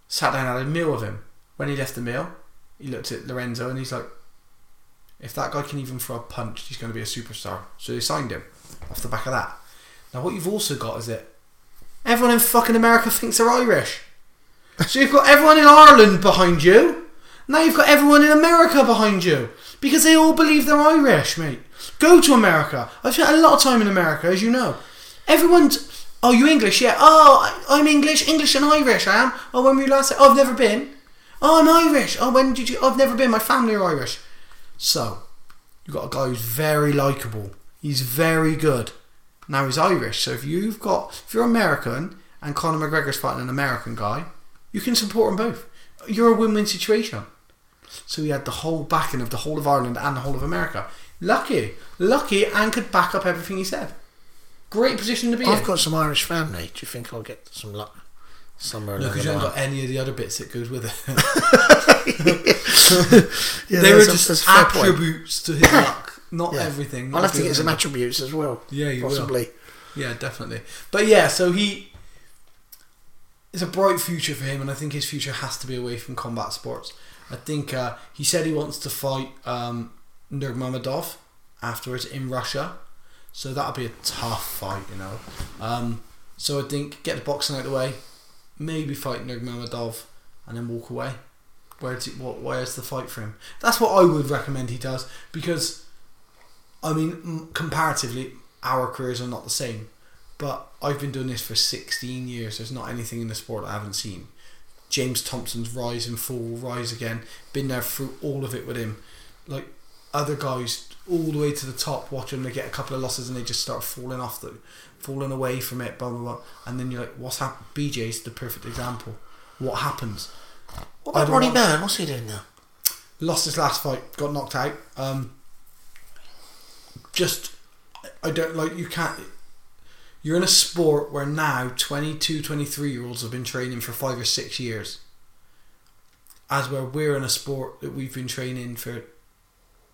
sat down had a meal with him. When he left the meal, he looked at Lorenzo and he's like, if that guy can even throw a punch, he's going to be a superstar. So they signed him off the back of that. Now, what you've also got is that everyone in fucking America thinks they're Irish. So you've got everyone in Ireland behind you. Now you've got everyone in America behind you because they all believe they're Irish, mate. Go to America. I've spent a lot of time in America, as you know. Everyone's, oh, you English? Yeah. Oh, I'm English, English and Irish. I am. Oh, when were you last? Oh, I've never been. Oh, I'm Irish. Oh, when did you? I've never been. My family are Irish. So, you've got a guy who's very likable. He's very good. Now he's Irish. So if you've got, if you're American and Conor McGregor's fighting an American guy, you can support them both. You're a win-win situation. So he had the whole backing of the whole of Ireland and the whole of America. Lucky, lucky, and could back up everything he said. Great position to be in. I've in. got some Irish family. Do you think I'll get some luck somewhere? No, because you haven't got any of the other bits that goes with it. Yeah, they were just a attributes to his luck, not Yeah. everything. I'll not have to get some attributes as well. Yeah, you will. possibly. Yeah, definitely. But yeah, so he it's a bright future for him, and I think his future has to be away from combat sports. I think uh, he said he wants to fight um, Nurmagomedov afterwards in Russia, so that'll be a tough fight, you know. Um, so I think get the boxing out of the way, maybe fight Nurmagomedov, and then walk away. Where's he, what? Where's the fight for him? That's what I would recommend he does because, I mean, comparatively, our careers are not the same. But I've been doing this for 16 years. There's not anything in the sport I haven't seen. James Thompson's rise and fall, rise again. Been there through all of it with him. Like other guys, all the way to the top. watching them. They get a couple of losses and they just start falling off the, falling away from it. Blah blah blah. And then you're like, what's happened? BJ's the perfect example. What happens? What about Ronnie Byrne? What's he doing now? lost his last fight, got knocked out. Um, just, I don't like you can't. You're in a sport where now 22, 23 year olds have been training for five or six years. As where we're in a sport that we've been training for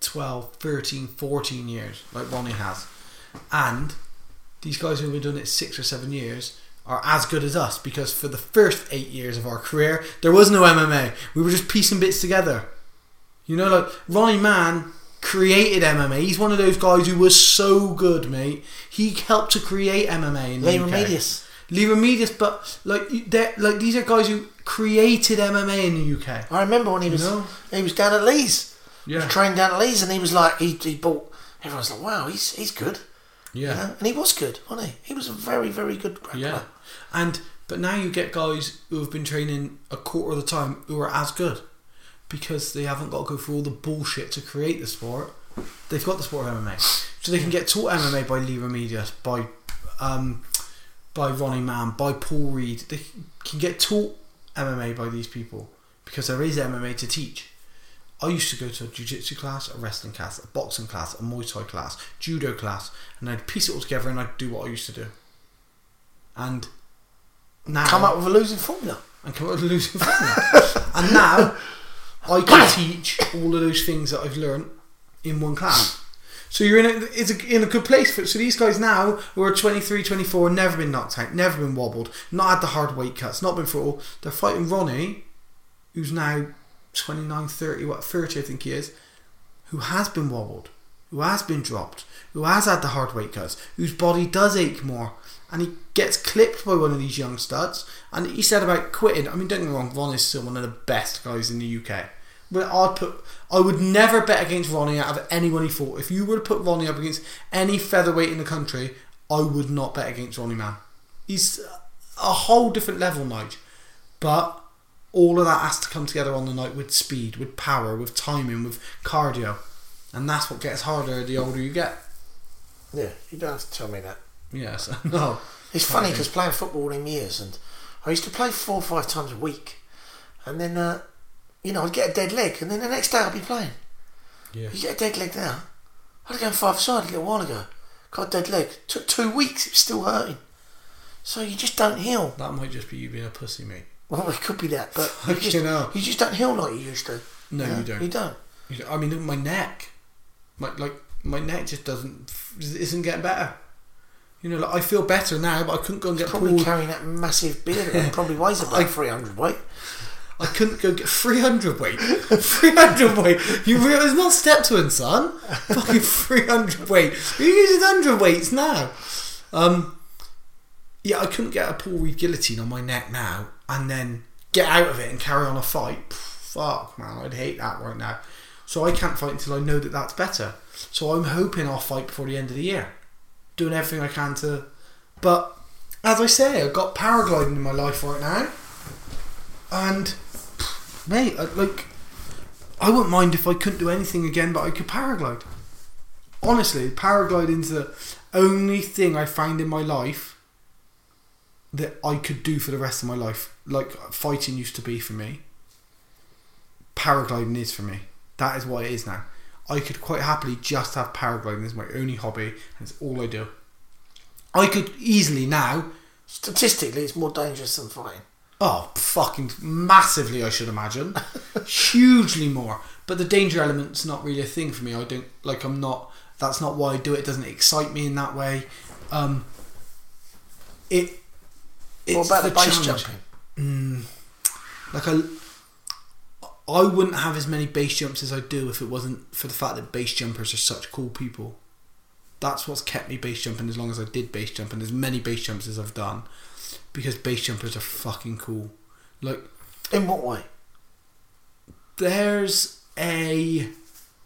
12, 13, 14 years, like Ronnie has. And these guys who've been doing it six or seven years are as good as us because for the first eight years of our career, there was no MMA. We were just piecing bits together. You know, like Ronnie Mann created MMA. He's one of those guys who was so good, mate. He helped to create MMA in the UK. Remedios. Lee Remedios, but like like these are guys who created MMA in the UK. I remember when he was know? he was down at Leeds. Yeah, trained down at Leeds, and he was like he, he bought. Everyone's like, wow, he's he's good. Yeah. You know? And he was good, wasn't he? He was a very, very good grappler. Yeah, and but now you get guys who have been training a quarter of the time who are as good because they haven't got to go through all the bullshit to create the sport. They've got the sport of MMA, so they can get taught MMA by Lee Remedios, by um, by Ronnie Mann, by Paul Reed. They can get taught MMA by these people because there is MMA to teach. I used to go to a jiu-jitsu class, a wrestling class, a boxing class, a Muay Thai class, judo class, and I'd piece it all together and I'd do what I used to do. And now Come up with a losing formula. and come up with a losing formula. and now I can teach all of those things that I've learned in one class. So you're in a, it's a, in a good place for so these guys now who are 23, 24, never been knocked out, never been wobbled, not had the hard weight cuts, not been through all. They're fighting Ronnie, who's now 29, 30, what 30 I think he is, who has been wobbled, who has been dropped, who has had the hard weight cuts, whose body does ache more, and he gets clipped by one of these young studs. And he said about quitting. I mean, don't get me wrong, Ron is still one of the best guys in the UK. But I'd put, I would never bet against Ronnie out of anyone he fought. If you were to put Ronnie up against any featherweight in the country, I would not bet against Ronnie Mann. He's a whole different level, Nige. But all of that has to come together on the night with speed, with power, with timing, with cardio. And that's what gets harder the older you get. Yeah, you don't have to tell me that. Yes, no. It's funny because playing football all them years, and I used to play four or five times a week, and then uh, you know I'd get a dead leg, and then the next day I'd be playing. Yeah. You get a dead leg now. I had to go five side a little while ago. Got a dead leg. Took two weeks. It was still hurting. So you just don't heal. That might just be you being a pussy, mate. Well, it could be that, but you just, you just don't heal like you used to. No, you don't. You don't. You don't- I mean, my neck, my like my neck just doesn't isn't getting better. You know, like I feel better now, but I couldn't go and get Probably pulled. carrying that massive beard. It probably weighs about I- 300 weight. I couldn't go get 300 weight. 300 weight. You realise it's not step twin, son. Fucking 300 weight. You're using 100 weights now. Um, yeah, I couldn't get a Paul Reed guillotine on my neck now and then get out of it and carry on a fight. Fuck, man, I'd hate that right now. So I can't fight until I know that that's better. So I'm hoping I'll fight before the end of the year. Doing everything I can to. But as I say, I've got paragliding in my life right now. And mate, like, I wouldn't mind if I couldn't do anything again, but I could paraglide. Honestly, paragliding's the only thing I found in my life that I could do for the rest of my life. Like fighting used to be for me. Paragliding is for me. That is what it is now. I could quite happily just have paragliding as my only hobby, and it's all I do. I could easily now Statistically, it's more dangerous than fighting. Oh, fucking massively, I should imagine. Hugely more. But the danger element's not really a thing for me. I don't, like, I'm not, that's not why I do it. It doesn't excite me in that way. Um, it, it's what about the, base challenge. jumping? Mm. Like, I, I wouldn't have as many base jumps as I do if it wasn't for the fact that base jumpers are such cool people. That's what's kept me base jumping as long as I did base jump and as many base jumps as I've done. Because base jumpers are fucking cool. Like, In what way? there's a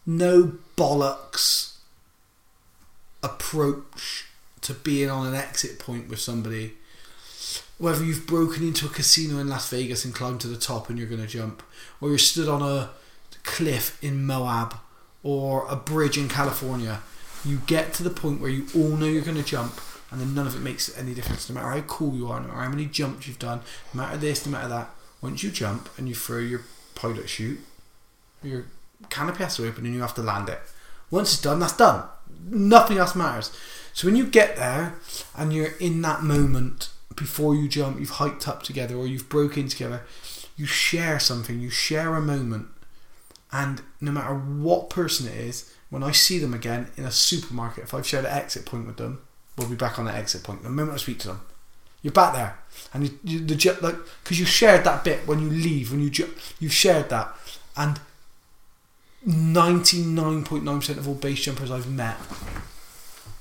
no bollocks approach to being on an exit point with somebody. Whether you've broken into a casino in Las Vegas and climbed to the top and you're going to jump, or you're stood on a cliff in Moab, or a bridge in California, you get to the point where you all know you're going to jump, and then none of it makes any difference. No matter how cool you are, no matter how many jumps you've done, no matter this, no matter that. Once you jump and you throw your pilot chute, your canopy has to open and you have to land it. Once it's done, that's done. Nothing else matters. So when you get there and you're in that moment before you jump, you've hiked up together or you've broken together, you share something, you share a moment. And no matter what person it is, when I see them again in a supermarket, if I've shared an exit point with them, we'll be back on that exit point. The moment I speak to them, you're back there, and you, you the like because you shared that bit when you leave, when you ju- you've shared that, and ninety nine point nine percent of all base jumpers I've met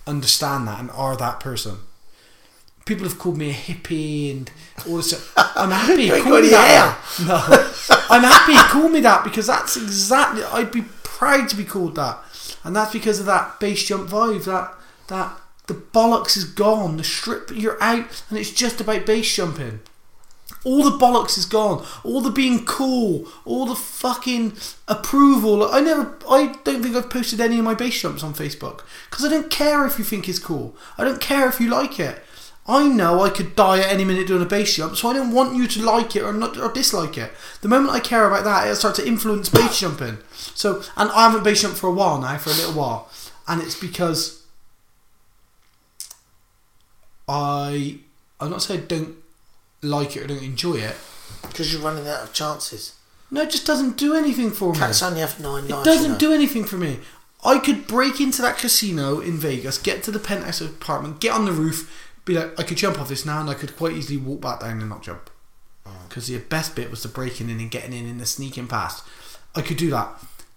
understand that and are that person. People have called me a hippie and all this. stuff. I'm happy. Call me that. No, I'm happy. Call me that because that's exactly. I'd be proud to be called that, and that's because of that base jump vibe. That that the bollocks is gone. The strip, you're out, and it's just about base jumping. All the bollocks is gone. All the being cool. All the fucking approval. I never. I don't think I've posted any of my base jumps on Facebook because I don't care if you think it's cool. I don't care if you like it. I know I could die at any minute doing a base jump, so I don't want you to like it or not or dislike it. The moment I care about that, it starts to influence base jumping. So, and I haven't base jumped for a while now, for a little while, and it's because I. I'm not saying I don't like it or don't enjoy it. Because you're running out of chances. No, it just doesn't do anything for me. Cats only have nine It doesn't you know. do anything for me. I could break into that casino in Vegas, get to the penthouse apartment, get on the roof, be like, I could jump off this now, and I could quite easily walk back down and not jump. Because the best bit was the breaking in and getting in and the sneaking past. I could do that.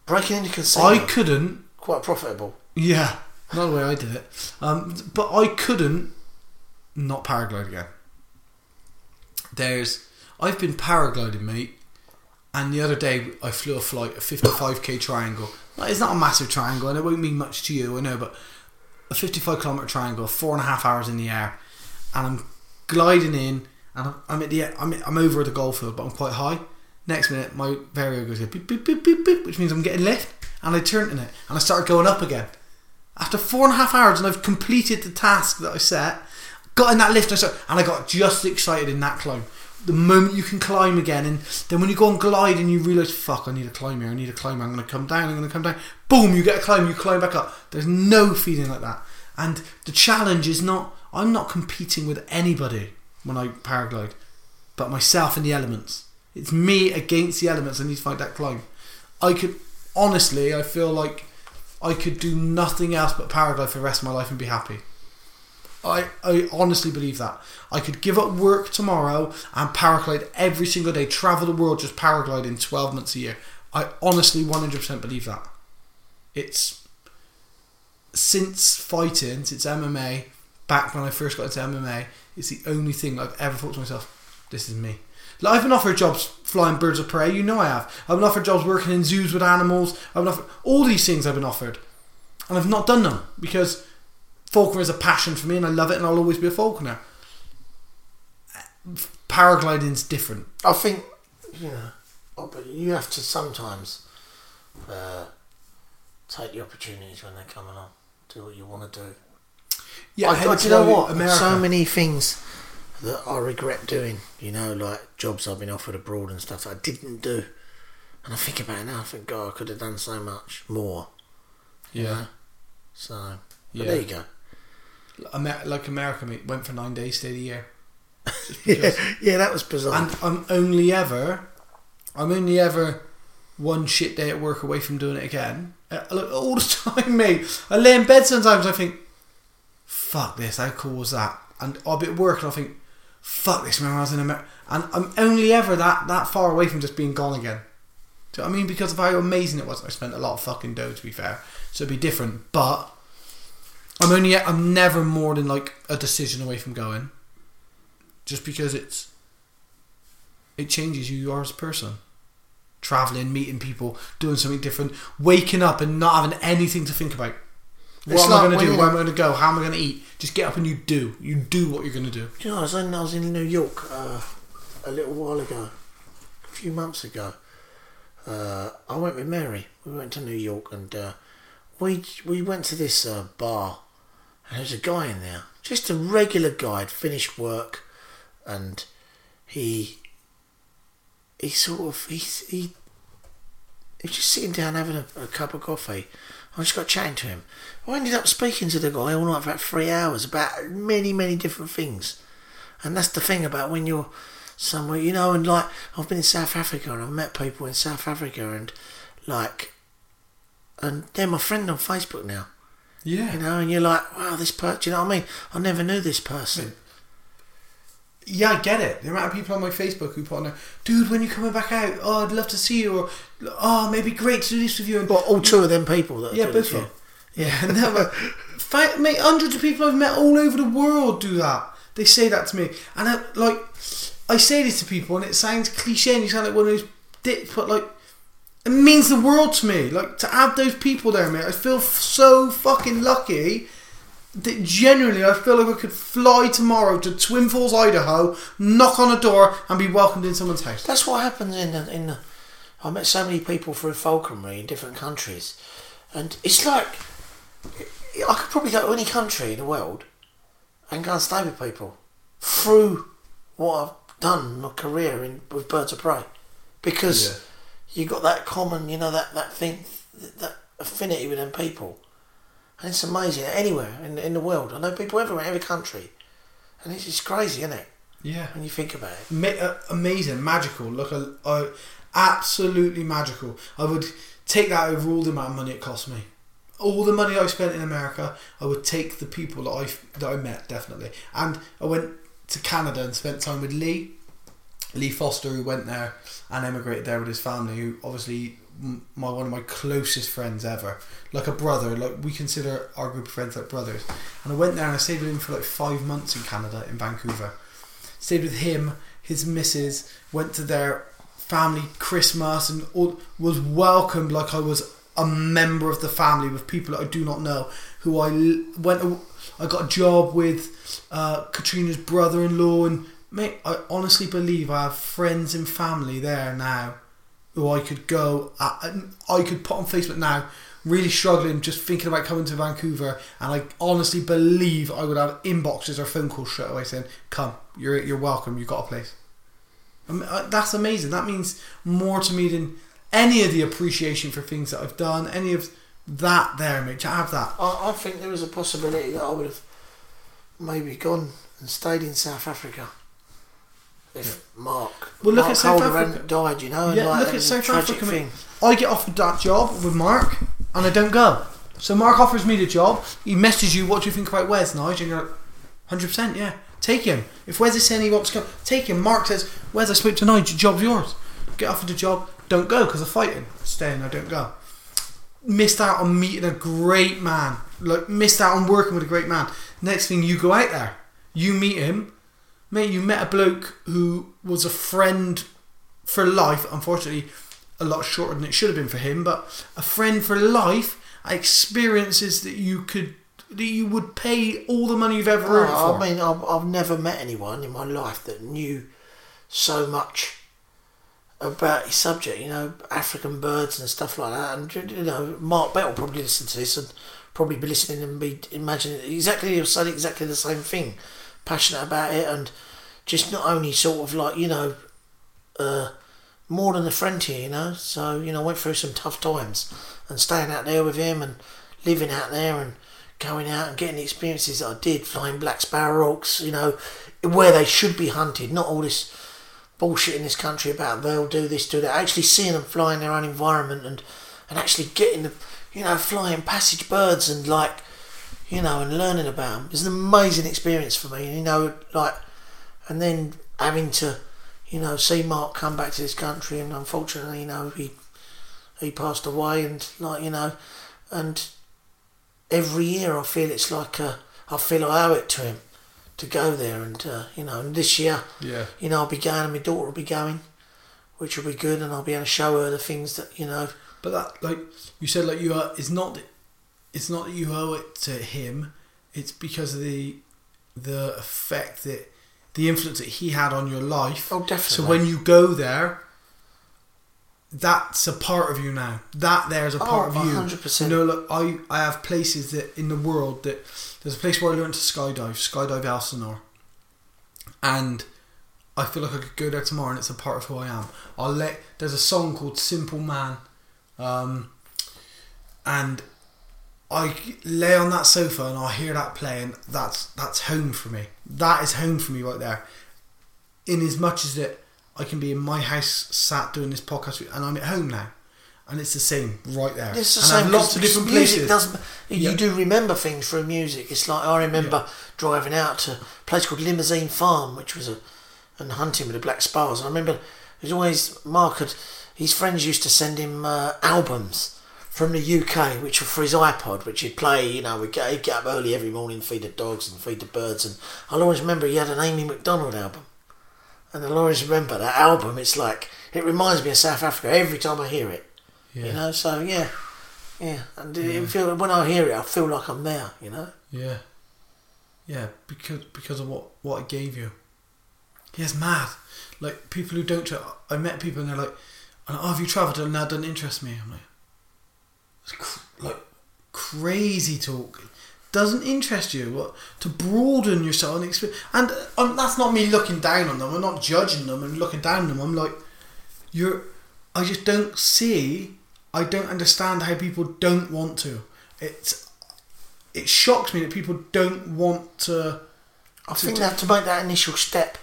Breaking into casino. I couldn't. Quite profitable. Yeah, not the way I did it. Um, but I couldn't not paraglide again. There's, I've been paragliding, mate, and the other day I flew a flight, a 55k triangle. It's not a massive triangle, and it won't mean much to you, I know, but a 55 kilometer triangle, four and a half hours in the air, and I'm gliding in, and I'm, at the, I'm, I'm over the goal field, but I'm quite high. Next minute, my vario goes beep, beep, beep, beep, beep, which means I'm getting lift, and I turn in it, and I start going up again. After four and a half hours, and I've completed the task that I set, got in that lift, and I, and I got just excited in that climb. The moment you can climb again, and then when you go and glide and you realise, fuck, I need a climb here, I need a climb, I'm going to come down, I'm going to come down. Boom, you get a climb, you climb back up. There's no feeling like that. And the challenge is not, I'm not competing with anybody when I paraglide, but myself and the elements. It's me against the elements. I need to find that climb. I could, honestly, I feel like I could do nothing else but paraglide for the rest of my life and be happy. I, I honestly believe that. I could give up work tomorrow and paraglide every single day, travel the world just paragliding 12 months a year. I honestly 100% believe that. It's since fighting, since MMA, back when I first got into MMA, it's the only thing I've ever thought to myself, this is me. Like, I've been offered jobs flying birds of prey, you know I have. I've been offered jobs working in zoos with animals. I've been offered all these things I've been offered. And I've not done them because falconer is a passion for me and I love it and I'll always be a falconer. Paragliding's different. I think, you know, oh, but you have to sometimes uh, take the opportunities when they come along. Do what you want to do. Yeah, I, I, do you know what? America. So many things that I regret doing. You know, like jobs I've been offered abroad and stuff that I didn't do. And I think about it now. I think, God, I could have done so much more. you yeah, know? So, but Yeah. there you go. Amer- like America, mate, went for nine days, stayed a year. Yeah, yeah, that was bizarre. and I'm only ever, I'm only ever one shit day at work away from doing it again. Uh, look, all the time, mate. I lay in bed sometimes. I think, fuck this. How cool was that? And I'll be at work and I think, fuck this. Remember I was in America, and I'm only ever that that far away from just being gone again. Do you know what I mean? Because of how amazing it was. I spent a lot of fucking dough, to be fair. So it'd be different. But I'm only, I'm never more than like a decision away from going. Just because it's, it changes who you are as a person. Traveling, meeting people, doing something different, waking up and not having anything to think about. What It's am like I going to do? Where am I going to go? How am I going to eat? Just get up and you do. You do what you're going to do. Do you know, I was in, I was in New York uh, a little while ago, a few months ago. Uh, I went with Mary. We went to New York and uh, we we went to this uh, bar, and a guy in there, just a regular guy, had finished work, and he he sort of he he just sitting down having a, a cup of coffee. I just got chatting to him. I ended up speaking to the guy all night for about three hours about many, many different things. And that's the thing about when you're somewhere, you know, and like I've been in South Africa and I've met people in South Africa and like, and they're my friend on Facebook now, Yeah. you know, and you're like, wow, this person, you know what I mean? I never knew this person. Yeah, I get it. The amount of people on my Facebook who put on there, dude, when you're coming back out? Oh, I'd love to see you. Or, oh, maybe great to do this with you. And But all two of them people that yeah, both of them. yeah. Never. Fi- mate, hundreds of people I've met all over the world do that. They say that to me, and I, like, I say this to people, and it sounds cliche, and you sound like one of those dicks, but like, it means the world to me. Like to have those people there, mate. I feel f- so fucking lucky that generally I feel like I could fly tomorrow to Twin Falls, Idaho, knock on a door, and be welcomed in someone's house. That's what happens in the, in the. I met so many people through falconry in different countries, and it's like I could probably go to any country in the world and go and stay with people through what I've done my career in with birds of prey, because you got that common, you know, that that thing, that affinity with them people, and it's amazing anywhere in in the world. I know people everywhere, every country, and it's just crazy, isn't it? Yeah. When you think about it. Ma- uh, amazing, magical. Look, uh, uh, absolutely magical. I would take that over all the amount of money it cost me. All the money I spent in America, I would take the people that I that I met definitely. And I went to Canada and spent time with Lee, Lee Foster, who went there and emigrated there with his family. Who obviously my one of my closest friends ever, like a brother. Like we consider our group of friends like brothers. And I went there and I stayed with him for like five months in Canada in Vancouver stayed with him, his missus, went to their family Christmas and all, was welcomed like I was a member of the family with people that I do not know. Who I went, I got a job with uh, Katrina's brother-in-law, and mate, I honestly believe I have friends and family there now who I could go, uh, I could put on Facebook now. Really struggling, just thinking about coming to Vancouver, and I honestly believe I would have inboxes or phone calls straight away saying, "Come, you're you're welcome. You've got a place." I mean, that's amazing. That means more to me than any of the appreciation for things that I've done. Any of that there, mate. To have that. I, I think there was a possibility that I would have maybe gone and stayed in South Africa Mark, Well, look Mark at South Holder Africa. died, you know. Yeah, like, look at South Africa, thing. I get offered that job with Mark, and I don't go. So Mark offers me the job. He messages you, "What do you think about Wes?" Nige, and you're like, hundred percent, yeah, take him. If Wes is saying he wants to go, take him. Mark says, "Wes, I spoke to Nige. Job's yours. Get offered the job. Don't go because of fighting. Staying. I don't go." Missed out on meeting a great man. Like missed out on working with a great man. Next thing you go out there, you meet him, mate. You met a bloke who was a friend for life. Unfortunately, a lot shorter than it should have been for him, but a friend for life. Experiences that you could that you would pay all the money you've ever earned Oh, for. I mean, I've, I've never met anyone in my life that knew so much about his subject, you know, African birds and stuff like that. And, you know, Mark Bell will probably listen to this and probably be listening and be imagining exactly, he'll say exactly the same thing. Passionate about it and just not only sort of like, you know, uh, more than a friend here, you know. So, you know, went through some tough times and staying out there with him and living out there and going out and getting the experiences that I did, flying black sparrowhawks, you know, where they should be hunted, not all this bullshit in this country about they'll do this, do that. Actually seeing them fly in their own environment and, and actually getting the, you know, flying passage birds and like, you know, and learning about them. It's an amazing experience for me, you know, like, and then having to, you know, see Mark come back to this country and unfortunately, you know, he he passed away and like, you know, and every year I feel it's like uh, I feel I owe it to him to go there and uh, you know, and this year, Yeah. you know, I'll be going and my daughter will be going, which will be good and I'll be able to show her the things that, you know, But that, like you said, like you are, it's not, it's not that you owe it to him. It's because of the, the effect that, the influence that he had on your life. oh definitely. So when you go there, that's a part of you now. That there's a part Oh, of you. 100%. You know, look, I I have places that in the world that there's a place where I learned to skydive, skydive Elsinore, and I feel like I could go there tomorrow, and it's a part of who I am. I'll let. There's a song called "Simple Man," um, and I lay on that sofa and I hear that play, and that's that's home for me. That is home for me right there. In as much as that I can be in my house, sat doing this podcast, and I'm at home now, and it's the same right there. It's the and same. Lots of different music places. Does, you Yeah. do remember things through music. It's like I remember driving out to a place called Limousine Farm, which was a and hunting with the black sparrows. And I remember there's always Mark had his friends used to send him uh, albums from the UK, which were for his iPod, which he'd play. You know, we'd get, he'd get up early every morning, feed the dogs and feed the birds. And I'll always remember he had an Amy Macdonald album. And I'll always remember that album. It's like it reminds me of South Africa every time I hear it. yeah, You know, so yeah, yeah, and it feel when I hear it, I feel like I'm there. You know, yeah. Yeah, because because of what what it gave you. Yeah, it's mad. Like people who don't. I met people and they're like, "Oh, have you travelled?" And that doesn't interest me. I'm like, cr- like crazy talk. Doesn't interest you what to broaden yourself and experience. And um, that's not me looking down on them. I'm not judging them and looking down on them. I'm like, you're. I just don't see. I don't understand how people don't want to. It's. It shocks me that people don't want to. I to think they have to make that initial step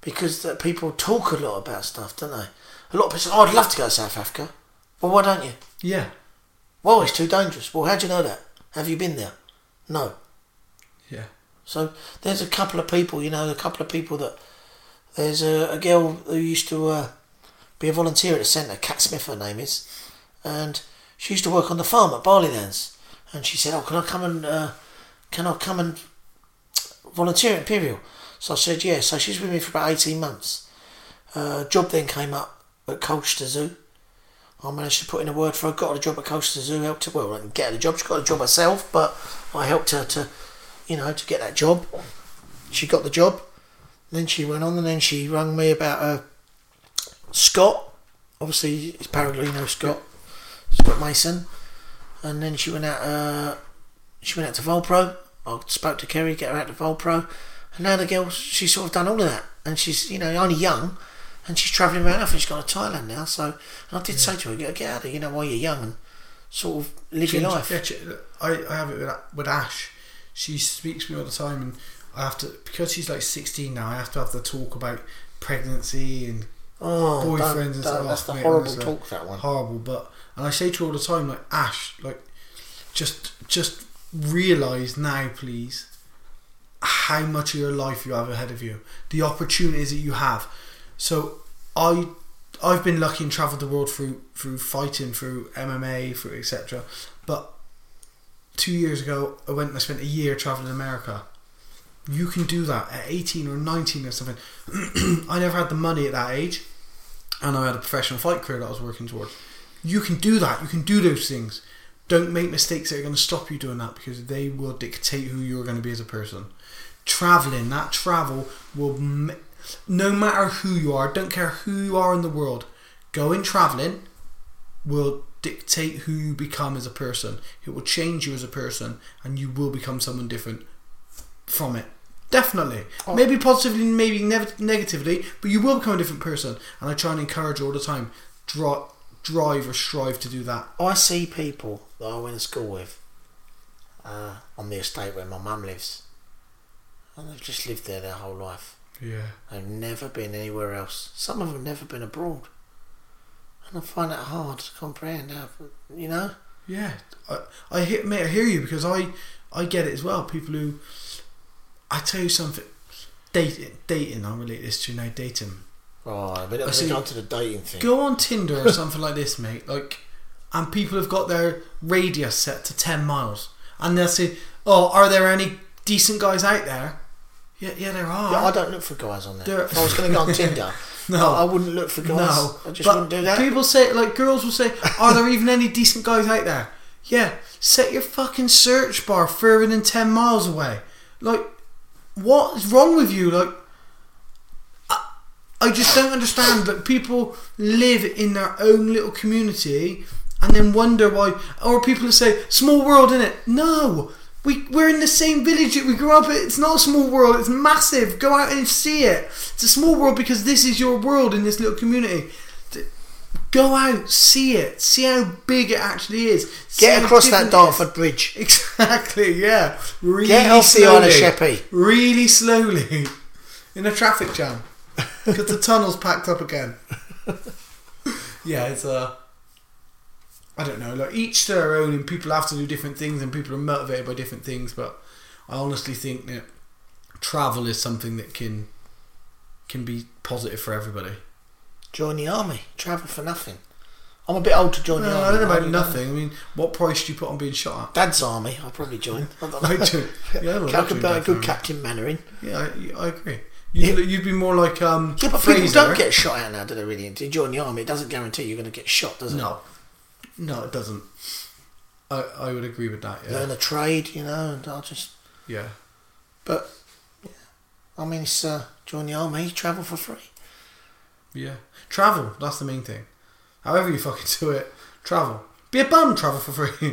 because that people talk a lot about stuff, don't they? A lot of people say, oh, I'd love to go to South Africa. Well, why don't you? Yeah. Well, it's too dangerous. Well, how do you know that? Have you been there? No. Yeah. So there's a couple of people, you know, a couple of people that. There's a, a girl who used to uh, be a volunteer at the centre, Cat Smith, her name is, and she used to work on the farm at Barleylands. And she said, "Oh, can I come and uh, can I come and volunteer at Imperial?" So I said, "Yeah." So she's with me for about eighteen months. Uh, job then came up at Colchester Zoo. I managed to put in a word for her. Got her a job at Colchester Zoo. Helped her. Well, I didn't get her the job. She got a job herself, but I helped her to, you know, to get that job. She got the job. Then she went on, and then she rang me about uh, Scott. Obviously, it's know Scott, Scott Mason. And then she went out. Uh, she went out to Volpro. I spoke to Kerry, get her out to Volpro, and now the girl, she's sort of done all of that, and she's you know only young, and she's travelling around. I think she's gone to Thailand now. So and I did say to her, get, get out of there, you know, while you're young, and sort of live your life. yeah, I, I have it with, with Ash. She speaks to me all the time, and I have to because she's like sixteen now. I have to have the talk about pregnancy and Oh, don't- boyfriends and don't- stuff. that's the horrible honestly, talk. That one. Horrible, but and I say to her all the time, like Ash, like just just realize now, please, how much of your life you have ahead of you, the opportunities that you have. So I I've been lucky and travelled the world through through fighting, through MMA, through etc. But two years ago, I went and I spent a year traveling America. You can do that at 18 or 19 or something. I never had the money at that age, and I had a professional fight career that I was working towards. You can do that. You can do those things. Don't make mistakes that are going to stop you doing that because they will dictate who you're going to be as a person. Traveling, that travel will, no matter who you are, don't care who you are in the world, going traveling will dictate who you become as a person. It will change you as a person, and you will become someone different from it. Definitely, Oh. maybe positively, maybe nev- negatively, but you will become a different person. And I try and encourage all the time, draw, drive or strive to do that. I see people that I went to school with uh, on the estate where my mum lives, and they've just lived there their whole life. Yeah, They've never been anywhere else. Some of them never been abroad, and I find that hard to comprehend. How, you know, yeah. I, I hear, mate, I hear you because I, I get it as well. People who, I tell you something, dating, dating. I'll relate this to now. Dating. Oh, But I see. on to the dating thing. Go on Tinder or something like this, mate. Like, and people have got their radius set to ten miles, and they'll say, "Oh, are there any decent guys out there?" Yeah, yeah, there are. Yeah, I don't look for guys on there. There- If I was going to go on Tinder, No. I, I wouldn't look for guys. No, I just but wouldn't do that. People say, like, girls will say, "Are there even any decent guys out there?" Yeah, set your fucking search bar further than ten miles away. Like, what is wrong with you? Like, I, I just don't understand that people live in their own little community and then wonder why. Or people say, "Small world, in it." No. We, we're in the same village that we grew up in. It's not a small world, it's massive. Go out and see it. It's a small world because this is your world in this little community. Go out, see it, see how big it actually is. See Get across that. Dartford Bridge. Exactly, yeah. Really Get off the slowly. Isle of Sheppey. Really slowly. In a traffic jam. Because the tunnel's packed up again. yeah, it's Uh, I don't know. Like each to their own, and people have to do different things, and people are motivated by different things. But I honestly think that travel is something that can can be positive for everybody. Join the army. Travel for nothing. I'm a bit old to join the No, army. I don't know about nothing. I mean, what price do you put on being shot at? Dad's army. I'll probably join. I don't know. at? I do. Yeah, well, I could be a good definitely. Captain Mainwaring. Yeah, I, I agree. You'd, you'd be more like um. Yeah, but Frazer. people don't get shot out now, do they? Really? To join the army, it doesn't guarantee you're going to get shot, does it? No, no, it doesn't. I I would agree with that. Yeah, Learn a trade, you know. And I'll just yeah. But yeah, I mean, it's uh, join the army, travel for free. Yeah. Travel, that's the main thing. However you fucking do it, travel. Be a bum, travel for free.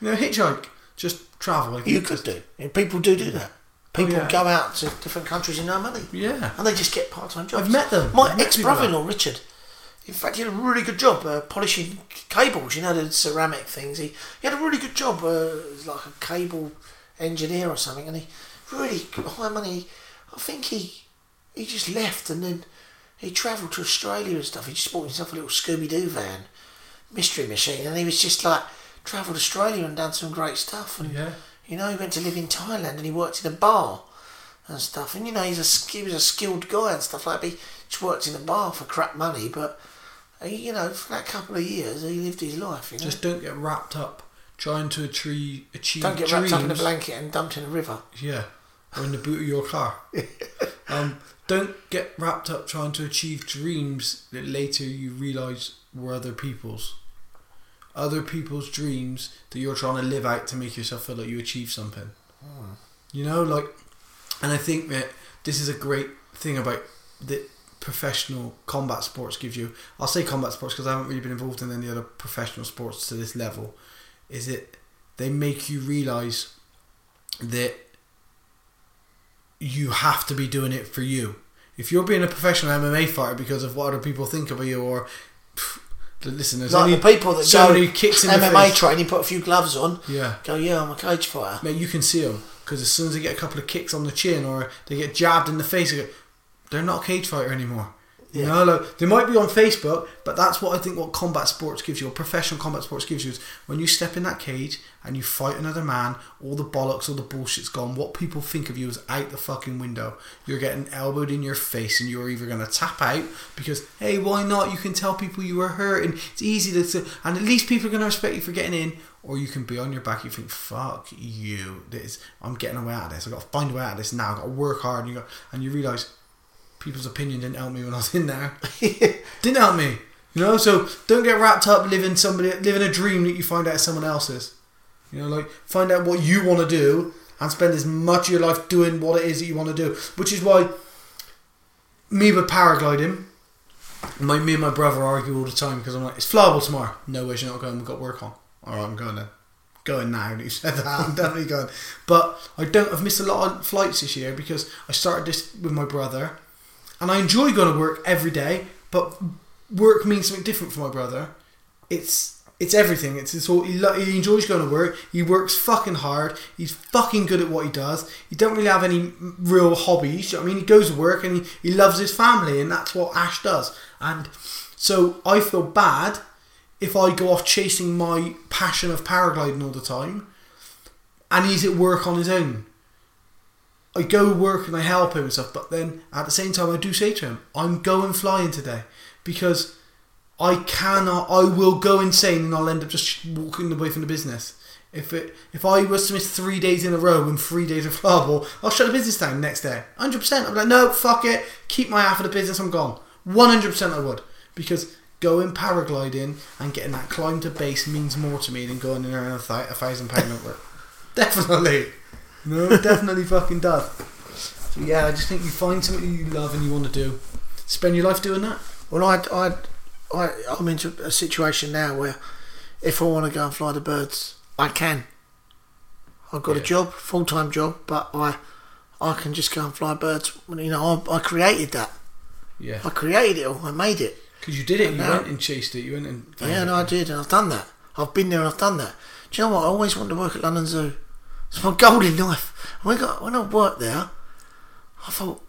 you know, hitchhike. Just travel. Like, You could do. And people do do that. People yeah. go out to different countries in no money. Yeah. And they just get part-time jobs. I've met them. My met ex-brother-in-law, Richard, in fact, he had a really good job uh, polishing cables. You know the ceramic things. He, he had a really good job, uh, as like a cable engineer or something, and he really high money. I think he he just left and then he travelled to Australia and stuff. He just bought himself a little Scooby Doo van, mystery machine, and he was just like travelled Australia and done some great stuff. And Yeah. you know, he went to live in Thailand and he worked in a bar and stuff. And you know, he's a he was a skilled guy and stuff like. that. He just worked in a bar for crap money, but you know, for that couple of years, he lived his life. You know, Just don't get wrapped up trying to achieve, achieve don't get dreams. wrapped up in a blanket and dumped in a river. Yeah, or in the boot of your car. um, don't get wrapped up trying to achieve dreams that later you realise were other people's. Other people's dreams that you're trying to live out to make yourself feel like you achieved something. You know, like, and I think that this is a great thing about that professional combat sports gives you. I'll say combat sports because I haven't really been involved in any other professional sports to this level. Is that they make you realise that you have to be doing it for you. If you're being a professional MMA fighter because of what other people think of you, or pff, listen, there's Like only the people that go many kicks in the MMA face. training, put a few gloves on, Yeah, go, yeah, I'm a cage fighter. mate, you can see them because as soon as they get a couple of kicks on the chin or they get jabbed in the face, they go, they're not a cage fighter anymore. You Yeah. know, like they might be on Facebook, but that's what I think what combat sports gives you, or professional combat sports gives you, is when you step in that cage and you fight another man, all the bollocks, all the bullshit's gone. What people think of you is out the fucking window. You're getting elbowed in your face, and you're either gonna tap out because hey, why not? You can tell people you were hurt, and it's easy to, and at least people are gonna respect you for getting in. Or you can be on your back. You think, "Fuck you! This, I'm getting away out of this. I got to find a way out of this now. I got to work hard." And you got, and you realise people's opinion didn't help me when I was in there. didn't help me. You know, so don't get wrapped up living somebody living a dream that you find out someone else's. You know, like find out what you want to do and spend as much of your life doing what it is that you want to do. Which is why me with paragliding, my me and my brother argue all the time because I'm like, it's flyable tomorrow. No way, she's not going. We've got work on. All right, I'm going then. Going now. You said that. I'm definitely going. But I don't. I've missed a lot of flights this year because I started this with my brother, and I enjoy going to work every day. But work means something different for my brother. It's it's everything. It's, all he, lo- he enjoys going to work. He works fucking hard. He's fucking good at what he does. He don't really have any real hobbies. you know I mean, he goes to work and he, he loves his family, and that's what Ash does. And so I feel bad if I go off chasing my passion of paragliding all the time, and he's at work on his own. I go work and I help him and stuff, but then at the same time I do say to him, I'm going flying today because I cannot. I will go insane and I'll end up just walking away from the business. If it if I was to miss three days in a row and three days of flyable, I'll shut the business down next day. Hundred percent. I'm like, no, fuck it. Keep my half of the business. I'm gone. One hundred percent. I would because going paragliding and getting that climb to base means more to me than going in a, th- a thousand pound number. definitely. No, it definitely fucking does. So yeah, I just think you find something you love and you want to do. Spend your life doing that. Well, I, I, I, I'm into a situation now where if I want to go and fly the birds, I can. I've got a job, full time job, but I, I can just go and fly birds. You know, I, I created that. Yeah. I created it all. I made it. Because you did it, you No. went and chased it, you went and. Yeah, it. no, I did, and I've done that. I've been there and I've done that. Do you know what? I always wanted to work at London Zoo. It's my golden life. When I, got, when I worked there, I thought,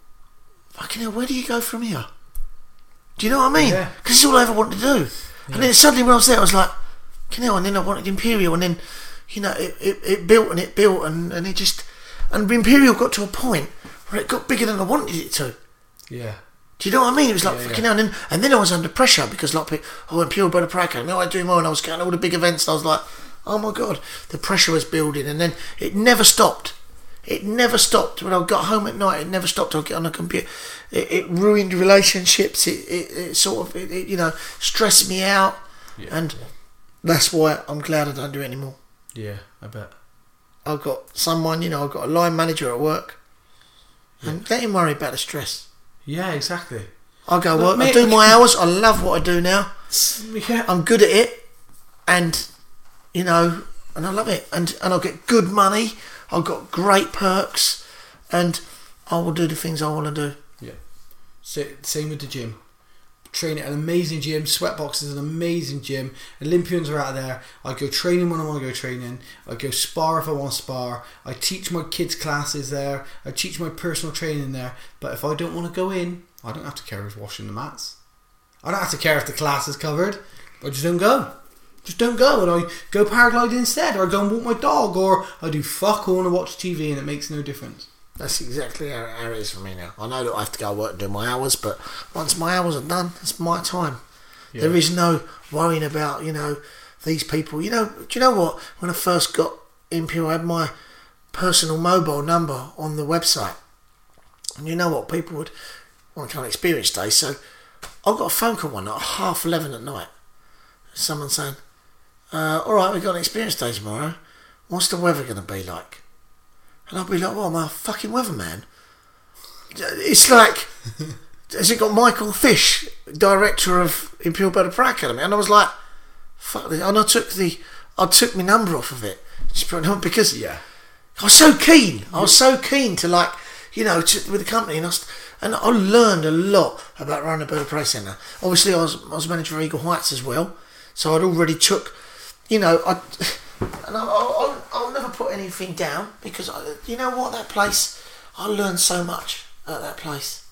fucking hell, where do you go from here? Do you know what I mean? Yeah. Because it's all I ever wanted to do. Yeah. And then suddenly when I was there, I was like, fucking hell, and then I wanted Imperial, and then, you know, it, it, it built and it built, and, and it just. And Imperial got to a point where it got bigger than I wanted it to. Yeah. Do you know what I mean? It was like Yeah, fucking yeah. hell. And then, and then I was under pressure because like people, oh, Imperial of Prey came. No, I do more, and I was going to all the big events. And I was like, oh my god, the pressure was building, and then it never stopped. It never stopped. When I got home at night, it never stopped. I'd get on the computer. It, it ruined relationships. It, it, it sort of, it, you know, stressed me out, Yeah. and that's why I'm glad I don't do it anymore. Yeah, I bet. I've got someone, you know, I've got a line manager at work. and let him worry about the stress. Yeah, exactly. I go Look, work. I do my hours. I love what I do now. Yeah. I'm good at it, and you know, and I love it, and and I'll get good money. I've got great perks, and I will do the things I want to do. Yeah. Sa- Same with the gym. Train at an amazing gym. Sweatbox is an amazing gym. Olympians are out there. I go training when I want to go training. I go spar if I want to spar. I teach my kids' classes there. I teach my personal training there. But if I don't want to go in, I don't have to care who's washing the mats. I don't have to care if the class is covered. I just don't go. Just don't go, and I go paragliding instead, or I go and walk my dog, or I do fuck all and I watch TV, and it makes no difference. That's exactly how, how it is for me now. I know that I have to go work and do my hours, but once my hours are done, it's my time. There Yeah. is no worrying about, you know, these people. You know, do you know what? When I first got Imperial, I had my personal mobile number on the website. And you know what? People would, well, I can't experience day, so I got a phone call one night at half 11 at night. Someone saying, uh, all right, we've got an experience day tomorrow. What's the weather going to be like? And I'll be like, well, I'm a fucking weatherman. It's like, has it got Michael Fish, director of Imperial Bird of Prey Academy? And I was like, fuck this. And I took the, I took my number off of it. Just put it on because Yeah. I was so keen. I was so keen to like, you know, to, with the company, and I, was, and I learned a lot about running a bird of prey centre. Obviously, I was I was manager of Eagle Heights as well, so I'd already took, you know, I, and I, I'll, I'll never put anything down because I, you know what that place, I learned so much at that place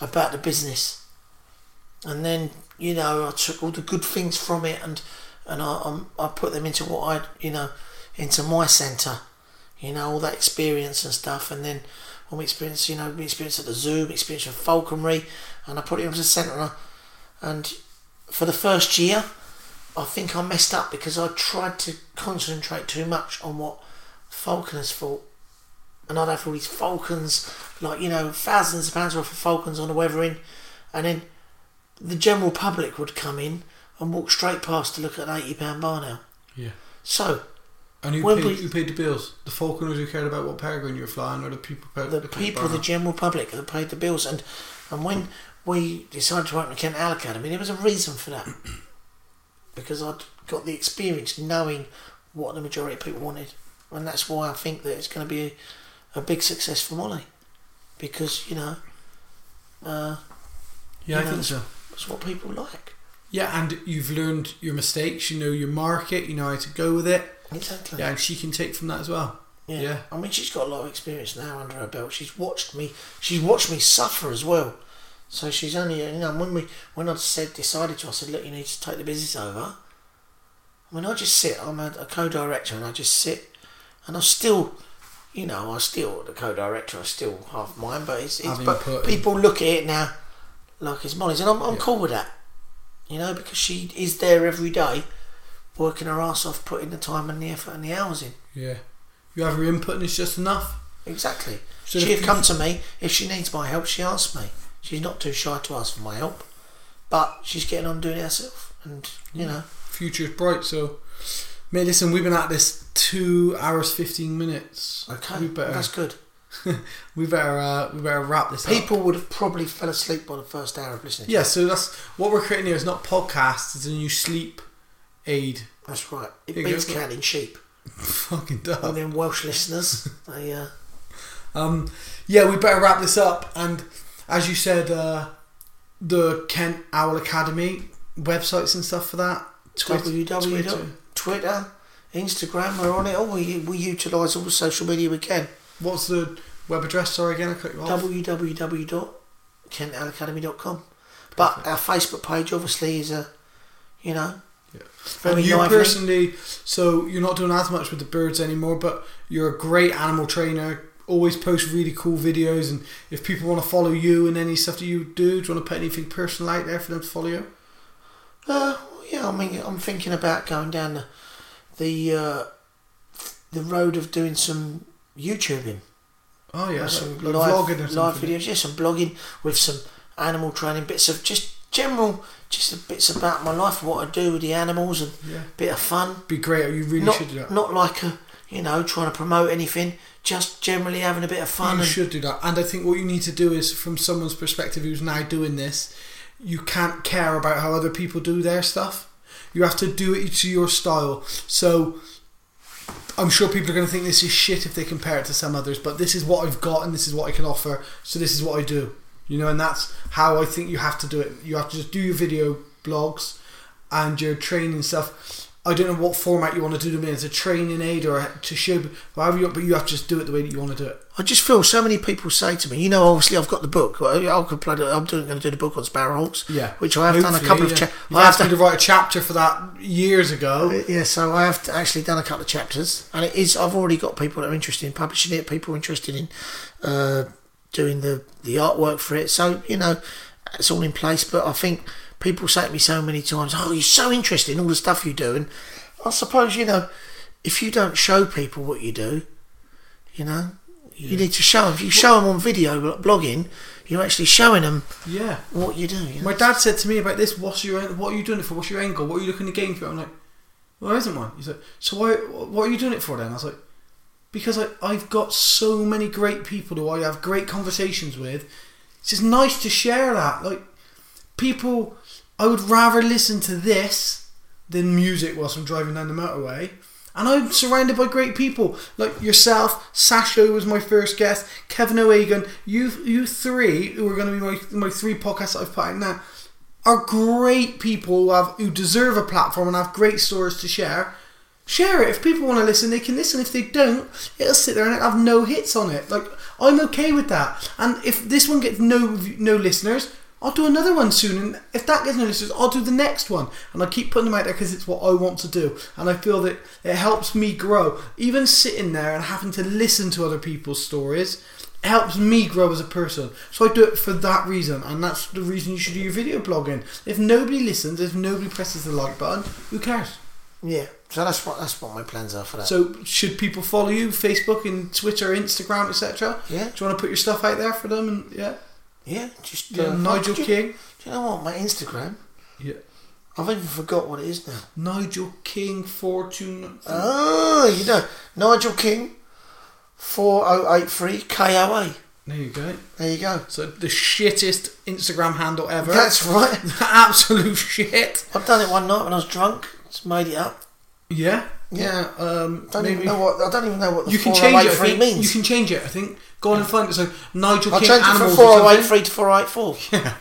about the business, and then you know I took all the good things from it and and I um, I put them into what I you know into my centre you know, all that experience and stuff. And then when we experienced, you know, we experienced at the zoo, we experienced at falconry, and I put it into the centre. I- and for the first year, I think I messed up because I tried to concentrate too much on what falconers thought. And I'd have all these falcons, like, you know, thousands of pounds worth of falcons on the weathering. And then the general public would come in and walk straight past to look at an £80 barn owl. Yeah. So, And who paid, we- who paid the bills? The falconers who cared about what peregrine you were flying, or the people? the people, the general public that paid the bills. And and when we decided to open the Kent Owl Academy, there was a reason for that. Because I'd got the experience knowing what the majority of people wanted. And that's why I think that it's going to be a, a big success for Molly. Because, you know, uh, yeah, I you know, think so. it's what people like. Yeah, and you've learned your mistakes. You know your market. You know how to go with it. Exactly. Yeah, and she can take from that as well. Yeah. Yeah. I mean, she's got a lot of experience now under her belt. She's watched me. She's watched me suffer as well. So she's only, you know, when we when I said decided to, I said, look, you need to take the business over. I mean, I just sit. I'm a, a co-director, and I just sit, and I still, you know, I still the co-director. I still half mine, but it's, it's but people look at it now like it's Molly's, and I'm I'm Yeah. cool with that. You know, because she is there every day, working her ass off, putting the time and the effort and the hours in. Yeah, you have her input, and it's just enough. Exactly. So She'd come to me if she needs my help. She asks me. She's not too shy to ask for my help, but she's getting on doing it herself. And you know, Future's bright. So, mate, listen, we've been at this two hours fifteen minutes. okay, we better that's good. we better uh, we better wrap this up. People would have probably fell asleep by the first hour of listening. Yeah, so that's what we're creating here. Is not podcasts. It's a new sleep aid. that's right. It Here beats counting sheep. Fucking And then Welsh listeners, they uh, Um, yeah, we better wrap this up. And as you said, uh, the Kent Owl Academy websites and stuff for that. Twitter, www. Twitter. Twitter, Instagram, we're on it all. We we utilise all the social media we can. What's the web address? Sorry again, I cut you off. www.kentowlacademy.com. But our Facebook page obviously is a, you know, Yeah. very and you lively. personally, so you're not doing as much with the birds anymore, but you're a great animal trainer. Always post really cool videos, and if people want to follow you and any stuff that you do, do you want to put anything personal out there for them to follow you? Uh, yeah, I mean, I'm thinking about going down the the uh, the road of doing some YouTubing, Oh yeah, some like, live, vlogging live videos, yeah, some blogging with some animal training bits of just general, just bits about my life, what I do with the animals, and Yeah. bit of fun. Be great. You really Not should do that. not like a you know trying to promote anything. Just generally having a bit of fun. You and, should do that. And I think what you need to do is, from someone's perspective who's now doing this, you can't care about how other people do their stuff. You have to do it to your style. So I'm sure people are going to think this is shit if they compare it to some others, but this is what I've got and this is what I can offer. So this is what I do. You know, and that's how I think you have to do it. You have to just do your video blogs and your training stuff. I don't know what format you want to do them in, as a training aid or to show, however you want, but you have to just do it the way that you want to do it. I just feel so many people say to me, you know, obviously I've got the book. I, I could play. the- I'm doing, going to do the book on Sparrowhawks. Yeah, which I have done a couple yeah. of. Cha- You I have asked me done, to write a chapter for that years ago. yeah, so I have actually done a couple of chapters, and it is. I've already got people that are interested in publishing it. People interested in uh, doing the the artwork for it. So you know, it's all in place. But I think people say to me so many times, "Oh, you're so interested in all the stuff you do," and I suppose you know, if you don't show people what you do, you know, you need to show them. If you show them on video like blogging, you're actually showing them Yeah. what you do. You know? My dad said to me about this. What's your what are you doing it for? What's your angle? What are you looking to gain for? it?" I'm like, well, there isn't one. He's like, so why? What are you doing it for then? I was like, because I I've got so many great people who I have great conversations with. It's just nice to share that. Like people, I would rather listen to this than music whilst I'm driving down the motorway. And I'm surrounded by great people like yourself. Sacha was my first guest. Kevin O'Egan. You, you three who are going to be my, my three podcasts that I've put out now are great people who have who deserve a platform and have great stories to share. Share it. If people want to listen, they can listen. If they don't, it'll sit there and it'll have no hits on it. Like I'm okay with that. And if this one gets no no listeners, I'll do another one soon. And if that gets no listeners, I'll do the next one. And I keep putting them out there because it's what I want to do. And I feel that it helps me grow. Even sitting there and having to listen to other people's stories helps me grow as a person. So I do it for that reason, and that's the reason you should do your video blogging. If nobody listens, if nobody presses the like button, who cares? yeah, so that's what that's what my plans are for that. So should people follow you, Facebook and Twitter, Instagram, etc.? yeah, Do you want to put your stuff out there for them? And yeah, yeah, just yeah uh, Nigel do you- King. Do you know what? My Instagram. Yeah, I've even forgot what it is now. Nigel King Fortune. Oh, you know, Nigel King, four oh eight three KOA. There you go. There you go. So the shittest Instagram handle ever. That's right. absolute shit. I've done it one night when I was drunk. Just made it up. Yeah, yeah. Um, Don't maybe even know what. I don't even know what the you can four change oh it. I think. means. You can change it. I think. Go on and find it. So Nigel I'll King change it from animals. four or oh eight three to four oh eight four. Yeah.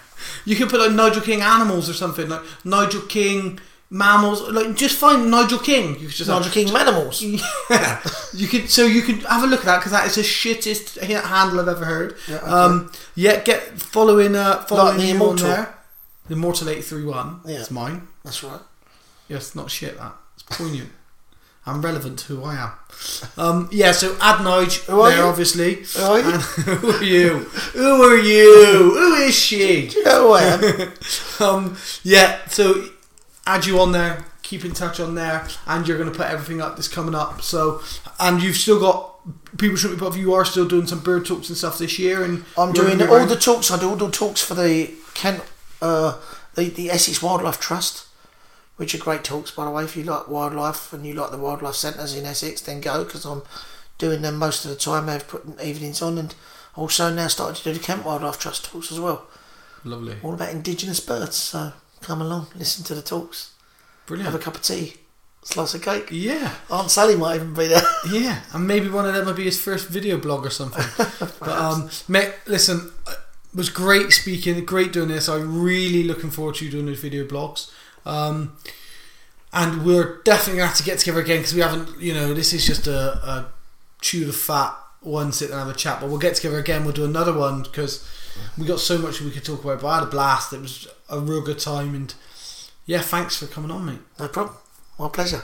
You could put like Nigel King animals or something like Nigel King mammals. Like just find Nigel King. You could just Nigel King Manimals. Yeah. You could so you could have a look at that because that is the shittest handle I've ever heard. Yeah, okay. Um. Yeah. Get following. Uh. Following the Immortal. there. The Immortal eight three one. Yeah. It's mine. That's right. Yes, not shit. That it's poignant. I'm relevant to who I am. Um, yeah, so add Nige Who are there, you? obviously. Who are you? Who are you? Who are you? Who is she? Do you know who I am? um, yeah, so add you on there, keep in touch on there, and you're going to put everything up that's coming up. So, and you've still got people shouldn't be above you are still doing some bird talks and stuff this year, and I'm doing all around- the talks. I do all the talks for the Kent, uh, the the Essex Wildlife Trust, which are great talks by the way. If you like wildlife and you like the wildlife centres in Essex, then go because I'm doing them most of the time. They've put evenings on, and also now started to do the Kent Wildlife Trust talks as well. lovely, All about indigenous birds. So come along, listen to the talks, Brilliant. have a cup of tea, slice of cake. Yeah, Aunt Sally might even be there. yeah, and maybe one of them will be his first video blog or something. but um, mate, listen, it was great speaking, great doing this. I'm really looking forward to you doing those video blogs. Um, and we're definitely gonna have to get together again because we haven't, you know, this is just a, a chew the fat one, sit and have a chat. But we'll get together again. We'll do another one because we got so much we could talk about. But I had a blast. It was a real good time, and yeah, thanks for coming on, mate. no problem. My pleasure.